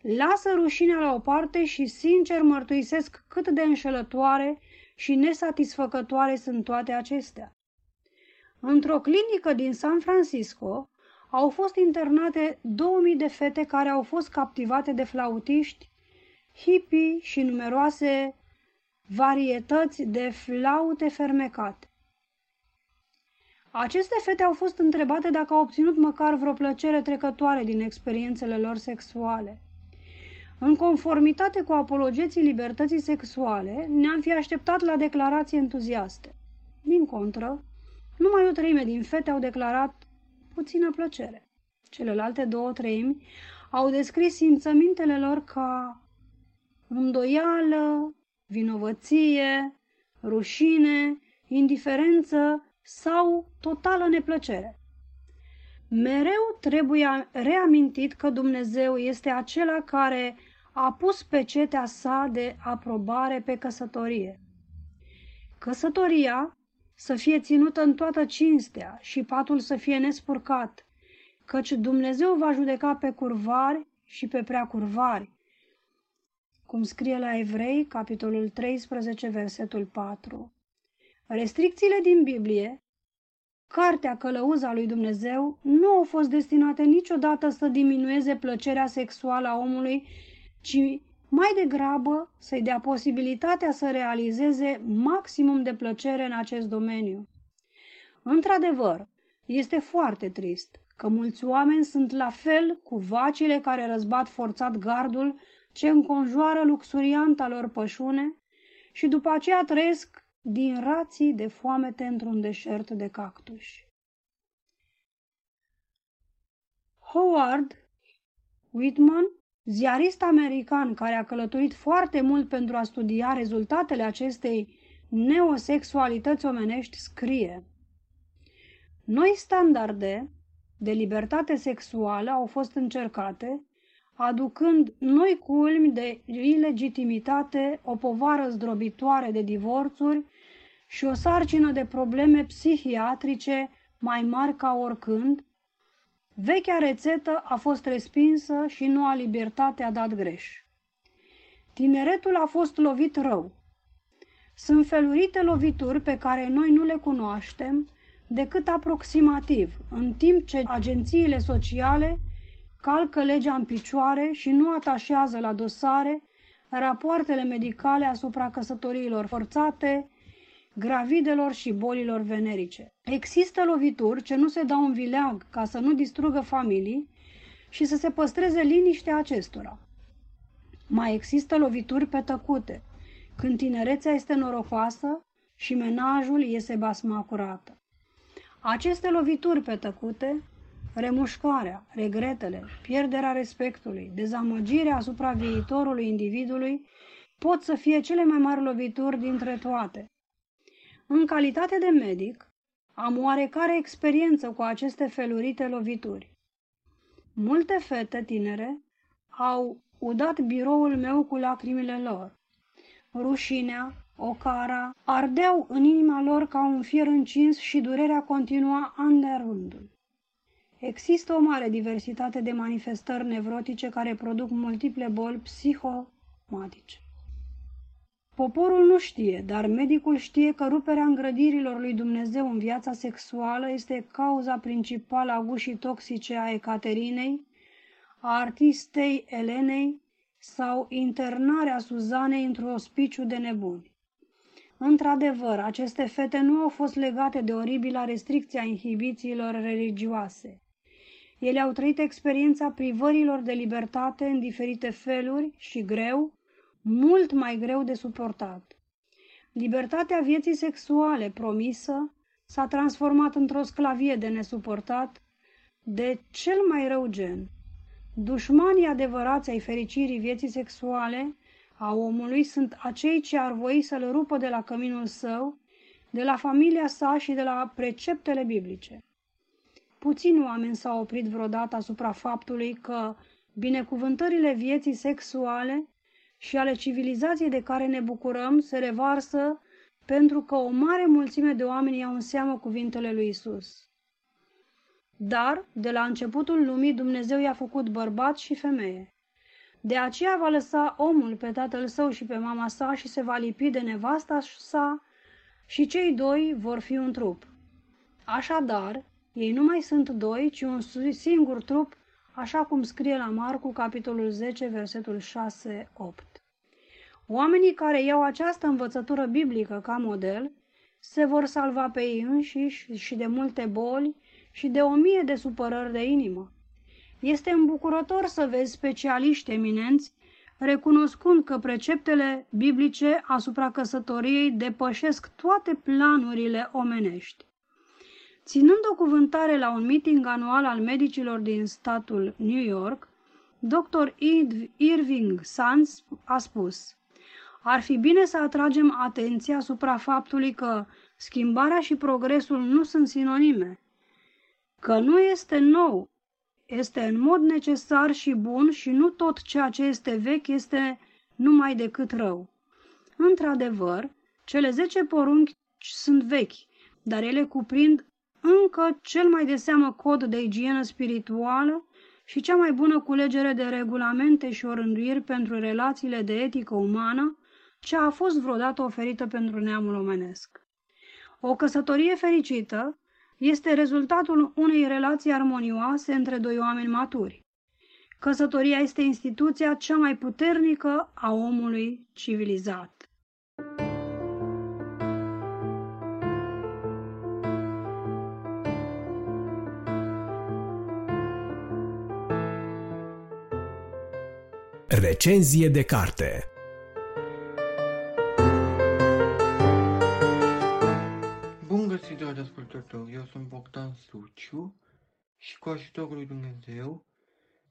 lasă rușinea la o parte și sincer mărturisesc cât de înșelătoare și nesatisfăcătoare sunt toate acestea. Într-o clinică din San Francisco au fost internate 2000 de fete care au fost captivate de flautiști, hippie și numeroase varietăți de flaute fermecate. Aceste fete au fost întrebate dacă au obținut măcar vreo plăcere trecătoare din experiențele lor sexuale. În conformitate cu apologeții libertății sexuale, ne-am fi așteptat la declarații entuziaste. Din contră, numai o treime din fete au declarat puțină plăcere. Celelalte două treimi au descris simțămintele lor ca îndoială, vinovăție, rușine, indiferență sau totală neplăcere. Mereu trebuie reamintit că Dumnezeu este acela care a pus pecetea sa de aprobare pe căsătorie. Căsătoria să fie ținută în toată cinstea și patul să fie nespurcat, căci Dumnezeu va judeca pe curvari și pe prea curvari. Cum scrie la Evrei, capitolul 13, versetul 4. Restricțiile din Biblie cartea călăuza lui Dumnezeu nu au fost destinate niciodată să diminueze plăcerea sexuală a omului, ci mai degrabă să-i dea posibilitatea să realizeze maximum de plăcere în acest domeniu. Într-adevăr, este foarte trist că mulți oameni sunt la fel cu vacile care răzbat forțat gardul ce înconjoară luxurianta lor pășune și după aceea trăiesc din rații de foamete într-un deșert de cactuși. Howard Whitman, ziarist american care a călătorit foarte mult pentru a studia rezultatele acestei neosexualități omenești, scrie. Noi standarde de libertate sexuală au fost încercate aducând noi culmi de ilegitimitate, o povară zdrobitoare de divorțuri și o sarcină de probleme psihiatrice mai mari ca oricând, vechea rețetă a fost respinsă și noua libertate a dat greș. Tineretul a fost lovit rău. Sunt felurite lovituri pe care noi nu le cunoaștem decât aproximativ, în timp ce agențiile sociale calcă legea în picioare și nu atașează la dosare rapoartele medicale asupra căsătoriilor forțate, gravidelor și bolilor venerice. Există lovituri ce nu se dau în vileag ca să nu distrugă familii și să se păstreze liniștea acestora. Mai există lovituri pe tăcute, când tinerețea este norocoasă și menajul iese basma curată. Aceste lovituri pe tăcute remușcarea, regretele, pierderea respectului, dezamăgirea asupra viitorului individului pot să fie cele mai mari lovituri dintre toate. În calitate de medic, am oarecare experiență cu aceste felurite lovituri. Multe fete tinere au udat biroul meu cu lacrimile lor. Rușinea, ocara, ardeau în inima lor ca un fier încins și durerea continua an de rândul. Există o mare diversitate de manifestări nevrotice care produc multiple boli psihomatice. Poporul nu știe, dar medicul știe că ruperea îngrădirilor lui Dumnezeu în viața sexuală este cauza principală a gușii toxice a Ecaterinei, a artistei Elenei sau internarea Suzanei într-un ospiciu de nebuni. Într-adevăr, aceste fete nu au fost legate de oribila restricție a inhibițiilor religioase. Ele au trăit experiența privărilor de libertate în diferite feluri și greu, mult mai greu de suportat. Libertatea vieții sexuale promisă s-a transformat într-o sclavie de nesuportat de cel mai rău gen. Dușmanii adevărați ai fericirii vieții sexuale a omului sunt acei ce ar voi să-l rupă de la căminul său, de la familia sa și de la preceptele biblice. Puțini oameni s-au oprit vreodată asupra faptului că binecuvântările vieții sexuale și ale civilizației de care ne bucurăm se revarsă pentru că o mare mulțime de oameni iau în seamă cuvintele lui Isus. Dar, de la începutul lumii, Dumnezeu i-a făcut bărbat și femeie. De aceea va lăsa omul pe tatăl său și pe mama sa și se va lipi de nevasta sa și cei doi vor fi un trup. Așadar, ei nu mai sunt doi, ci un singur trup, așa cum scrie la Marcu, capitolul 10, versetul 6-8. Oamenii care iau această învățătură biblică ca model se vor salva pe ei înșiși și de multe boli și de o mie de supărări de inimă. Este îmbucurător să vezi specialiști eminenți recunoscând că preceptele biblice asupra căsătoriei depășesc toate planurile omenești. Ținând o cuvântare la un meeting anual al medicilor din statul New York, dr. Irving Sands a spus Ar fi bine să atragem atenția asupra faptului că schimbarea și progresul nu sunt sinonime, că nu este nou, este în mod necesar și bun și nu tot ceea ce este vechi este numai decât rău. Într-adevăr, cele zece porunchi sunt vechi, dar ele cuprind încă cel mai de seamă cod de igienă spirituală și cea mai bună culegere de regulamente și orânduiri pentru relațiile de etică umană ce a fost vreodată oferită pentru neamul omenesc. O căsătorie fericită este rezultatul unei relații armonioase între doi oameni maturi. Căsătoria este instituția cea mai puternică a omului civilizat. Recenzie de carte Bogdan Suciu și cu ajutorul lui Dumnezeu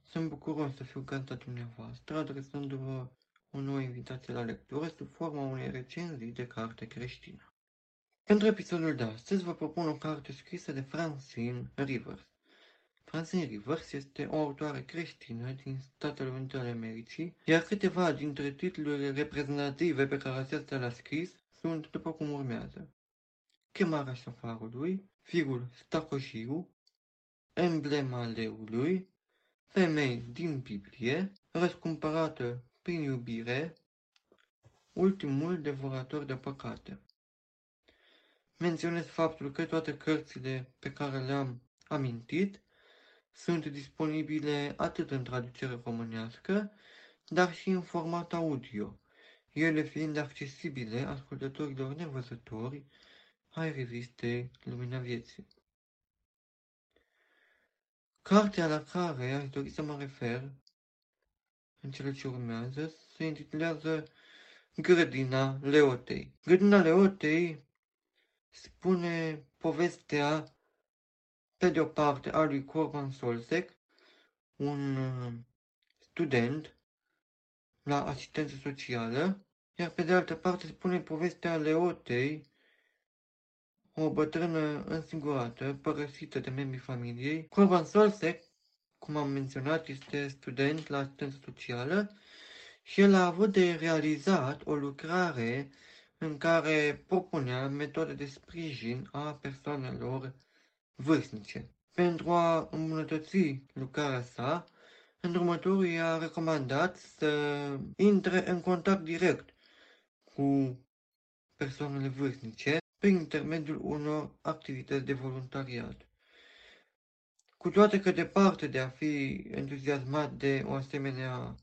sunt bucuros să fiu gata dumneavoastră, adresându-vă o nouă invitație la lectură sub forma unei recenzii de carte creștină. Pentru episodul de astăzi vă propun o carte scrisă de Francine Rivers. Francine Rivers este o autoare creștină din Statele Unite ale Americii, iar câteva dintre titlurile reprezentative pe care acesta le-a scris sunt după cum urmează. Chemarea șofarului, Firul Stacojiu, Emblema leului, Femei din Biblie, Răscumpărată prin iubire, Ultimul devorator de păcate. Menționez faptul că toate cărțile pe care le-am amintit sunt disponibile atât în traducere românească, dar și în format audio, ele fiind accesibile ascultătorilor nevăzători ai revistei Lumina Vieții. Cartea la care aș dori să mă refer în cele ce urmează se intitulează Grădina Leotei. Grădina Leotei spune povestea pe de o parte a lui Corban Solsek, un uh, student la asistență socială, iar pe de altă parte spune povestea Leotei, o bătrână însingurată, părăsită de membrii familiei. Corban Solsek, cum am menționat, este student la asistență socială și el a avut de realizat o lucrare în care propunea metode de sprijin a persoanelor vârstnice. Pentru a îmbunătăți lucrarea sa, îndrumătorul i-a recomandat să intre în contact direct cu persoanele vârstnice prin intermediul unor activități de voluntariat. Cu toate că departe de a fi entuziasmat de o asemenea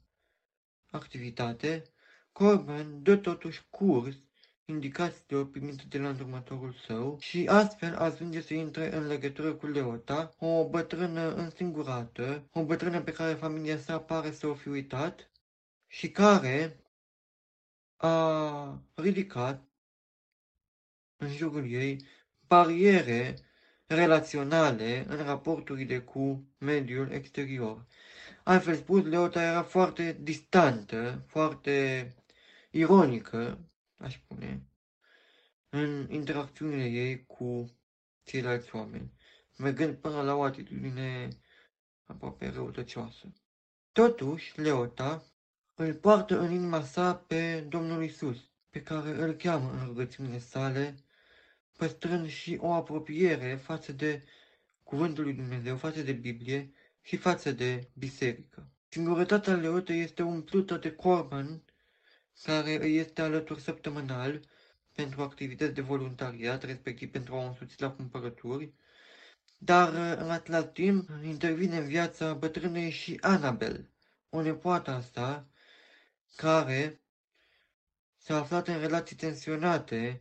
activitate, Corbin dă totuși curs indicațiilor primite de la următorul său și astfel ajunge să intre în legătură cu Leota, o bătrână însingurată, o bătrână pe care familia sa pare să o fi uitat și care a ridicat în jurul ei bariere relaționale în raporturile cu mediul exterior. Altfel spus, Leota era foarte distantă, foarte ironică aș spune, în interacțiunile ei cu ceilalți oameni, mergând până la o atitudine aproape răutăcioasă. Totuși, Leota îl poartă în inima sa pe Domnul Isus, pe care îl cheamă în rugăciunile sale, păstrând și o apropiere față de Cuvântul lui Dumnezeu, față de Biblie și față de biserică. Singurătatea Leotei este umplută de Corban care îi este alături săptămânal pentru activități de voluntariat, respectiv pentru a o însuți la cumpărături, dar în același timp intervine în viața bătrânei și Anabel, o nepoată a sa, care s-a aflat în relații tensionate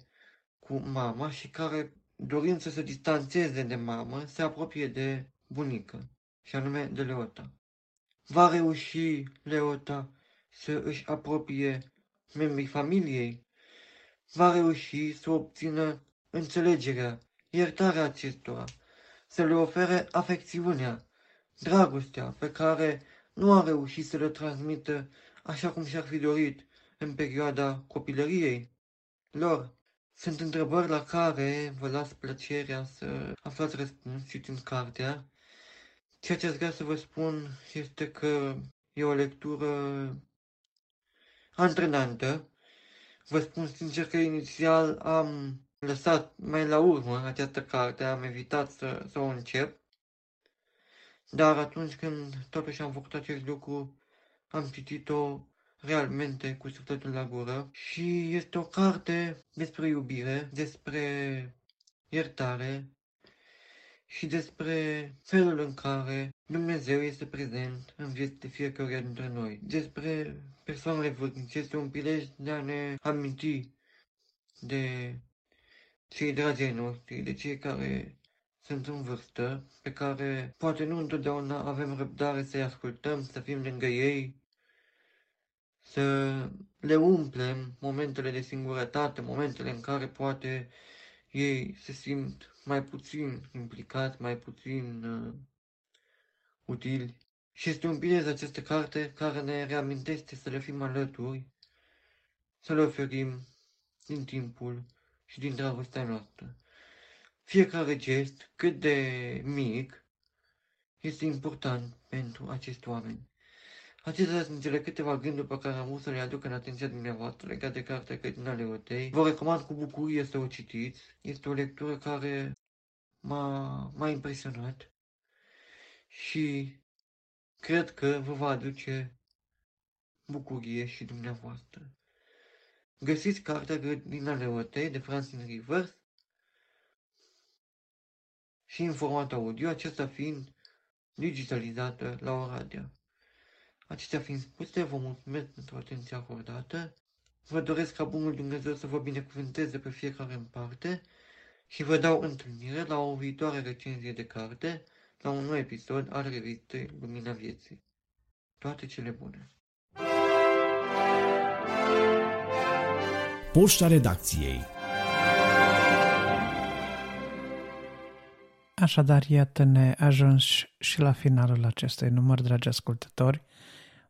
cu mama și care, dorind să se distanțeze de mamă, se apropie de bunică, și anume de Leota. Va reuși Leota să își apropie membrii familiei, va reuși să obțină înțelegerea, iertarea acestora, să le ofere afecțiunea, dragostea pe care nu a reușit să le transmită așa cum și-ar fi dorit în perioada copilăriei lor. Sunt întrebări la care vă las plăcerea să aflați răspuns citind cartea. Ceea ce aș vrea să vă spun este că e o lectură antrenantă. Vă spun sincer că inițial am lăsat mai la urmă această carte, am evitat să, să o încep. Dar atunci când totuși am făcut acest lucru, am citit-o realmente cu sufletul la gură și este o carte despre iubire, despre iertare, și despre felul în care Dumnezeu este prezent în vieții de fiecare dintre noi. Despre persoanele vârstnice este un prilej de a ne aminti de cei dragi ai noștri, de cei care sunt în vârstă, pe care poate nu întotdeauna avem răbdare să-i ascultăm, să fim lângă ei, să le umplem momentele de singurătate, momentele în care poate ei se simt mai puțin implicați, mai puțin uh, utili. Și este un bine această carte care ne reamintește să le fim alături, să le oferim din timpul și din dragostea noastră. Fiecare gest, cât de mic, este important pentru acești oameni. Acestea sunt cele câteva gânduri pe care am vrut să le aduc în atenția dumneavoastră legat de cartea Cătina Leotei. Vă recomand cu bucurie să o citiți. Este o lectură care m-a, m-a impresionat și cred că vă va aduce bucurie și dumneavoastră. Găsiți cartea Grădina Leotei de Francine Rivers și în format audio, acesta fiind digitalizată la Oradea. Acestea fiind spuse, vă mulțumesc pentru atenția acordată. Vă doresc ca Bunul Dumnezeu să vă binecuvânteze pe fiecare în parte și vă dau întâlnire la o viitoare recenzie de carte, la un nou episod al revistei Lumina Vieții. Toate cele bune! Poșta redacției Așadar, iată-ne ajuns și la finalul acestui număr, dragi ascultători.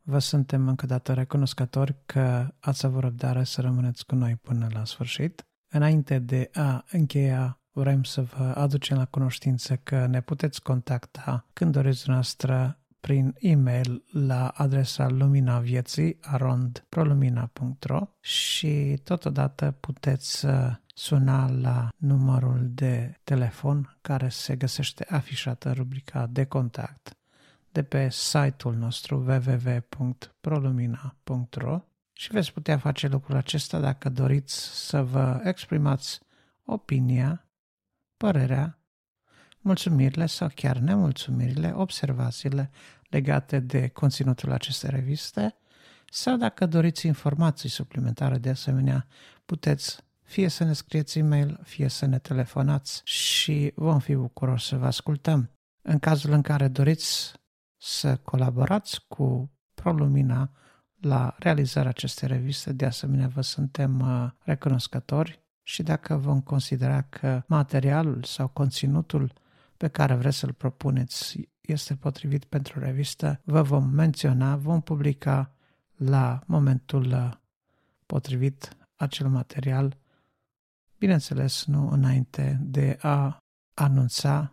Vă suntem încă dată recunoscători că ați avut răbdare să rămâneți cu noi până la sfârșit. Înainte de a încheia, vrem să vă aducem la cunoștință că ne puteți contacta când doriți noastră prin e-mail la adresa lumina vieții arondprolumina.ro și totodată puteți suna la numărul de telefon care se găsește afișată în rubrica de contact de pe site-ul nostru www.prolumina.ro și veți putea face lucrul acesta dacă doriți să vă exprimați opinia, părerea, mulțumirile sau chiar nemulțumirile, observațiile legate de conținutul acestei reviste sau dacă doriți informații suplimentare de asemenea, puteți fie să ne scrieți e-mail, fie să ne telefonați și vom fi bucuroși să vă ascultăm. În cazul în care doriți să colaborați cu ProLumina la realizarea acestei reviste, de asemenea vă suntem uh, recunoscători și dacă vom considera că materialul sau conținutul pe care vreți să-l propuneți este potrivit pentru revistă, vă vom menționa, vom publica la momentul uh, potrivit acel material. Bineînțeles nu înainte de a anunța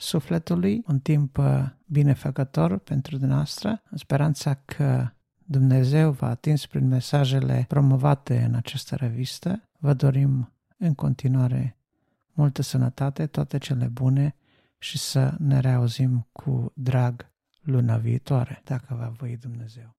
sufletului, un timp uh, binefăcător pentru dumneavoastră, în speranța că Dumnezeu v-a atins prin mesajele promovate în această revistă. Vă dorim în continuare multă sănătate, toate cele bune și să ne reauzim cu drag luna viitoare, dacă va voi Dumnezeu.